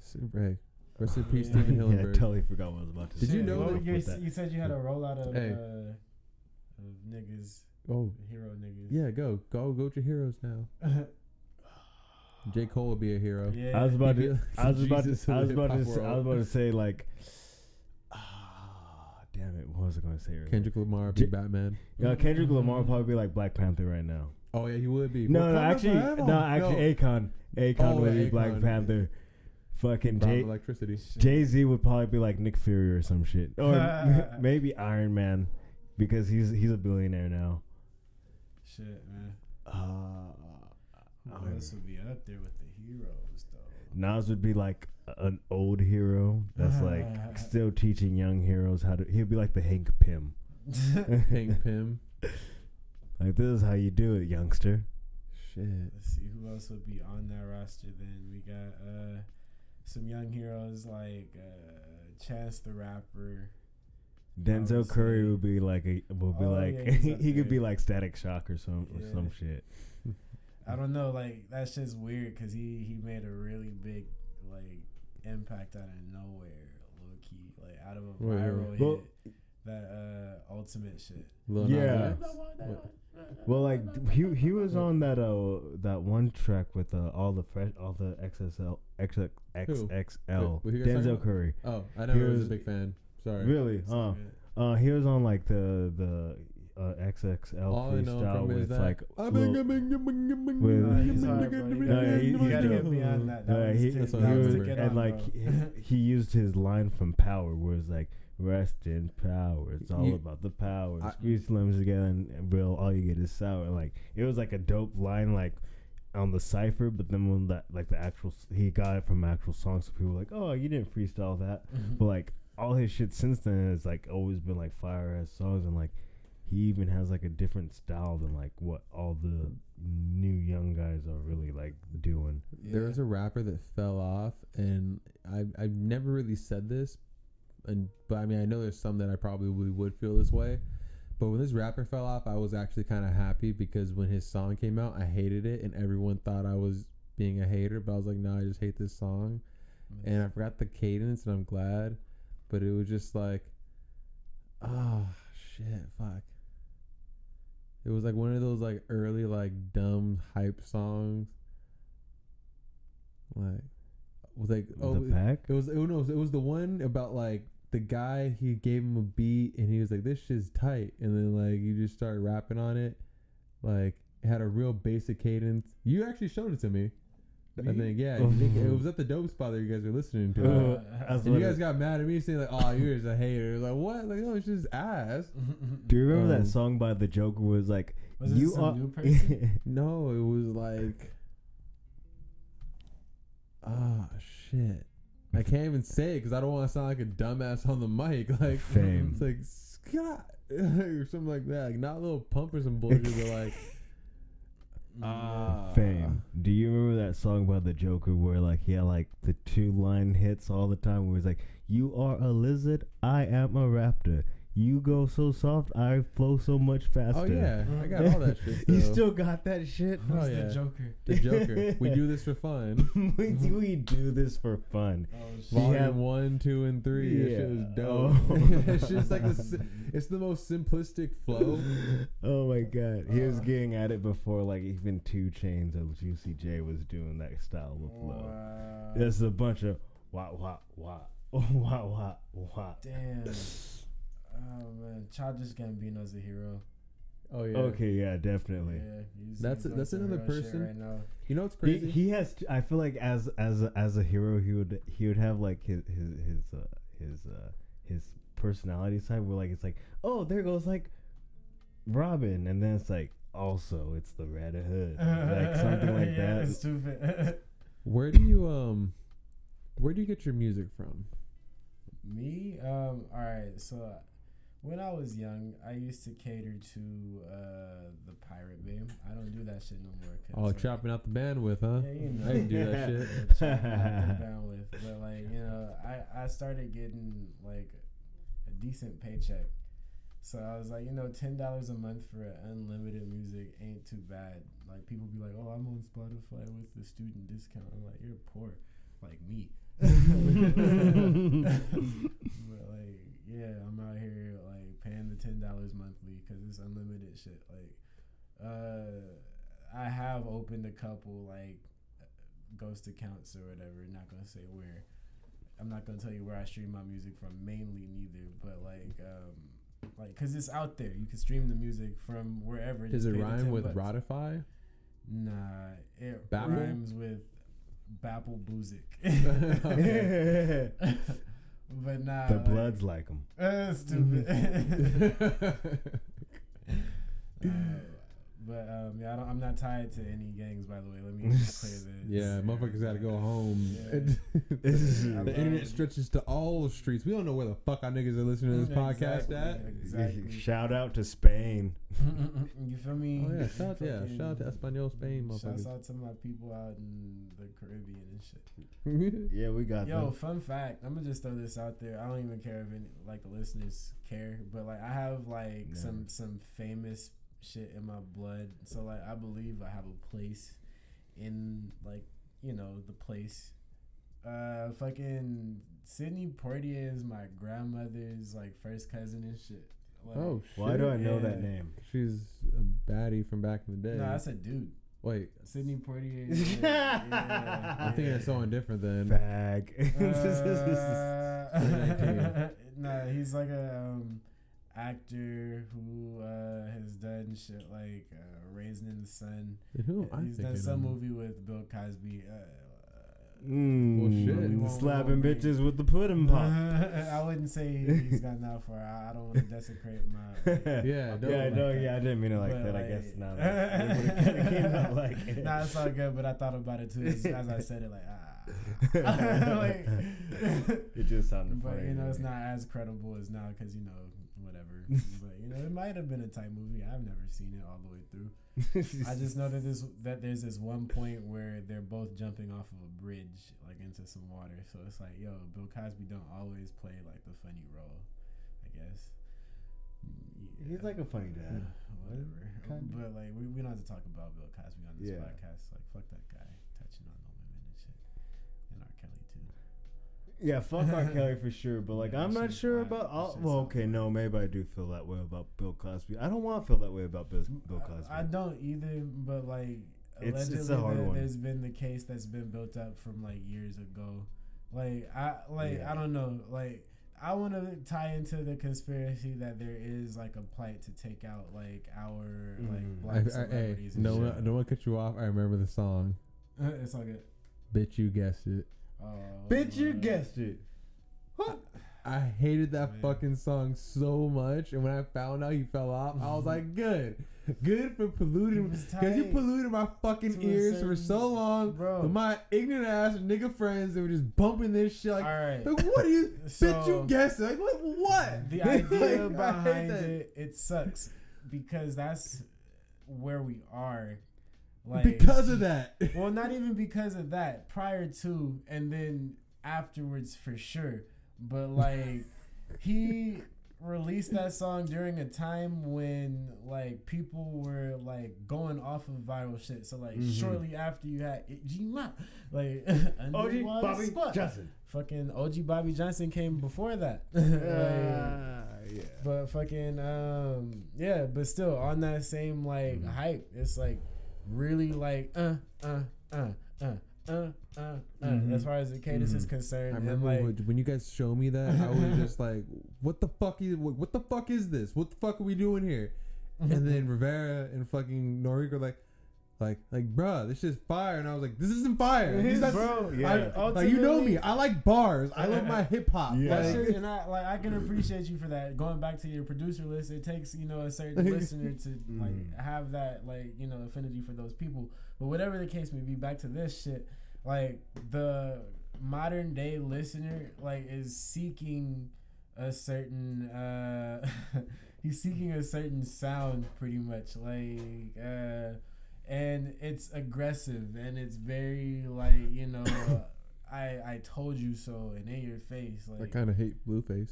Super, hey, rest in peace, Yeah. Stephen Yeah, I totally forgot what I was about to Did say. you know Well, that- you, that. you said you had a rollout of, Hey. uh, of niggas, oh, hero niggas. yeah, go, go, go to heroes now. J Cole would be a hero. yeah. I was about to. I was about to. I was about to. Say, I was about to say like. Ah, damn it! What was I going to say? earlier? Kendrick Lamar be J- Batman. Yeah, Kendrick Lamar would probably be like Black Panther right now. Oh yeah, he would be. No, no, Wakanda actually, no, actually, Akon, Akon Oh, would yeah, be Black Akon. Panther. Fucking Brown Jay, electricity. Jay Z would probably be like Nick Fury or some shit, or maybe Iron Man, because he's he's a billionaire now. Shit, man. Uh, Who else would be up there with the heroes, though? Nas would be like an old hero that's like still teaching young heroes how to. He'd be like the Hank Pym. Hank Pym. Like this is how you do it, youngster. Shit. Let's see who else would be on that roster. Then we got uh, some young heroes like uh, Chance the Rapper. Denzel would Curry would be like a would be Oh, like yeah, he's he could be like Static Shock or some or some shit. I don't know, like that's just weird because he he made a really big like impact out of nowhere, low key, like out of a Wait, wait, viral wait. Well- hit. That uh ultimate shit. Lil Nas Yeah. Well, like he he was on that uh that one track with uh, all the fresh all the XSL XX, XXL Who- who you guys talking Denzel? Curry. Oh, I never He was a big fan. Sorry. Really? It's Uh, uh, he was on like the the uh, XXL All I know freestyle from him with that. like Lil- bing, ah, bing, ah, bing, ah, bing, with- bing, he's hard, bing, bro. You bing, gotta- ah, he- you gotta get beyond that. That was he, to- That's he what I was was, to was- get and on, like bro. he, he used his line from Power, where it's like "Rest in power." It's all You- about the power. I- Squeeze limbs together, and and real all you get is sour. Like it was like a dope line, like on the cipher. But then when that like the actual he got it from actual songs, so people were like, "Oh, you didn't freestyle that." But like all his shit since then has like always been like fire ass songs, and like he even has like a different style than like what all the new young guys are really like doing. There was a rapper that fell off, and I I've never really said this, and but I mean I know there's some that I probably would feel this way, but when this rapper fell off, I was actually kind of happy because when his song came out, I hated it, and everyone thought I was being a hater, but I was like, no, I just hate this song, and I forgot the cadence, and I'm glad, but it was just like, oh shit, fuck. It was like one of those like early like dumb hype songs. Like, was like oh the pack. it was oh, it was it was the one about like the guy he gave him a beat and he was like this shit's tight and then like you just start rapping on it like it had a real basic cadence. You actually showed it to me. I think yeah, you think it was at the dope spot that you guys were listening to. Uh, And you guys it- got mad at me saying like, "Oh, you're just a hater." Like what? Like no, it's just ass. Do you remember Um, that song by the Joker? Was like Was you some are new person? No, it was like, ah, shit. I can't even say it because I don't want to sound like a dumbass on the mic. Like, Fame. it's like Scott or something like that. Like not a little pump or some bullshit, but like, ah, Fame. Do you remember that song by the Joker where like he had like the two line hits all the time? Where he's like, "You are a lizard, I am a raptor. You go so soft, I flow so much oh, faster." Oh yeah, I got all that shit. you still. still got that shit? Oh, Who's yeah. the Joker? the Joker. we do this for fun. we, do- we do this for fun. Oh shit. He Volume had- one, two, and three. That shit was dope. Oh. it's just like the, it's the most simplistic flow. Oh my god, he was uh. getting at it before like even 2 Chainz of Juicy J was doing that style of flow. Wow. There's a bunch of wah wah wah Oh wow, wow, wow. Damn. Oh man, Childish Gambino's a hero. Oh yeah. Okay, yeah, definitely. Yeah, he's, That's- he's on that's another person. right now. You know what's He, crazy? he has. I feel like as as a, as a hero, he would he would have like his his his uh, his uh, his personality side where like it's like oh there goes like Robin, and then it's like also it's the Red Hood, like something like yeah, that. It's stupid. Where do you um, where do you get your music from? Me, um, all right. So uh, when I was young, I used to cater to uh the Pirate Bay. I don't do that shit no more. 'cause, Oh, like, chopping out the bandwidth, huh? Yeah, you know. I can do that Yeah, shit. chopping out the bandwidth. But like you know, I I started getting like a decent paycheck. So I was like, you know, ten dollars a month for unlimited music ain't too bad. Like people be like, oh, I'm on Spotify with the student discount. I'm like, you're poor, like me. but like, yeah, I'm out here like paying the ten dollars monthly because it's unlimited shit. Like, uh, I have opened a couple like ghost accounts or whatever. Not gonna say where. I'm not gonna tell you where I stream my music from mainly neither, but like, um, like, cause it's out there. You can stream the music from wherever. Does it rhyme with bucks. Ratify? Nah, it Babble? rhymes with Babble Boozik. the but nah, like, Bloods like them. uh, stupid. Uh, but um, yeah, I don't, I'm not tied to any gangs. By the way, let me just clear this. yeah, motherfuckers got to go home. Yeah. This is I the internet stretches to all streets. We don't know where the fuck our niggas are listening to this podcast at. Exactly. Shout out to Spain. you feel me? Oh yeah, shout yeah, Fucking- shout out to Espanol Spain, Shouts motherfuckers. out to my people out in the Caribbean and shit. Yeah, we got Yo, them. fun fact. I'm gonna just throw this out there. I don't even care if any like the listeners care, but like I have like No. some some famous shit in my blood. So like I believe I have a place in like you know the place. Uh, fucking Sidney Poitier is my grandmother's like first cousin and shit. Like, oh shit! Why do I know that name? She's a baddie from back in the day. No, that's a dude. Wait, Sidney Poitier. yeah, yeah, I'm thinking of yeah. someone different than Fag. Uh, no, he's like a um, actor who uh, has done shit like uh, Raising in the Sun. Who am I he's done some of? movie with Bill Cosby. Uh, Mm, Well, shit. We slapping won't bitches with the pudding pop. I wouldn't say he's gone that far. I, I don't want to desecrate my. Like, Yeah, my don't yeah, like no, that. yeah, I didn't mean it like But, that. I guess not. Like, it came like it. Nah, it's all good, but I thought about it too as, as I said it. Like, ah. like, it just sounded but funny. you know, it's not as credible as now because you know, but you know, it might have been a type movie. I've never seen it all the way through. I just know that this that there's this one point where they're both jumping off of a bridge, like into some water. So it's like, yo, Bill Cosby don't always play like the funny role, I guess. Mm, He's like a funny dad. whatever. Kinda. But like, we, we don't have to talk about Bill Cosby on this Yeah. podcast. Like, fuck that Yeah, fuck R. Kelly for sure, but like Yeah, I'm not sure whack. about. All, well, okay, no, maybe I do feel that way about Bill Cosby. I don't want to feel that way about Bill, Bill Cosby. I, I don't either, but like It's- allegedly it's a hard there, one. there's been the case that's been built up from like years ago. Like I like Yeah. I don't know. Like I want to tie into the conspiracy that there is like a plight to take out like our Mm. like black I, hey, celebrities. and no shit. one, no one cut you off. I remember the song. it's all good. Bitch, you guessed it. Oh, Bitch, you guessed it. I hated that Man. fucking song so much, and when I found out he fell off, I was like, "Good, good for polluting, because you polluted my fucking ears for so long Bro. with my ignorant ass nigga friends that were just bumping this shit. Like, All right. like what do you, bitch? You guessed it. Like, what? what? The Like, idea I hate behind it, it sucks because that's where we are. Like because of that. well, not even because of that. Prior to and then afterwards for sure. But like he released that song during a time when like people were like going off of viral shit. So like Mhm. shortly after you had G-Ma, like OG Bobby Spot. Johnson. fucking OG Bobby Johnson came before that. Uh, yeah. but fucking um yeah, but still on that same like Mhm. hype, it's like really like uh uh uh uh uh, uh, uh, Mhm. as far as the cadence is Mhm. concerned. I remember like, when- when you guys show me that, I was just like, "What the fuck is what, what the fuck is this? What the fuck are we doing here?" and then Rivera and fucking Noriko like, like, like, bruh, this is fire, and I was like, "This isn't fire, This is- Bro, I- yeah. like you know me, I like bars. I love my hip hop. Yeah. Like, shit, and I like I can appreciate you for that. Going back to your producer list, it takes you know a certain listener to like Mhm. have that like you know affinity for those people. But whatever the case may be, back to this shit. Like the modern day listener, like is seeking a certain uh he's seeking a certain sound pretty much like uh and it's aggressive and it's very like you know I I told you so and in your face Like I kind of hate Blueface.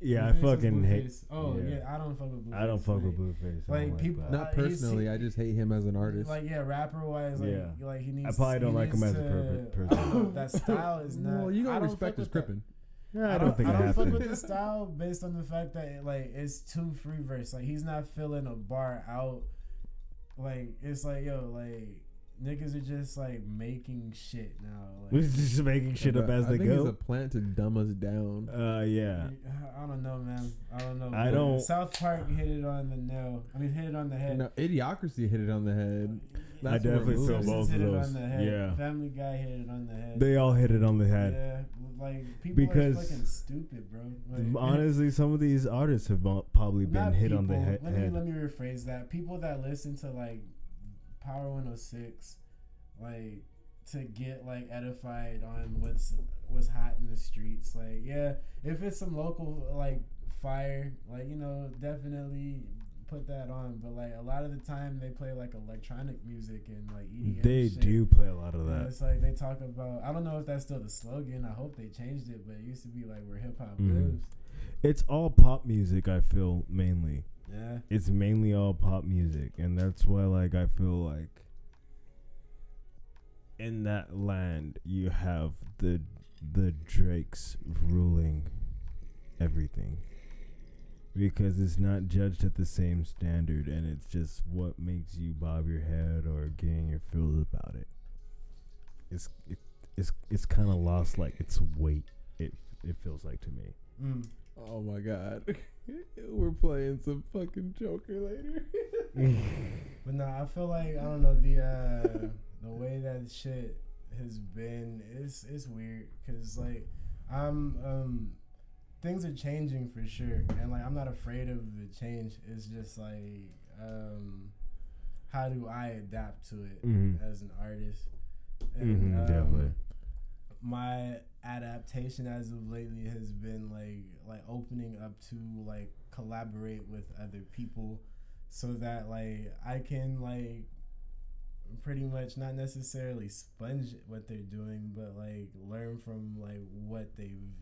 Yeah, I Blueface is fucking hate. Oh yeah. yeah. I don't fuck with Blueface. I don't fuck with Blueface. I like, people- Uh, Not personally, I just hate him as an artist. Like yeah, rapper wise, like, Yeah. like he needs. I probably don't like him as a to- perfect I don't person. that style is not. well, you I gotta don't respect fuck his with that. crippin'. Yeah, I, don't, think I I, don't have fuck with the style based on the fact that like it's too free verse. Like he's not filling a bar out. Like it's like yo, like niggas are just like making shit now. We're Like, just making shit up But as I they think it's a go. plan to dumb us down. Uh, yeah. I don't know, man. I don't know. I but don't- South Park hit it on the nail. I mean, hit it on the head. No, Idiocracy hit it on the head. I That's where definitely it feel both Simpsons of hit it those. on the head. Yeah. Family Guy hit it on the head. They all hit it on the head. Yeah, like people Because- are fucking stupid, bro. Like, Honestly, some of these artists have probably been not hit on the people- he- Let me head. let me rephrase that. People that listen to like Power 106, like to get like edified on what's what's hot in the streets. Like, yeah, if it's some local like fire, like you know, definitely put that on. But like a lot of the time, they play like electronic music and like EDM. They shit. do play a lot of And that. It's like they talk about. I don't know if that's still the slogan. I hope they changed it, but it used to be like where hip hop Mhm. lives. It's all pop music. I feel mainly. Yeah. It's mainly all pop music, and that's why like I feel like in that land you have the the Drakes ruling everything because it's not judged at the same standard, and it's just what makes you bob your head or getting your feels about it. It's it, it's it's kind of lost like its weight. It it feels like to me. Mm. Oh my god. We're playing some fucking Joker later. But no, I feel like I don't know the uh the way that shit has been. It's it's weird because like I'm um things are changing for sure, and like I'm not afraid of the change. It's just like um how do I adapt to it Mhm. as an artist? Mhm, definitely. my adaptation as of lately has been like like opening up to like collaborate with other people so that like I can like pretty much not necessarily sponge what they're doing but like learn from like what they've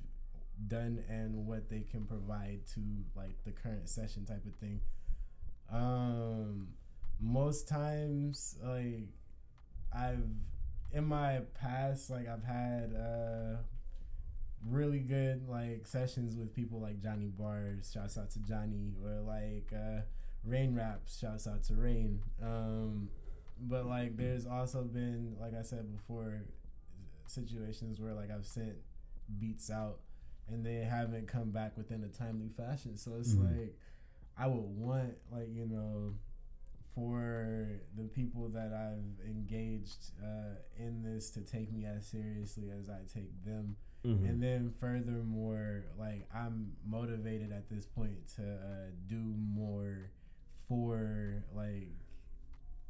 done and what they can provide to like the current session type of thing um most times like I've in my past like I've had uh really good like sessions with people like Johnny Bars, shouts out to Johnny, or like uh Rain Raps, shouts out to Rain. Um but like there's also been like I said before situations where like I've sent beats out and they haven't come back within a timely fashion. So it's Mhm. like I would want like, you know, for the people that I've engaged uh, in this to take me as seriously as I take them. Mhm. And then furthermore, like I'm motivated at this point to uh, do more for like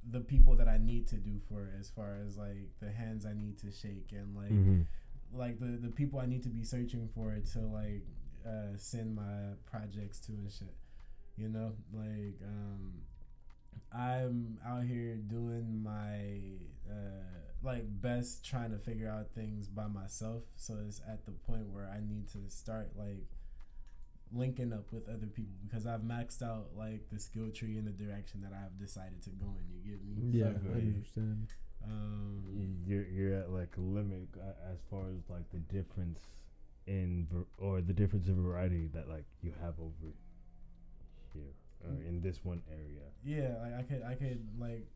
the people that I need to do for as far as like the hands I need to shake and like Mhm. Like the the people I need to be searching for to like uh, send my projects to and shit. You know, like um, I'm out here doing my uh, like best, trying to figure out things by myself. So it's at the point where I need to start like linking up with other people because I've maxed out like the skill tree in the direction that I've decided to go in. You get me? yeah, So, I understand. Um, you're you're at like a limit uh, as far as like the difference in ver- or the difference in variety that like you have over here or in this one area. yeah like i could i could like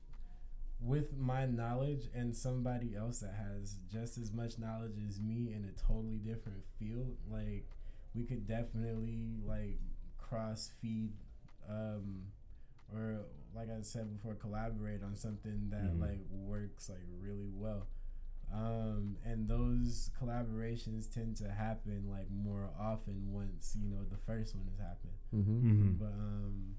with my knowledge and somebody else that has just as much knowledge as me in a totally different field, like we could definitely like cross feed um or like I said before collaborate on something that Mhm. like works like really well. Um and those collaborations tend to happen like more often once, you know, the first one has happened Mm-hmm. Mm-hmm. but um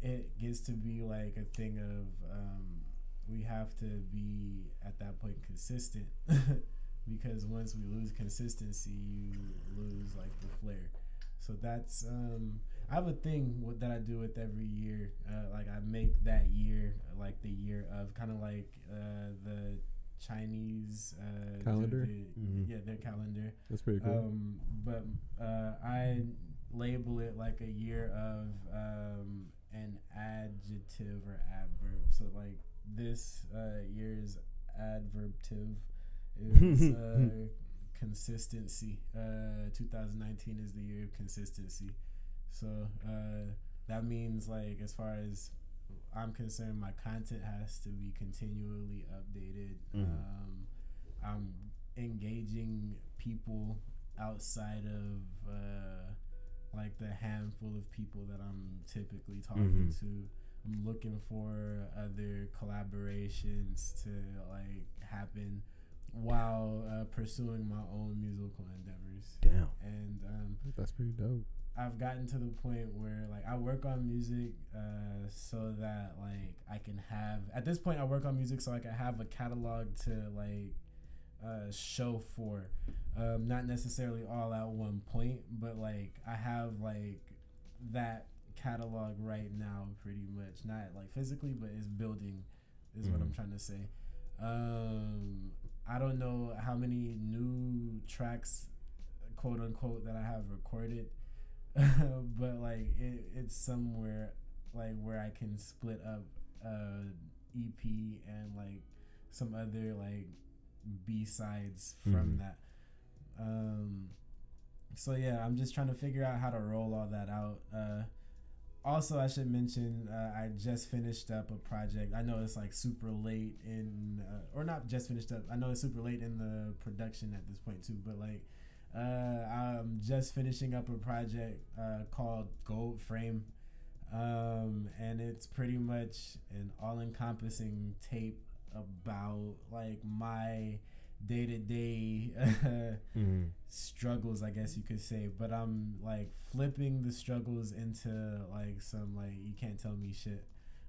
it gets to be like a thing of um we have to be at that point consistent because once we lose consistency you lose like the flair so that's um i have a thing with, that i do with every year uh, like i make that year uh, like the year of kind of like uh the chinese uh Calendar? the- Mhm. yeah their calendar That's pretty cool. um, but uh, I label it like a year of um, an adjective or adverb. So like this uh, year's adverbative is uh, consistency. Uh, 2019 is the year of consistency. So uh, that means like as far as I'm concerned, my content has to be continually updated. Mhm. Um, I'm engaging people outside of uh, like the handful of people that I'm typically talking Mhm. to. I'm looking for other collaborations to like happen while uh, pursuing my own musical endeavors. Damn. And um, That's pretty dope. I've gotten to the point where like I work on music uh, so that like I can have at this point I work on music so I can have a catalog to like uh, show for. Um, not necessarily all at one point but like I have like that catalog right now pretty much. Not like physically but it's building is what I'm Mhm. trying to say. Um, I don't know how many new tracks quote unquote that I have recorded but like it, it's somewhere like where I can split up uh EP and like some other like B sides from Mhm. that. Um so yeah, I'm just trying to figure out how to roll all that out. Uh also I should mention uh, I just finished up a project. I know it's like super late in uh, or not just finished up. I know it's super late in the production at this point too, but like uh, I'm just finishing up a project uh, called Gold Frame, um, and it's pretty much an all-encompassing tape about like my day-to-day Mm-hmm. struggles, I guess you could say. But I'm like flipping the struggles into like some like you can't tell me shit.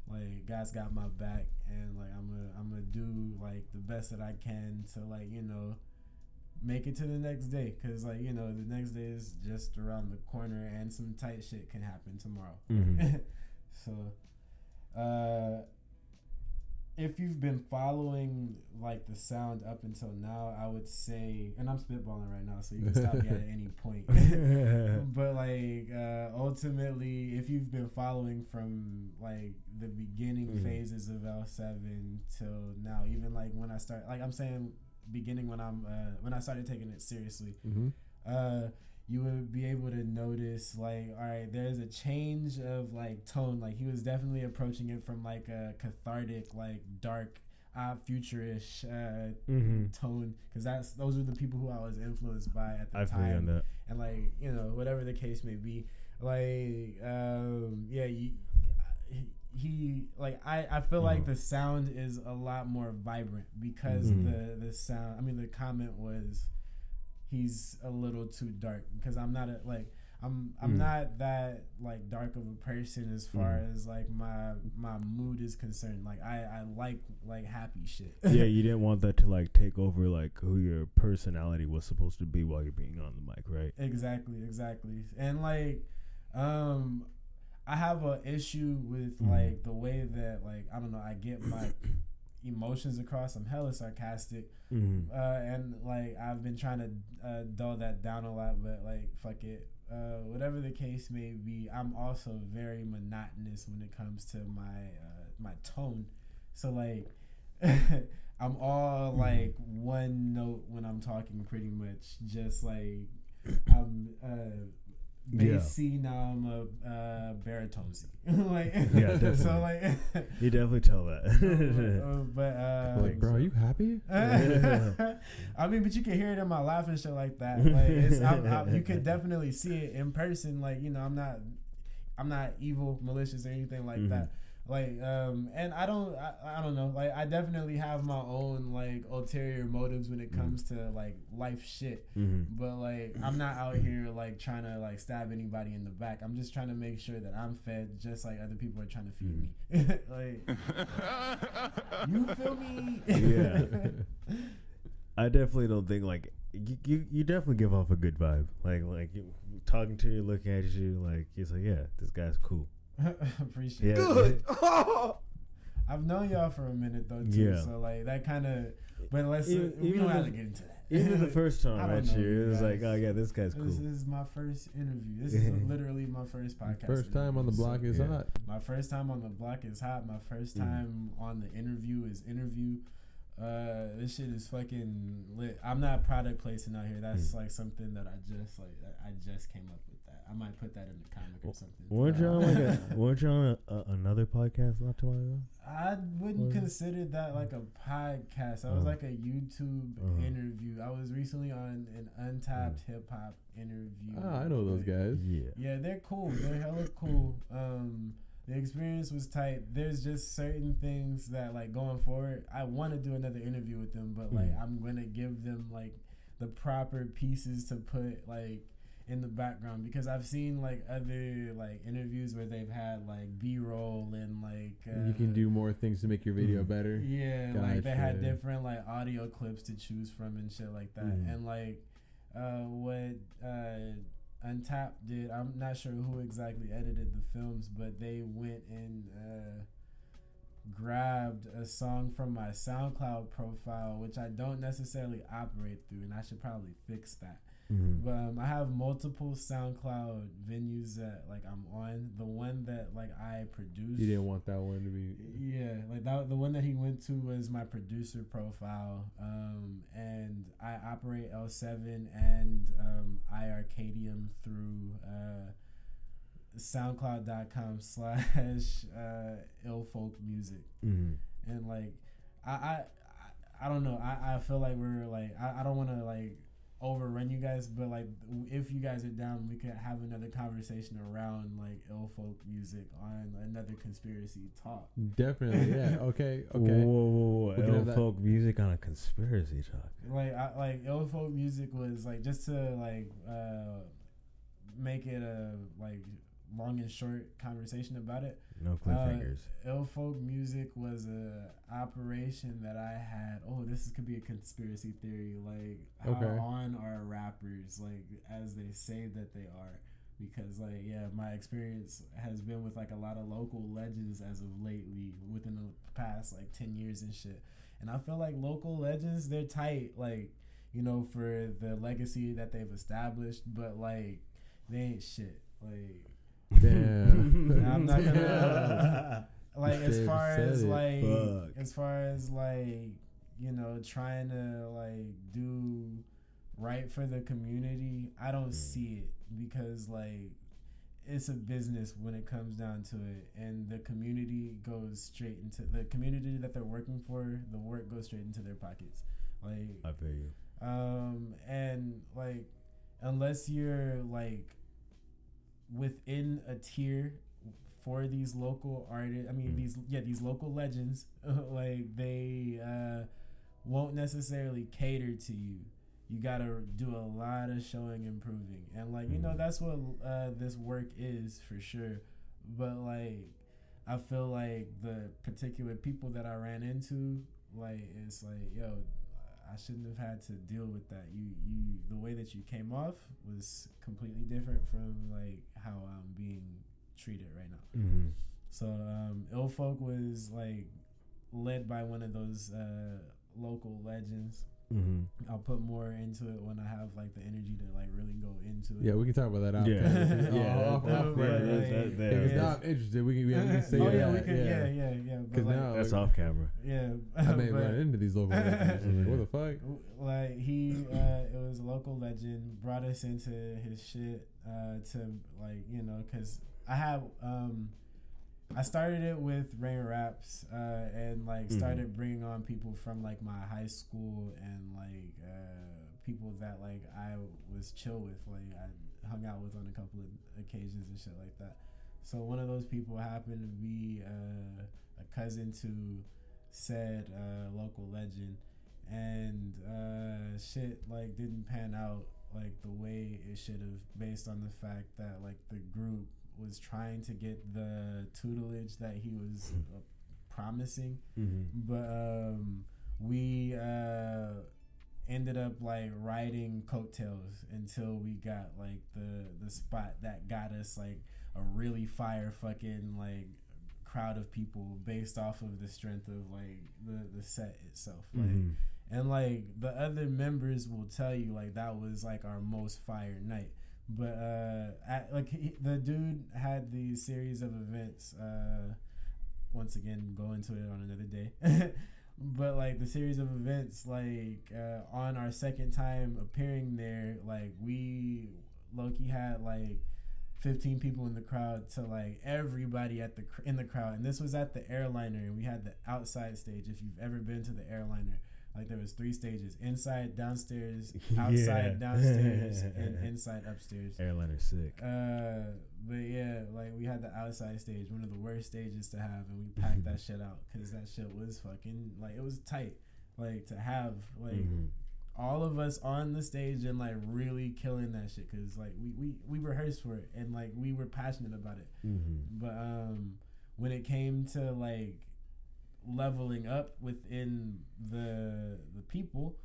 Like God's got my back, and like I'm gonna I'm gonna do like the best that I can to like you know make it to the next day because like you know the next day is just around the corner and some tight shit can happen tomorrow Mm-hmm. so uh if you've been following like the sound up until now i would say and i'm spitballing right now so you can stop me at any point but like uh ultimately if you've been following from like the beginning Mhm. phases of l7 till now even like when i start like i'm saying beginning when i'm uh when i started taking it seriously Mm-hmm. uh you would be able to notice like all right there's a change of like tone like he was definitely approaching it from like a cathartic like dark uh futurish uh mm-hmm. tone because that's those were the people who i was influenced by at the I time that. and like you know whatever the case may be like um yeah you he, like i i feel like Mhm. the sound is a lot more vibrant because Mhm. the the sound i mean the comment was he's a little too dark because i'm not a like i'm i'm Mm. not that like dark of a person as far Mhm. as like my my mood is concerned like i i like like happy shit yeah, you didn't want that to like take over like who your personality was supposed to be while you're being on the mic, right? Exactly, exactly. And like um I have a issue with Mhm. like the way that like I don't know, I get my emotions across. I'm hella sarcastic. Mm-hmm. Uh and like I've been trying to uh dull that down a lot, but like fuck it. Uh whatever the case may be, I'm also very monotonous when it comes to my uh my tone. So like I'm all Mhm. like one note when I'm talking pretty much just like I'm uh Yeah. see now I'm a uh, baritone like Yeah, so like You definitely tell that. uh, but uh like, bro, are you happy? I mean, but you can hear it in my laugh and shit like that. Like, it's, I'm, I'm, you could definitely see it in person. Like, you know, I'm not, I'm not evil, malicious, or anything like Mhm. that. Like, um, and I don't, I, I don't know. Like, I definitely have my own like ulterior motives when it comes to like life shit. Mhm. But like, I'm not out here like trying to like stab anybody in the back. I'm just trying to make sure that I'm fed, just like other people are trying to feed me. like, you feel me? Yeah. I definitely don't think like you, you. You definitely give off a good vibe. Like like you, talking to you, looking at you, like it's like yeah, this guy's cool. Appreciate Yeah. it. I've known y'all for a minute though too, Yeah. so like that kind of. But let's Even- we even don't have to get into that. Even the first time I I met you, you it was like, oh yeah, this guy's cool. This is my first interview. This is literally my first podcast. First time on the block so- is yeah. hot. My first time on the block is hot. My first Mhm. time on the interview is interview. Uh, this shit is fucking lit. I'm not product placing out here. That's Mm. like something that I just like. I I just came up with that. I might put that in the comic or something. Weren't you on like a, weren't you on a, a, another podcast not too long ago? I wouldn't Was it? consider that like a podcast. I was Uh-huh. like a YouTube Uh-huh. interview. I was recently on an untapped hip hop interview. Ah, I know those guys. Yeah. Yeah, they're cool. They're hella cool. Um, the experience was tight. There's just certain things that like going forward, I want to do another interview with them, but like Mhm. I'm gonna give them like the proper pieces to put like in the background because I've seen like other like interviews where they've had like B roll and like uh, you can do more things to make your video Mhm. better. yeah, like they had different like audio clips to choose from and shit like that. Mhm. And like uh, what uh, Untapped did, I'm not sure who exactly edited the films, but they went and uh, grabbed a song from my SoundCloud profile, which I don't necessarily operate through, and I should probably fix that. Mhm. But um, I have multiple SoundCloud venues that like I'm on. The one that like I produced. You didn't want that one to be. Yeah, like that. The one that he went to was my producer profile, um, and I operate L7 and um, iArcadium through uh, SoundCloud.com slash uh, illfolk music, Mhm. and like I I I, I don't know. I, I feel like we're like I, I don't want to like overrun you guys, but like if you guys are down, we could have another conversation around like ill folk music on another conspiracy talk. Definitely, yeah. Okay, Whoa, okay. whoa, whoa, We can whoa. have that. folk music on a conspiracy talk. like I, like ill folk music was like just to like uh make it a like long and short conversation about it. No cliffhangers. Uh, ill folk music was a operation that i had. Oh this is, could be a conspiracy theory like how Okay. on are rappers like as they say that they are? Because like yeah my experience has been with like a lot of local legends as of lately within the past like 10 years and shit. And i feel like local legends they're tight like you know for the legacy that they've established but like they ain't shit. Like Damn. I'm not gonna like as far as it. like Fuck. as far as like you know trying to like do right for the community i don't see it because like it's a business when it comes down to it and the community goes straight into the community that they're working for the work goes straight into their pockets like I feel you. um and like unless you're like within a tier for these local artists i mean Mm. these yeah these local legends like they uh won't necessarily cater to you you gotta do a lot of showing and proving and like you know Mm. that's what uh this work is for sure but like i feel like the particular people that i ran into like it's like yo I shouldn't have had to deal with that. You you the way that you came off was completely different from like how I'm being treated right now. Mm-hmm. So um Ilfolk was like led by one of those uh local legends Mhm. I'll put more into it when I have like the energy to like really go into it. Yeah, we can talk about that out. Yeah. Yeah, off, that- off, that- Because that- that- yeah. now I'm interested. We can, we can say oh that. yeah, we could. Yeah, yeah, yeah. But Because like, now That's like, off camera. yeah. I may but- run into these local legends. Like, what the fuck? like he uh it was a local legend brought us into his shit uh to like you know because i have um i started it with rain raps uh and like Mhm. started bringing on people from like my high school and like uh people that like i was chill with like i hung out with on a couple of occasions and shit like that so one of those people happened to be uh a cousin to said uh local legend and uh, shit like didn't pan out like the way it should have based on the fact that like the group was trying to get the tutelage that he was uh, promising Mm-hmm. but um we uh ended up like riding coattails until we got like the the spot that got us like a really fire fucking like crowd of people based off of the strength of like the the set itself like Mm-hmm. and like the other members will tell you like that was like our most fire night but uh at, like he, the dude had the series of events uh once again go into it on another day. But like the series of events like uh on our second time appearing there like we loki had like 15 people in the crowd to like everybody at the in the crowd. And this was at the airliner and we had the outside stage if you've ever been to the airliner like there was three stages inside downstairs outside Yeah. downstairs and inside upstairs Airliner sick. uh, but yeah, like we had the outside stage, one of the worst stages to have, and we packed that shit out because that shit was fucking like it was tight, like to have like Mhm. all of us on the stage and like really killing that shit because like we, we we rehearsed for it and like we were passionate about it, Mhm. but um when it came to like leveling up within the the people.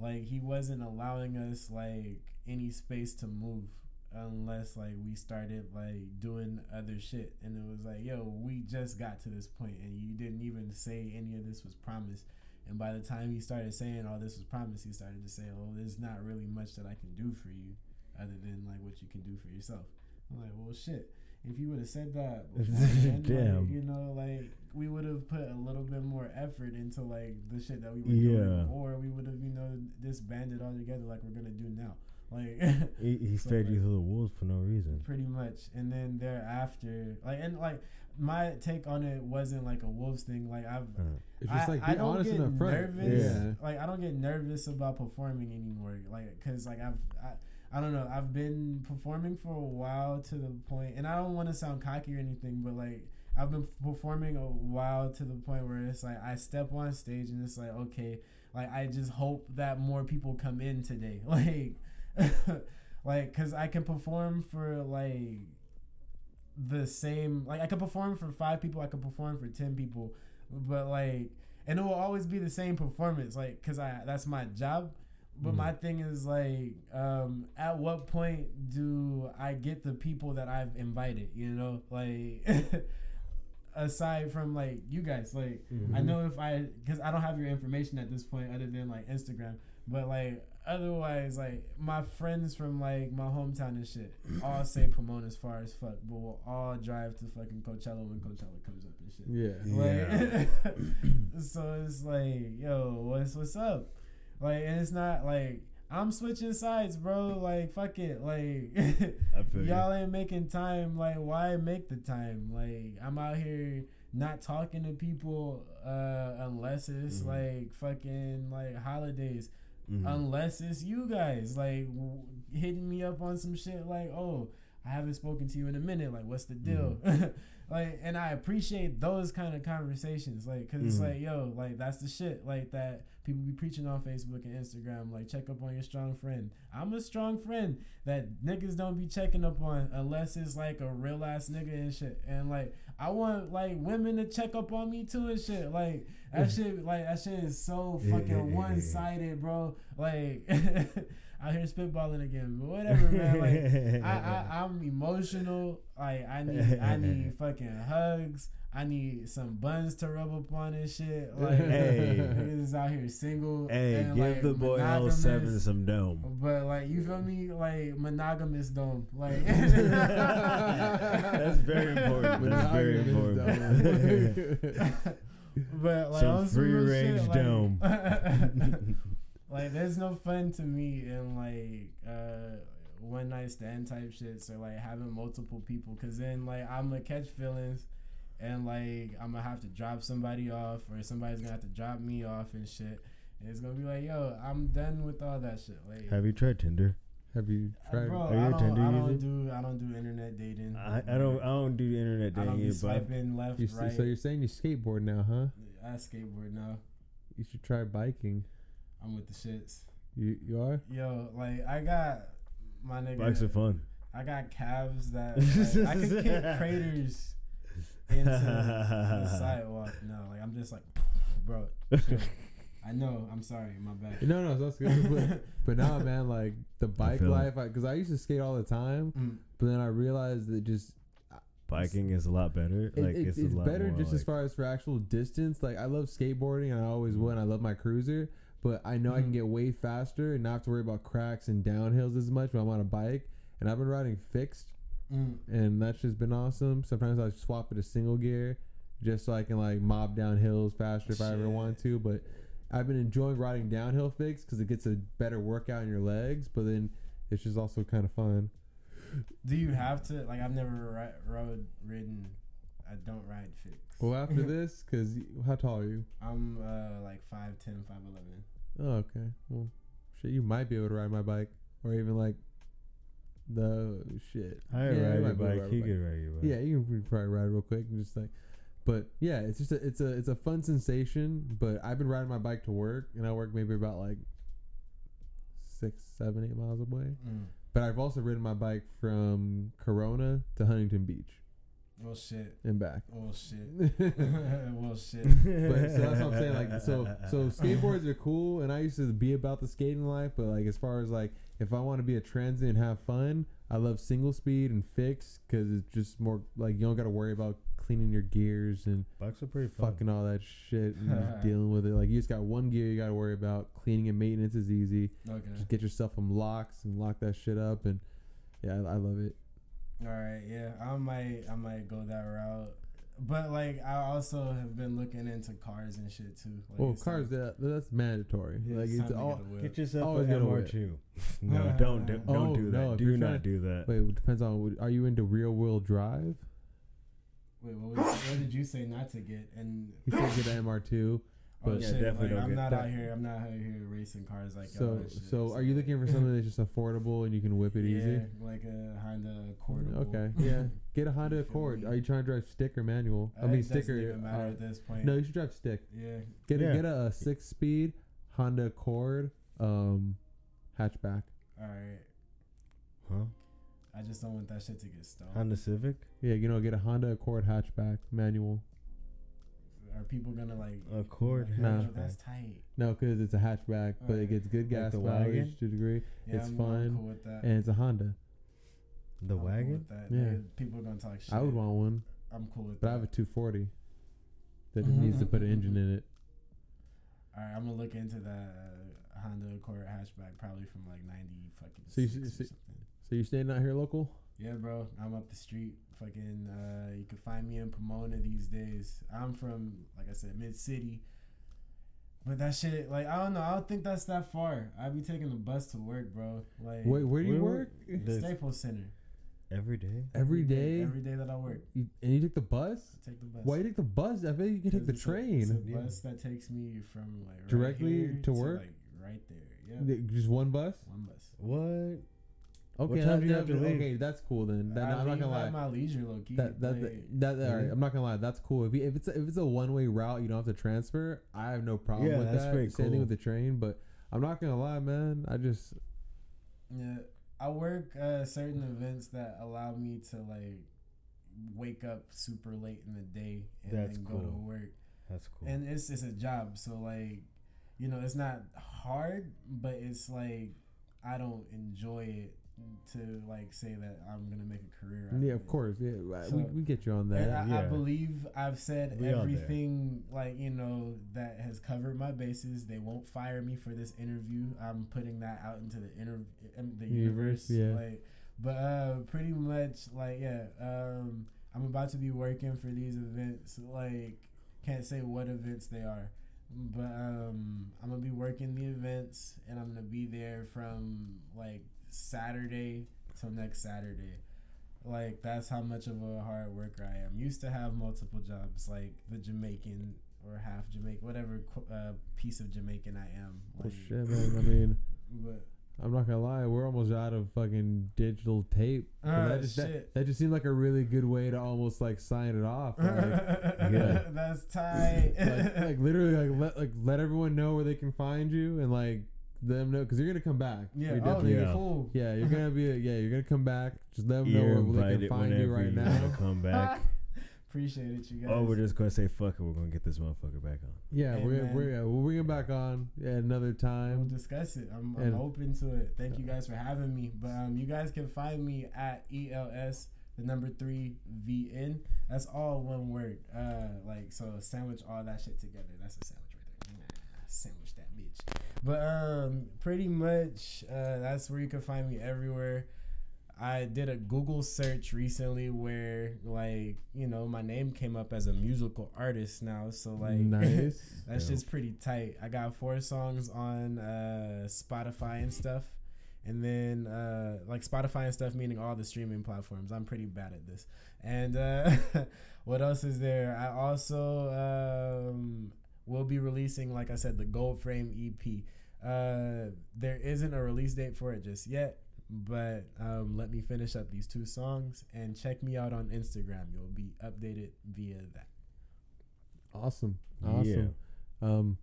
Like he wasn't allowing us like any space to move unless like we started like doing other shit. And it was like yo we just got to this point and you didn't even say any of this was promised. And by the time he started saying all this was promised he started to say oh there's not really much that i can do for you other than like what you can do for yourself. I'm like well shit if you would have said that beforehand, like, Damn. you know like we would have put a little bit more effort into like the shit that we were Yeah. doing or we would have you know disbanded all together like we're gonna do now like He, he So, fed you like- to the wolves for no reason. pretty much and then thereafter like and like my take on it wasn't like a wolves thing like i've Uh, It's just I, like I be don't get nervous Yeah. like i don't get nervous about performing anymore like because like i've I, I don't know. I've been performing for a while to the point and i don't want to sound cocky or anything but like i've been performing a while to the point where it's like i step on stage and it's like okay like i just hope that more people come in today. Like like because i can perform for like the same like i could perform for five people i could perform for ten people but like and it will always be the same performance like because i that's my job but Mhm. my thing is like um at what point do i get the people that i've invited you know like aside from like you guys like i know if i because i don't have your information at this point other than like instagram but like otherwise like my friends from like my hometown and shit all say Pomona as far as fuck but we'll all drive to fucking coachella when coachella comes up and shit Yeah. like, so it's like, yo, what's what's up? Like, and it's not like I'm switching sides, bro. Like, fuck it. Like, y'all ain't making time. Like, why make the time? Like, I'm out here not talking to people uh unless it's Mhm. like fucking like holidays Mhm. unless it's you guys like w- hitting me up on some shit like oh i haven't spoken to you in a minute like what's the deal like and i appreciate those kind of conversations like because it's Mhm. like yo like that's the shit like that people be preaching on facebook and instagram like check up on your strong friend. I'm a strong friend that niggas don't be checking up on unless it's like a real ass nigga and shit. And like i want like women to check up on me too and shit. Like that shit like that shit is so fucking one-sided bro. Like out here spitballing again but whatever man. Like I, I i'm emotional. Like i need i need fucking hugs I need some buns to rub up on and shit. Like, Hey. niggas is out here single. Hey, and, give like, the boy L seven some dome. But like you feel me, like monogamous dome, like That's very important. That's very important. But like Some on free-range shit, like- dome. like there's no fun to me in like uh one night stand type shit. So like having multiple people, cause then like I'm gonna catch feelings, and like I'm gonna have to drop somebody off, or somebody's gonna have to drop me off and shit. And it's gonna be like, yo, I'm done with all that shit. Like, Have you tried Tinder? Have you uh, tried? bro, Are you I a don't, Tinder I don't user? do, I don't do internet dating. I, I don't. I don't do internet dating. I don't dating be either, but swiping left, You, s- right. So you're saying you skateboard now, huh? I skateboard now. You should try biking. I'm with the shits. You you are? Yo, like I got my nigga. bikes are fun. I got calves that like, I can kick craters into the sidewalk. No, like I'm just like, bro. chill. I know. I'm sorry. My bad. No, no, that's good. but, but now, man, like the bike feel it. life, because I, used to skate all the time, Mm. but then I realized that just Biking is a lot better. it- Like it's, it's, it's a lot better more just as far as for actual distance. Like I love skateboarding, and I always will. And I love my cruiser, but I know I can Mhm. get way faster and not have to worry about cracks and downhills as much when I'm on a bike. And I've been riding fixed, Mm. and that's just been awesome. Sometimes I swap it to single gear, just so I can like mob down hills faster if I ever want to. But I've been enjoying riding downhill fix because it gets a better workout in your legs. But then it's just also kind of fun. Do you have to like? I've never ri- rode ridden. I don't ride fix. Well, after this, because how tall are you? I'm uh like 5'10", 5'11". Oh, okay. Well, shit, you might be able to ride my bike, or even like the shit. I Yeah, ride might your be able to bike. ride He a could ride your bike. Yeah, you can probably ride real quick and just like, but yeah, it's just a, it's a it's a fun sensation. But I've been riding my bike to work, and I work maybe about like six, seven, eight miles away. Mm. But I've also ridden my bike from Corona to Huntington Beach Well, shit. and back. Well, shit. but well, shit. so that's what I'm saying. Like, so so skateboards are cool, and I used to be about the skating life. But like, as far as like, if I want to be a transient and have fun, I love single speed and fix because it's just more like you don't got to worry about cleaning your gears and bikes are pretty fun. fucking all that shit and just dealing with it. Like, you just got one gear you got to worry about. Cleaning and maintenance is easy. Okay. Just get yourself some locks and lock that shit up, and yeah, I, I love it. All right, yeah, I might, I might go that route, but like I also have been looking into cars and shit too. Like, Well, cars time- that that's mandatory. yeah, like it's it's all. get. Get yourself Always an get a whip. MR2. no, don't do, oh, don't Oh, do that. if Do not trying- do that. Wait, it depends on. Are you into real wheel drive? Wait, what, was, what did you say not to get? And He said get an MR2. Oh But- Yeah, definitely like, don't I'm get not that. out here. I'm not out here racing cars like y'all So, shit, so are you looking for something that's just affordable and you can whip it yeah, easy? like a Honda Accord. Okay, yeah. Get a Honda Accord. Are you trying to drive stick or manual? I mean, it doesn't sticker. even matter uh, at this point. no, you should drive stick. Yeah, Get Yeah. a get a, uh, six speed Honda Accord um hatchback. all right. Huh? I just don't want that shit to get stolen. Honda Civic? Yeah, you know, get a Honda Accord hatchback manual. Are people gonna like Accord like, Nah. That's tight. No, because it's a hatchback, but it gets good gas the mileage wagon? to a degree, Yeah, It's I'm, fun, cool with that. and it's a Honda. The I'm cool wagon? with that. Yeah. Nigga, people are gonna talk shit. I would want one, I'm cool with but that. I have a 240 that Mhm. needs to put an engine in it. All right, I'm gonna look into that uh, Honda Accord hatchback, probably from like ninety fucking So you six s- or something. So you staying out here local? Yeah, bro, I'm up the street. Fucking, uh, you can find me in Pomona these days. I'm from, like I said, mid city. But that shit, like, I don't know. I don't think that's that far. I be taking the bus to work, bro. Like, Wait, where do you Where- work? The- Staples Center. Every day? Every day? Every day that I work, You, and you took the bus? I take the bus. Why you take the bus? I bet you can take the It's a- train. It's a Yeah. bus that takes me from like right Directly here to work? like right there. Yeah, Just one bus? one bus. What? Okay, time that- do you have to leave? Okay, that's cool then. That, I I'm not gonna at lie. my leisure, low key. That that like, that, that all right, Really? I'm not gonna lie. That's cool. If you, if it's a, if it's a one way route, you don't have to transfer. I have no problem Yeah, with that's that. pretty Same thing cool. with the train, but I'm not gonna lie, man. I just Yeah, I work uh, certain events that allow me to like wake up super late in the day and That's then go to cool. work. That's cool. And it's it's a job, so like, you know, it's not hard, but it's like I don't enjoy it to like say that I'm gonna make a career. out Yeah, of it. course. Yeah, right. So- we, we get you on that. I, I believe I've said We everything like you know that has covered my bases. They won't fire me for this interview. I'm putting that out into the inter the Universe, universe. yeah. Like, but uh, pretty much like yeah. Um, I'm about to be working for these events. Like, can't say what events they are, but um, I'm gonna be working the events, and I'm gonna be there from like Saturday till next Saturday. Like that's how much of a hard worker I am. Used to have multiple jobs, like the Jamaican or half Jamaican, whatever uh, piece of Jamaican I am. Well, shit, man. I mean, But I'm not gonna lie. We're almost out of fucking digital tape. Ah, that, just, that, that just seemed like a really good way to almost like sign it off. Like, Yeah. that's tight. like, like literally, like let like let everyone know where they can find you and like them know because you're gonna come back. yeah, You're oh, yeah, Yeah. cool. Yeah, you're gonna be. Yeah, you're gonna come back. Just let them know You're where they can find you right you now. wanna come back. Appreciate it, you guys. oh, we're just gonna say fuck it. We're gonna get this motherfucker back on. Yeah, Hey, we're, man. we're yeah, we'll bring him back on at another time. We'll discuss it. I'm, I'm open to it. Thank you guys for having me. But um, you guys can find me at ELS the number three VN. That's all one word. Uh, like so, sandwich all that shit together. That's a sandwich right there. Nah, sandwich that bitch. But um, pretty much uh, that's where you can find me everywhere. I did a Google search recently where, like, you know, my name came up as a musical artist now. So, like, nice. That's just pretty tight. I got four songs on uh, Spotify and stuff. And then, uh, like Spotify and stuff, meaning all the streaming platforms. I'm pretty bad at this. And uh, what else is there? I also um, will be releasing, like I said, the Gold Frame EP. Uh, there isn't a release date for it just yet, but um, let me finish up these two songs and check me out on Instagram. You'll be updated via that. awesome. Awesome. Um,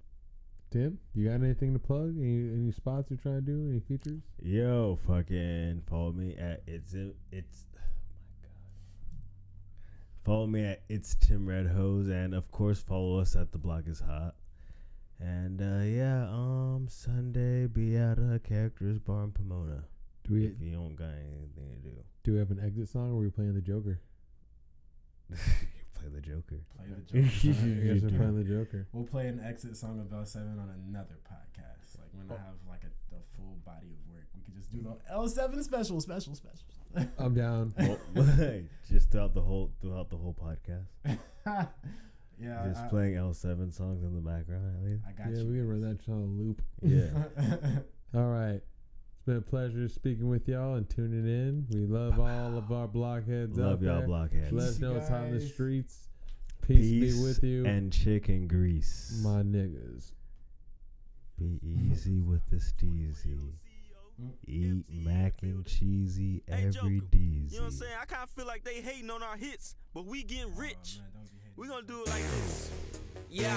Tim, you got anything to plug? Any any spots you're trying to do? Any features? Yo, fucking follow me at it's it's. My god. Follow me at it's Tim Red Hose, and of course follow us at the Block is Hot. And uh, yeah, um, Sunday be at a Characters Bar in Pomona. Do we If you don't got anything to do, do we have an exit song or are we playing the Joker? play the Joker. Play the Joker. I guess we're playing the Joker. We'll play an exit song of L7 on another podcast. Like when Oh. I have like a, a full body of work, we could just do the L7 special, special, special. I'm down. Well, just throughout the whole throughout the whole podcast, yeah, just I, playing L seven songs in the background at least. I got Yeah, you. we can run that shit on a loop. Yeah. All right. It's been a pleasure speaking with y'all and tuning in. We love all of our blockheads out Love y'all there. blockheads. Let us know you what's hot in the guys. streets. Peace, be with you, and chicken grease. my niggas. Be easy with the steezy. Eat mac and cheesy Hey, every Joker, deezy. You know what I'm saying? I kind of feel like they hating on our hits, but we getting rich. Oh, man, don't be hating. we gonna do it like this. Yeah,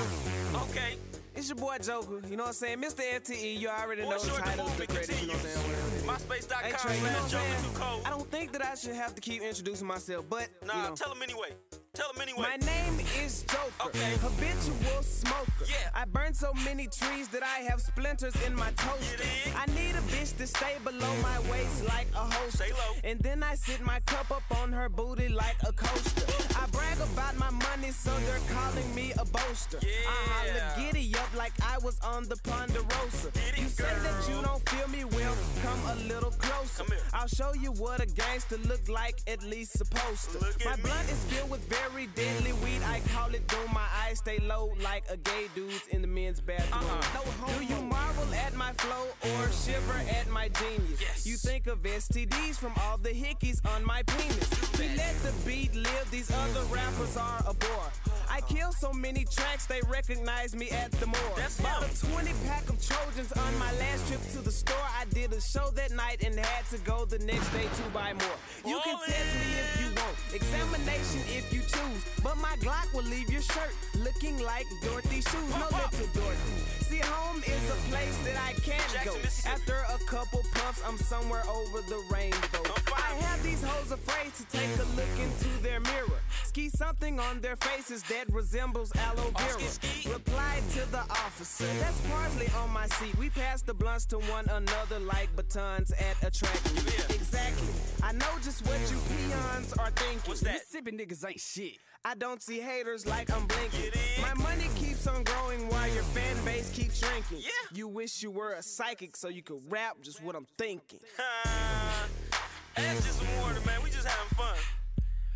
Okay. it's your boy Joker. You know what I'm saying? Mr. FTE, you already know the the titles, the credits, you know what I'm saying? Whatever it is. MySpace.com Hey, Trey, you know what slash I'm Joker too cold. I don't think that I should have to keep introducing myself, but Nah, you know, tell him anyway. Tell him anyway. my name is Joker, Okay. habitual smoker. Yeah. I burn so many trees that I have splinters in my toaster. I need a bitch to stay below my waist like a low. And then I sit my cup up on her booty like a coaster. I brag about my money, so they're calling me a boaster. I holla Yeah. giddy up like I was on the Ponderosa. It, You say that you girl. don't feel me well, come a little closer. I'll show you what a gangster look like, at least supposed to. Look my me. blunt is filled with very deadly weed. I call it doom. My eyes stay low like a gay dude's in the men's bathroom. Uh-uh. Do you marvel at my flow or shiver at my genius? Yes. You think of STDs from all the hickeys on my penis. We let the beat live. These other rappers are a bore. I kill so many tracks, they recognize me at the more. That's Bought a 20 pack of Trojans on my last trip to the store. I did a show that night and had to go the next day to buy more. You can test me if you want, examination if you choose. But my Glock will leave your shirt looking like Dorothy's shoes. No little Dorothy. See, home is a place that I can't go. After a couple puffs, I'm somewhere over the rainbow. I have these hoes afraid to take a look into their mirror. Ski something on their faces that resembles aloe vera. Replied to the officer, that's partly on my seat. We pass the blunts to one another like batons at a track meet. Exactly. I know just what you peons are thinking. What's that? Mississippi niggas ain't shit. I don't see haters like I'm blinking. My money keeps on growing while your fan base keeps shrinking. Yeah. You wish you were a psychic so you could rap just what I'm thinking. That's just some water, man. We just having fun.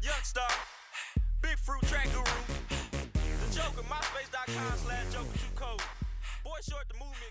Young Star, Big Fruit Track Guru, Joker, myspace.com slash Joker 2 Code. Boy Short, the movement